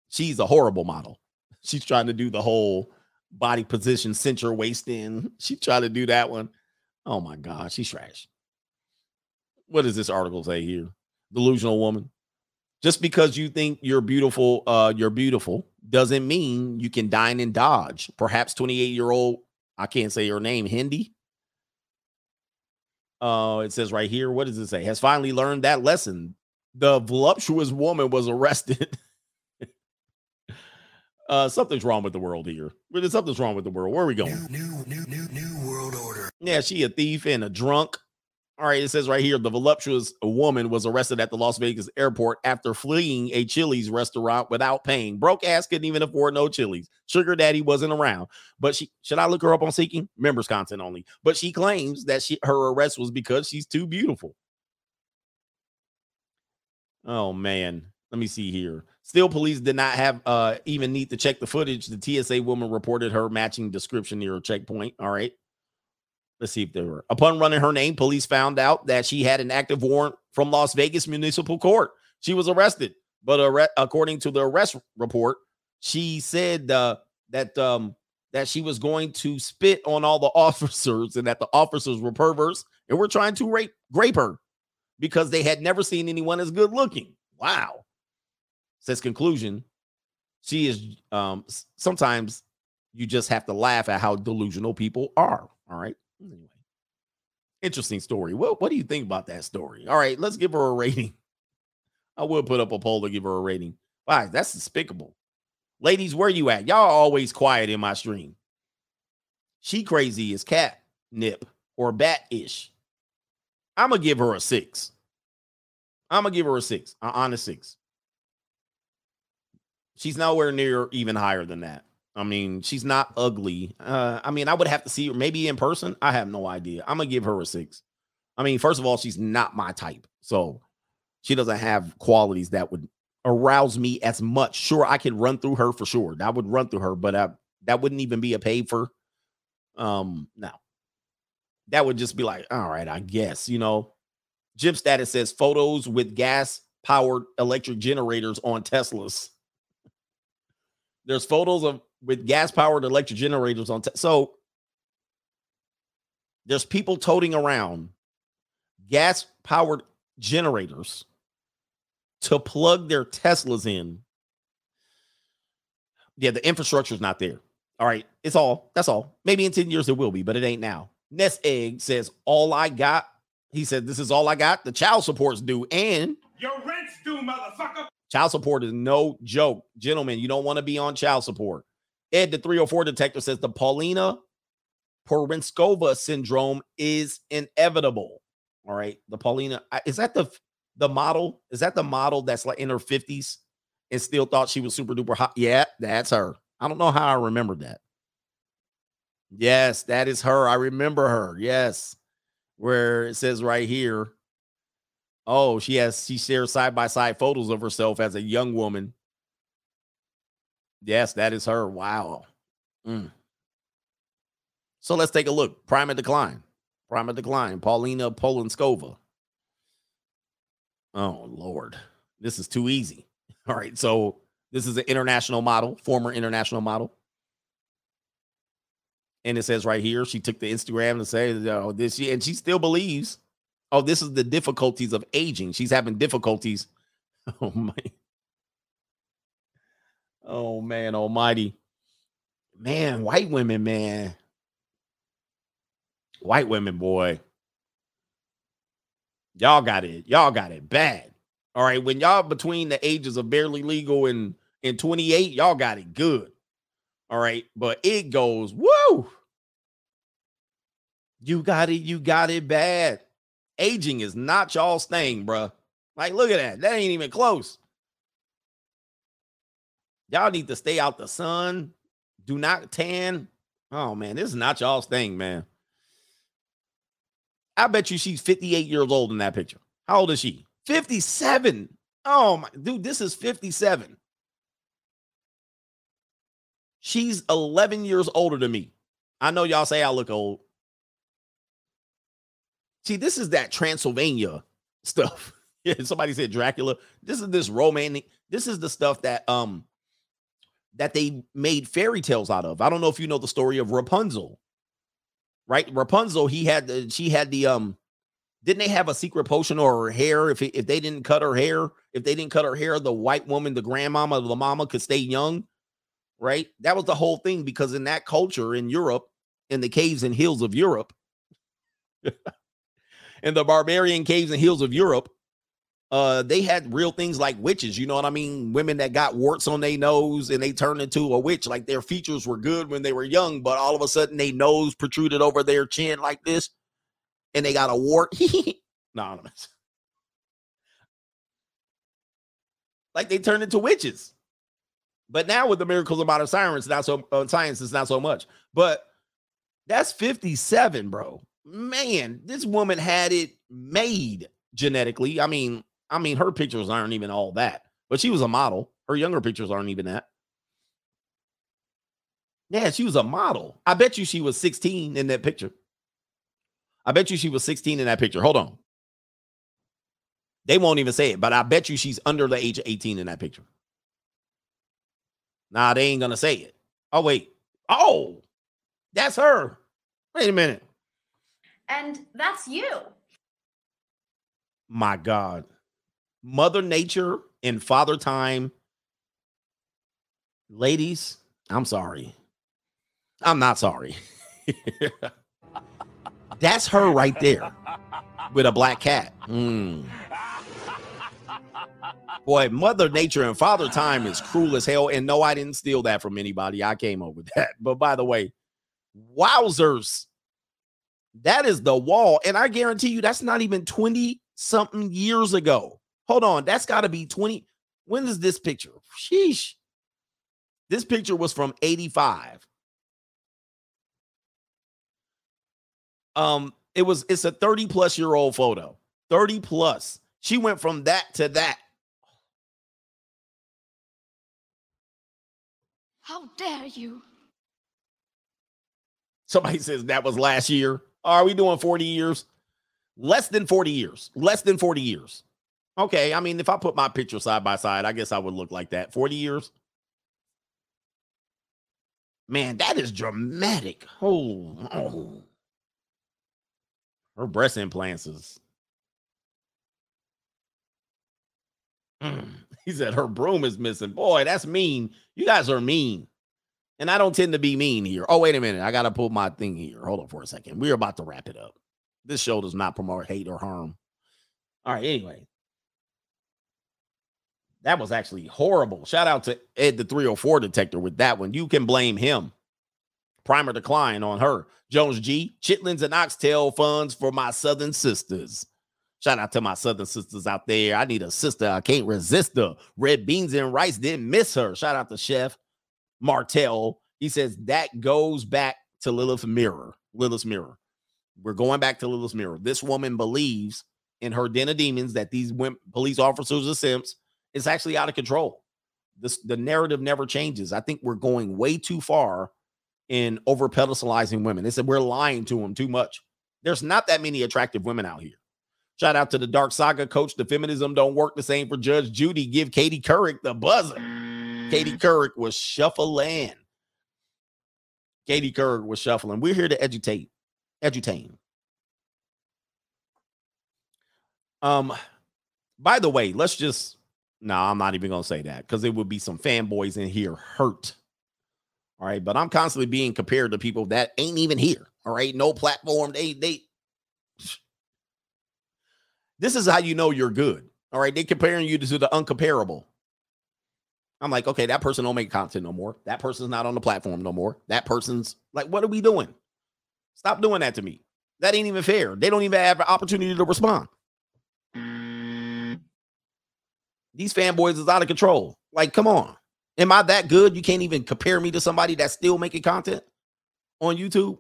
She's a horrible model. She's trying to do the whole body position, cinch her waist in. She tried to do that one. Oh my God, she's trash. What does this article say here? Delusional woman. Just because you think you're beautiful, uh, you're beautiful doesn't mean you can dine and dodge. Perhaps 28 year old, I can't say her name, Hindi. Uh, it says right here, what does it say? Has finally learned that lesson. The voluptuous woman was arrested. uh, something's wrong with the world here. Something's wrong with the world. Where are we going? New, new, new, new world order. Yeah, she a thief and a drunk. All right, it says right here the voluptuous woman was arrested at the Las Vegas airport after fleeing a Chili's restaurant without paying. Broke ass couldn't even afford no Chili's. Sugar daddy wasn't around. But she should I look her up on Seeking? Members content only. But she claims that she her arrest was because she's too beautiful. Oh man, let me see here. Still, police did not have uh even need to check the footage. The TSA woman reported her matching description near a checkpoint. All right. Let's see if they were. Upon running her name, police found out that she had an active warrant from Las Vegas Municipal Court. She was arrested, but arre- according to the arrest report, she said uh, that um, that she was going to spit on all the officers and that the officers were perverts and were trying to rape grape her because they had never seen anyone as good looking. Wow. Says conclusion. She is um sometimes you just have to laugh at how delusional people are. All right. Anyway, interesting story. What what do you think about that story? All right, let's give her a rating. I will put up a poll to give her a rating. Wow, that's despicable. Ladies, where you at? Y'all always quiet in my stream. She crazy as cat nip or bat ish. I'm gonna give her a six. I'm gonna give her a six, an honest six. She's nowhere near even higher than that. I mean, she's not ugly. Uh, I mean, I would have to see her maybe in person. I have no idea. I'm gonna give her a six. I mean, first of all, she's not my type, so she doesn't have qualities that would arouse me as much. Sure, I could run through her for sure. That would run through her, but I, that wouldn't even be a paid for. Um, no, that would just be like, all right, I guess you know. Jim status says photos with gas powered electric generators on Teslas. There's photos of with gas powered electric generators on. Te- so there's people toting around gas powered generators to plug their Teslas in. Yeah, the infrastructure is not there. All right, it's all. That's all. Maybe in 10 years it will be, but it ain't now. Nest Egg says, All I got, he said, This is all I got. The child support's due, and Your rent's due, motherfucker. child support is no joke. Gentlemen, you don't want to be on child support. Ed, the 304 detective, says the Paulina Porizkova syndrome is inevitable. All right. The Paulina, is that the the model? Is that the model that's like in her 50s and still thought she was super duper hot? Yeah, that's her. I don't know how I remembered that. Yes, that is her. I remember her. Yes. Where it says right here, oh, she has she shares side by side photos of herself as a young woman Yes, that is her. Wow. Mm. So let's take a look. Prime of decline. Prime of decline. Paulina Porizkova. Oh Lord. This is too easy. All right. So this is an international model, former international model. And it says right here, she took the Instagram to say, oh, this, she, and she still believes, oh, this is the difficulties of aging. She's having difficulties. Oh, my. Oh, man, almighty. Man, white women, man. White women, boy. Y'all got it. Y'all got it bad. All right. When y'all between the ages of barely legal and, and 28, y'all got it good. All right. But it goes, woo. You got it. You got it bad. Aging is not y'all's thing, bruh. Like, look at that. That ain't even close. Y'all need to stay out the sun. Do not tan. Oh, man. This is not y'all's thing, man. I bet you she's 58 years old in that picture. How old is she? 57. Oh my dude, this is 57. She's 11 years older than me. I know y'all say I look old. See, this is that Transylvania stuff. Yeah, somebody said Dracula. This is this romantic. This is the stuff that um that they made fairy tales out of. I don't know if you know the story of Rapunzel. Right? Rapunzel, he had the she had the um didn't they have a secret potion or her hair if it, if they didn't cut her hair, if they didn't cut her hair, the white woman, the grandmama, the mama could stay young, right? That was the whole thing because in that culture in Europe, in the caves and hills of Europe, in the barbarian caves and hills of Europe, uh, they had real things like witches. You know what I mean? Women that got warts on their nose and they turned into a witch. Like their features were good when they were young, but all of a sudden their nose protruded over their chin like this, and they got a wart. no, no. Like they turned into witches. But now with the miracles of modern science, not so uh, science is not so much. But that's 57, bro. Man, this woman had it made genetically. I mean, I mean, her pictures aren't even all that, but she was a model. Her younger pictures aren't even that. Yeah, she was a model. I bet you she was 16 in that picture. I bet you she was 16 in that picture. Hold on. They won't even say it, but I bet you she's under the age of 18 in that picture. Nah, they ain't gonna say it. Oh, wait. Oh, that's her. Wait a minute. And that's you. My God. Mother Nature and Father Time. Ladies, I'm sorry. I'm not sorry. That's her right there with a black cat. Mm. Boy, Mother Nature and Father Time is cruel as hell. And no, I didn't steal that from anybody. I came up with that. But by the way, wowzers. That is the wall. And I guarantee you that's not even 20 something years ago. Hold on. That's got to be 20. When is this picture? Sheesh. This picture was from 85. Um, it was it's a 30 plus year old photo. 30 plus. She went from that to that. How dare you? Somebody says that was last year. Are we doing 40 years? Less than 40 years. Less than 40 years. Okay. I mean, if I put my picture side by side, I guess I would look like that. 40 years. Man, that is dramatic. Oh, oh. her breast implants is. Mm. He said her broom is missing. Boy, that's mean. You guys are mean. And I don't tend to be mean here. Oh, wait a minute. I got to pull my thing here. Hold on for a second. We're about to wrap it up. This show does not promote hate or harm. All right. Anyway, that was actually horrible. Shout out to Ed the 304 detector with that one. You can blame him. Primer decline on her. Jones G. Chitlins and oxtail funds for my southern sisters. Shout out to my southern sisters out there. I need a sister. I can't resist her. Red beans and rice didn't miss her. Shout out to Chef Martell. He says that goes back to Lilith Mirror. Lilith's Mirror. We're going back to Lilith's Mirror. This woman believes in her den of demons that these police officers are simps. It's actually out of control. This the narrative never changes. I think we're going way too far in over pedestalizing women. They said we're lying to them too much. There's not that many attractive women out here. Shout out to the Dark Saga coach. The feminism don't work the same for Judge Judy. Give Katie Couric the buzzer. Katie Couric was shuffling. Katie Couric was shuffling. We're here to educate, edutain. Um, by the way, let's just no, I'm not even gonna say that because it would be some fanboys in here hurt. All right, but I'm constantly being compared to people that ain't even here. All right, no platform. They they this is how you know you're good. All right. They're comparing you to the uncomparable. I'm like, okay, that person don't make content no more. That person's not on the platform no more. That person's like, what are we doing? Stop doing that to me. That ain't even fair. They don't even have an opportunity to respond. These fanboys is out of control. Like, come on. Am I that good? You can't even compare me to somebody that's still making content on YouTube.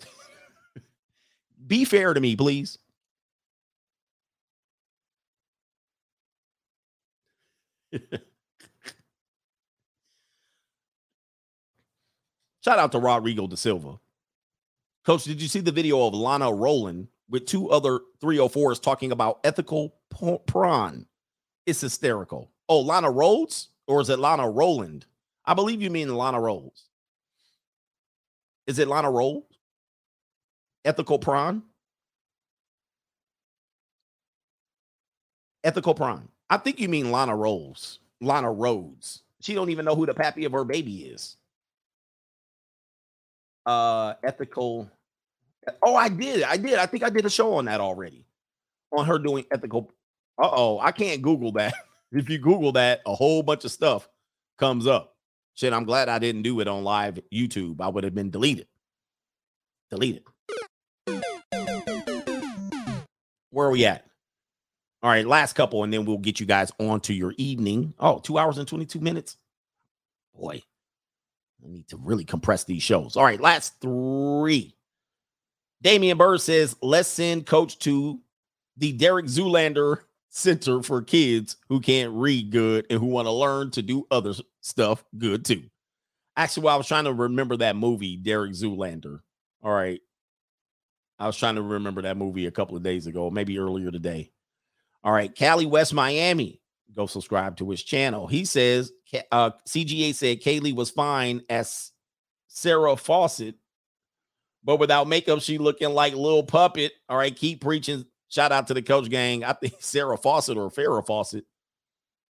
Be fair to me, please. Shout out to Rodrigo da Silva. Coach, did you see the video of Lana Rowland with two other 304s talking about ethical prawn? It's hysterical. Oh, Lana Rhodes? Or is it Lana Rowland? I believe you mean Lana Rhodes. Is it Lana Rhodes? Ethical prawn? Ethical prawn. I think you mean Lana Rose. Lana Rhodes. She don't even know who the pappy of her baby is. Uh ethical. Oh, I did. I did. I think I did a show on that already. On her doing ethical. Uh-oh, I can't Google that. if you Google that, a whole bunch of stuff comes up. Shit, I'm glad I didn't do it on live YouTube. I would have been deleted. Deleted. Where are we at? All right, last couple, and then we'll get you guys on to your evening. Oh, two hours and 22 minutes. Boy, I need to really compress these shows. All right, last three. Damian Bird says, let's send coach to the Derek Zoolander Center for kids who can't read good and who want to learn to do other stuff good too. Actually, well, I was trying to remember that movie, Derek Zoolander. All right. I was trying to remember that movie a couple of days ago, maybe earlier today. All right, Cali West Miami. Go subscribe to his channel. He says uh, CGA said Kaylee was fine as Sarah Fawcett, but without makeup, she looking like little puppet. All right, keep preaching. Shout out to the coach gang. I think Sarah Fawcett or Farrah Fawcett.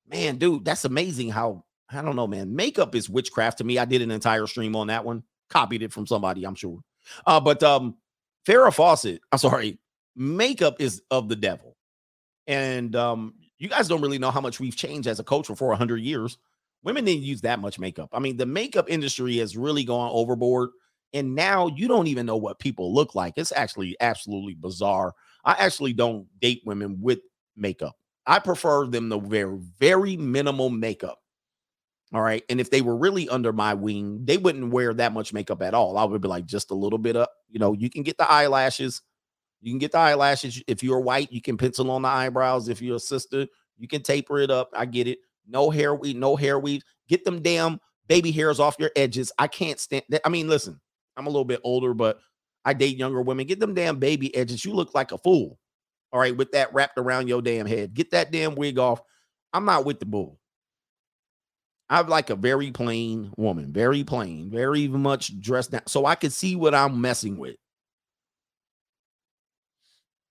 Man, dude, that's amazing how I don't know, man. Makeup is witchcraft to me. I did an entire stream on that one. Copied it from somebody, I'm sure. Uh, but um, Farrah Fawcett, I'm sorry, makeup is of the devil. And um, you guys don't really know how much we've changed as a culture for 100 years. Women didn't use that much makeup. I mean, the makeup industry has really gone overboard. And now you don't even know what people look like. It's actually absolutely bizarre. I actually don't date women with makeup. I prefer them to wear very minimal makeup. All right. And if they were really under my wing, they wouldn't wear that much makeup at all. I would be like just a little bit up. You know, you can get the eyelashes, you can get the eyelashes. If you're white, you can pencil on the eyebrows. If you're a sister, you can taper it up. I get it. No hair weave, no hair weave. Get them damn baby hairs off your edges. I can't stand that. I mean, listen, I'm a little bit older, but I date younger women. Get them damn baby edges. You look like a fool. All right, with that wrapped around your damn head. Get that damn wig off. I'm not with the bull. I'm like a very plain woman, very plain, very much dressed down, so I can see what I'm messing with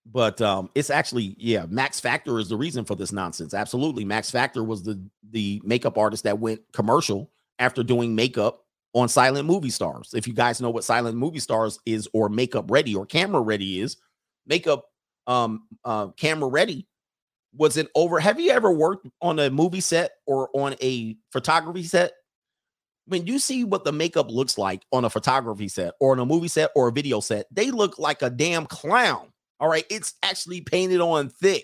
but um it's actually yeah max factor is the reason for this nonsense absolutely. Max factor was the the makeup artist that went commercial after doing makeup on silent movie stars. If you guys know what silent movie stars is or makeup ready or camera ready is makeup um uh camera ready was it over have you ever worked on a movie set or on a photography set? When you see what the makeup looks like on a photography set or on a movie set or a video set they look like a damn clown all right, it's actually painted on thick.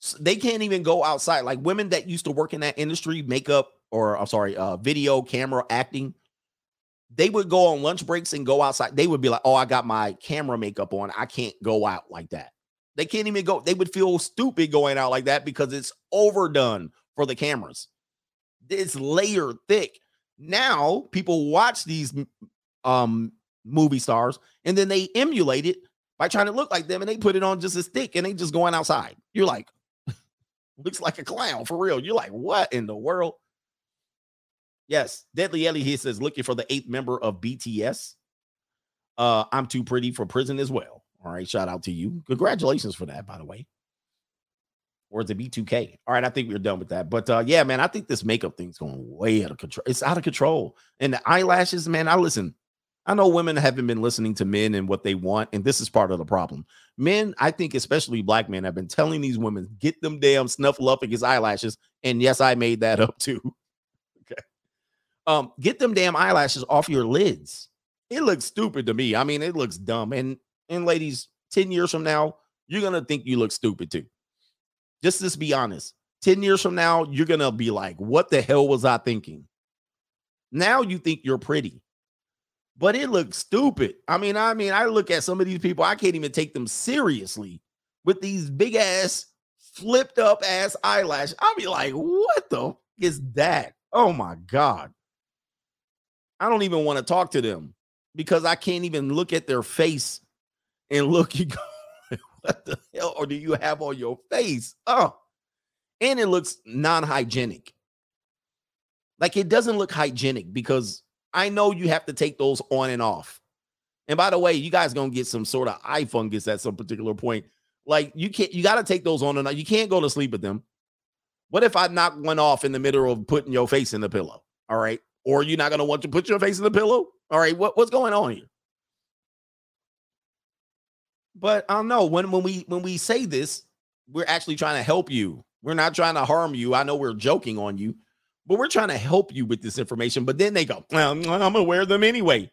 So they can't even go outside. Like women that used to work in that industry, makeup or I'm sorry, uh, video, camera, acting, they would go on lunch breaks and go outside. They would be like, "Oh, I got my camera makeup on. I can't go out like that." They can't even go. They would feel stupid going out like that because it's overdone for the cameras. It's layered thick. Now people watch these um movie stars and then they emulate it by trying to look like them and they put it on just as thick and they just going outside. You're like, looks like a clown for real. You're like, what in the world? Yes, Deadly Ellie here says looking for the eighth member of BTS. Uh, I'm too pretty for prison as well. All right, shout out to you. Congratulations for that, by the way. Or is it B2K? All right, I think we're done with that. But uh, yeah, man, I think this makeup thing's going way out of control. It's out of control. And the eyelashes, man, I listen. I know women haven't been listening to men and what they want, and this is part of the problem. Men, I think, especially black men, have been telling these women, get them damn snuffleupagus eyelashes. And yes, I made that up too. okay. Um, get them damn eyelashes off your lids. It looks stupid to me. I mean, it looks dumb. And and ladies, 10 years from now, you're gonna think you look stupid too. Just let's be honest. 10 years from now, you're gonna be like, what the hell was I thinking? Now you think you're pretty but it looks stupid. I mean, I mean, I look at some of these people, I can't even take them seriously with these big ass, flipped up ass eyelashes. I'll be like, what the is that? Oh my God. I don't even want to talk to them because I can't even look at their face and look and go, what the hell or do you have on your face? Oh, and it looks non-hygienic. Like it doesn't look hygienic because I know you have to take those on and off. And by the way, you guys gonna get some sort of eye fungus at some particular point. Like you can't, you got to take those on and off. You can't go to sleep with them. What if I knock one off in the middle of putting your face in the pillow? All right, or you're not gonna want to put your face in the pillow? All right, what, what's going on here? But I don't know when when we when we say this, we're actually trying to help you. We're not trying to harm you. I know we're joking on you, but we're trying to help you with this information. But then they go, well, I'm gonna wear them anyway.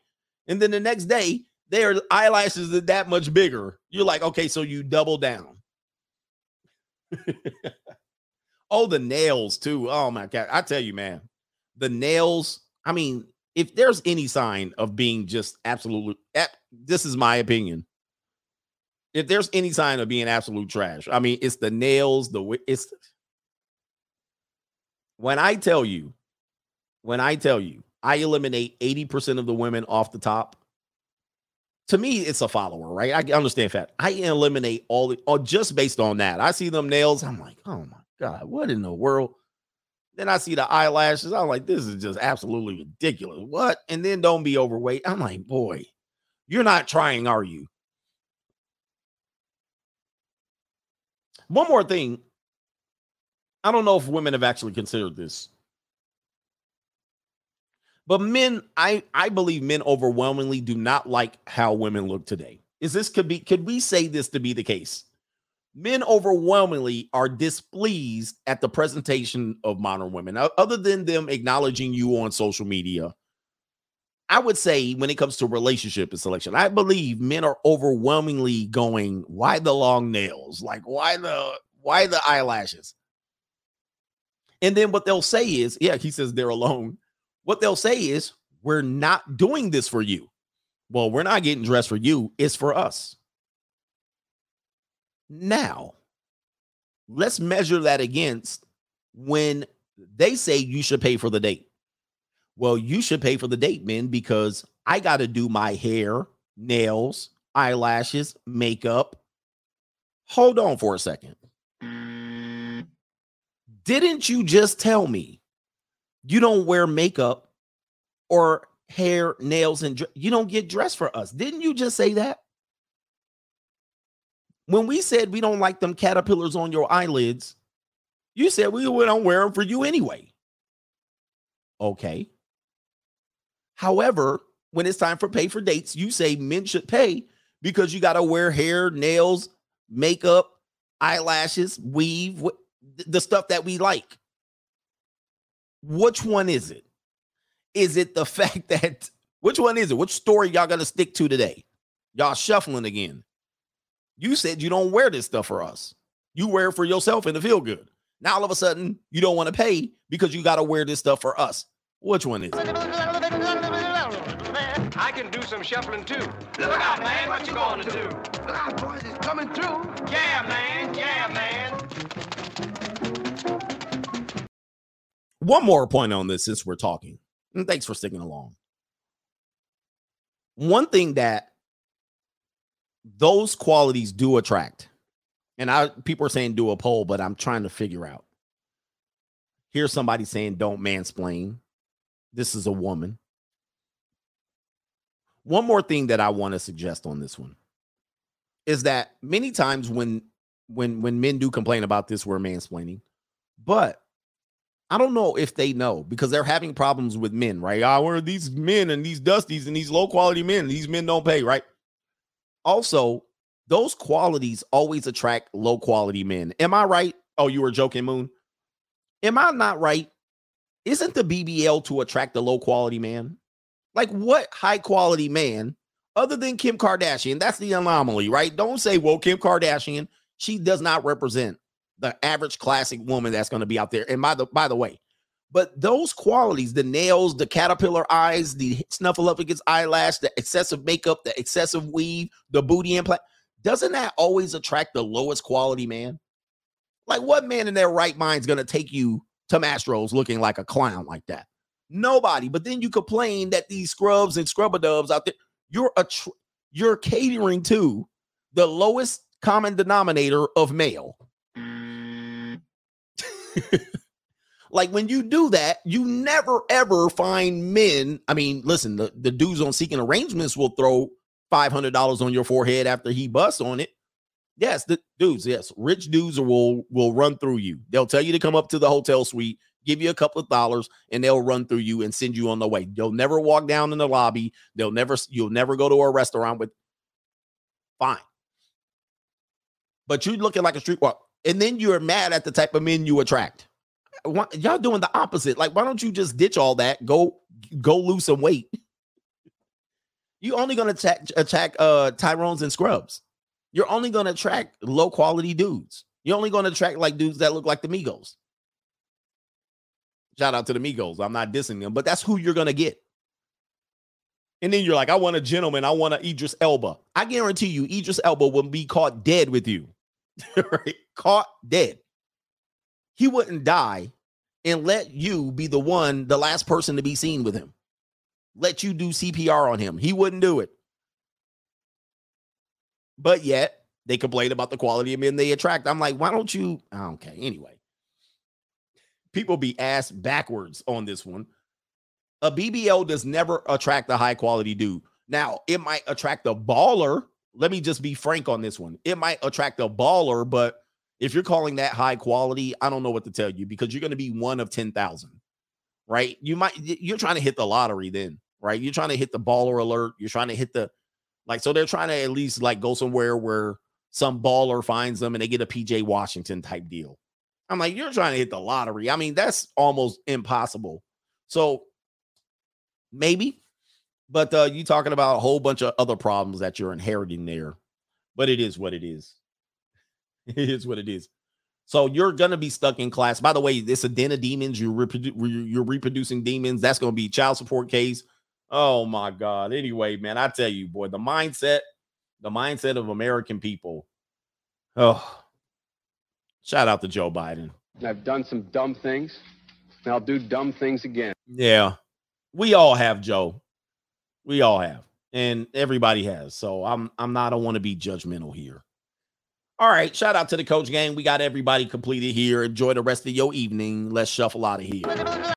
And then the next day, their eyelashes are that much bigger. You're like, okay, so you double down. oh, the nails too. Oh my god. I tell you, man, the nails. I mean, if there's any sign of being just absolutely eh, this is my opinion. If there's any sign of being absolute trash, I mean, it's the nails, the it's when I tell you, when I tell you, I eliminate 80% of the women off the top. To me, it's a follower, right? I understand that. I eliminate all the or oh, just based on that. I see them nails. I'm like, oh my God, what in the world? Then I see the eyelashes. I'm like, this is just absolutely ridiculous. What? And then don't be overweight. I'm like, boy, you're not trying, are you? One more thing I don't know if women have actually considered this. But men, I I believe men overwhelmingly do not like how women look today. Is this could be could we say this to be the case? Men overwhelmingly are displeased at the presentation of modern women. Other than them acknowledging you on social media, I would say when it comes to relationship and selection, I believe men are overwhelmingly going, why the long nails? Like why the why the eyelashes? And then what they'll say is, yeah, he says they're alone. What they'll say is, we're not doing this for you. Well, we're not getting dressed for you, it's for us. Now, let's measure that against when they say you should pay for the date. Well, you should pay for the date, men, because I got to do my hair, nails, eyelashes, makeup. Hold on for a second. Didn't you just tell me you don't wear makeup or hair, nails, and you don't get dressed for us? Didn't you just say that? When we said we don't like them caterpillars on your eyelids, you said we don't wear them for you anyway. Okay. However, when it's time for pay for dates, you say men should pay because you got to wear hair, nails, makeup, eyelashes, weave, the stuff that we like. Which one is it? Is it the fact that which one is it? Which story y'all gonna stick to today? Y'all shuffling again. You said you don't wear this stuff for us. You wear it for yourself and to feel good. Now all of a sudden you don't want to pay because you got to wear this stuff for us. Which one is it? I can do some shuffling too. Look out, man, what you gonna do? Look out, boys, it's coming through. Yeah, man, yeah, man. One more point on this since we're talking, and thanks for sticking along. One thing that those qualities do attract. And I people are saying do a poll, but I'm trying to figure out. Here's somebody saying don't mansplain. This is a woman. One more thing that I want to suggest on this one is that many times when when when men do complain about this, we're mansplaining, but I don't know if they know because they're having problems with men, right? Ah, where are these men and these dusties and these low quality men? These men don't pay, right? Also, those qualities always attract low quality men. Am I right? Oh, you were joking, Moon. Am I not right? Isn't the BBL to attract the low quality man? Like, what high quality man other than Kim Kardashian? That's the anomaly, right? Don't say, well, Kim Kardashian, she does not represent the average classic woman that's going to be out there. And by the by the way, but those qualities, the nails, the caterpillar eyes, the snuffleupagus eyelash, the excessive makeup, the excessive weave, the booty implant, doesn't that always attract the lowest quality man? Like, what man in their right mind is going to take you to Mastro's looking like a clown like that? Nobody. But then you complain that these scrubs and scrubber dubs out there, you're a tr- you're catering to the lowest common denominator of male. like when you do that, you never ever find men. I mean, listen, the, the dudes on seeking arrangements will throw $500 on your forehead after he busts on it. Yes, the dudes, yes, rich dudes will will run through you. They'll tell you to come up to the hotel suite, give you a couple of dollars, and they'll run through you and send you on the way. They'll never walk down in the lobby. They'll never you'll never go to a restaurant with fine. But you looking like a street walk, and then you're mad at the type of men you attract. Why, y'all doing the opposite. Like, why don't you just ditch all that? Go go lose some weight. You only gonna attack attack uh Tyrones and scrubs. You're only gonna attract low quality dudes. You're only gonna attract like dudes that look like the Migos. Shout out to the Migos. I'm not dissing them, but that's who you're gonna get. And then you're like, I want a gentleman. I want a Idris Elba. I guarantee you, Idris Elba will be caught dead with you. right? Caught dead. He wouldn't die and let you be the one, the last person to be seen with him. Let you do CPR on him. He wouldn't do it. But yet they complain about the quality of men they attract. I'm like, why don't you? Okay, anyway. People be asked backwards on this one. A BBL does never attract a high quality dude. Now, it might attract a baller. Let me just be frank on this one. It might attract a baller, but if you're calling that high quality, I don't know what to tell you because you're going to be one of 10,000, right? You might, you're trying to hit the lottery then, right? You're trying to hit the baller alert. You're trying to hit the, like, so they're trying to at least like go somewhere where some baller finds them and they get a PJ Washington type deal. I'm like, you're trying to hit the lottery. I mean, that's almost impossible. So maybe, but uh, you talking about a whole bunch of other problems that you're inheriting there. But it is what it is. It is what it is. So you're gonna be stuck in class. By the way, it's a den of demons. You're, reprodu- you're reproducing demons. That's gonna be child support case. Oh my god. Anyway, man, I tell you, boy, the mindset, the mindset of American people. Oh, shout out to Joe Biden. I've done some dumb things, and I'll do dumb things again. Yeah, we all have, Joe. We all have, and everybody has. So I'm I'm not. I don't want to be judgmental here. All right, shout out to the coach gang. We got everybody completed here. Enjoy the rest of your evening. Let's shuffle out of here.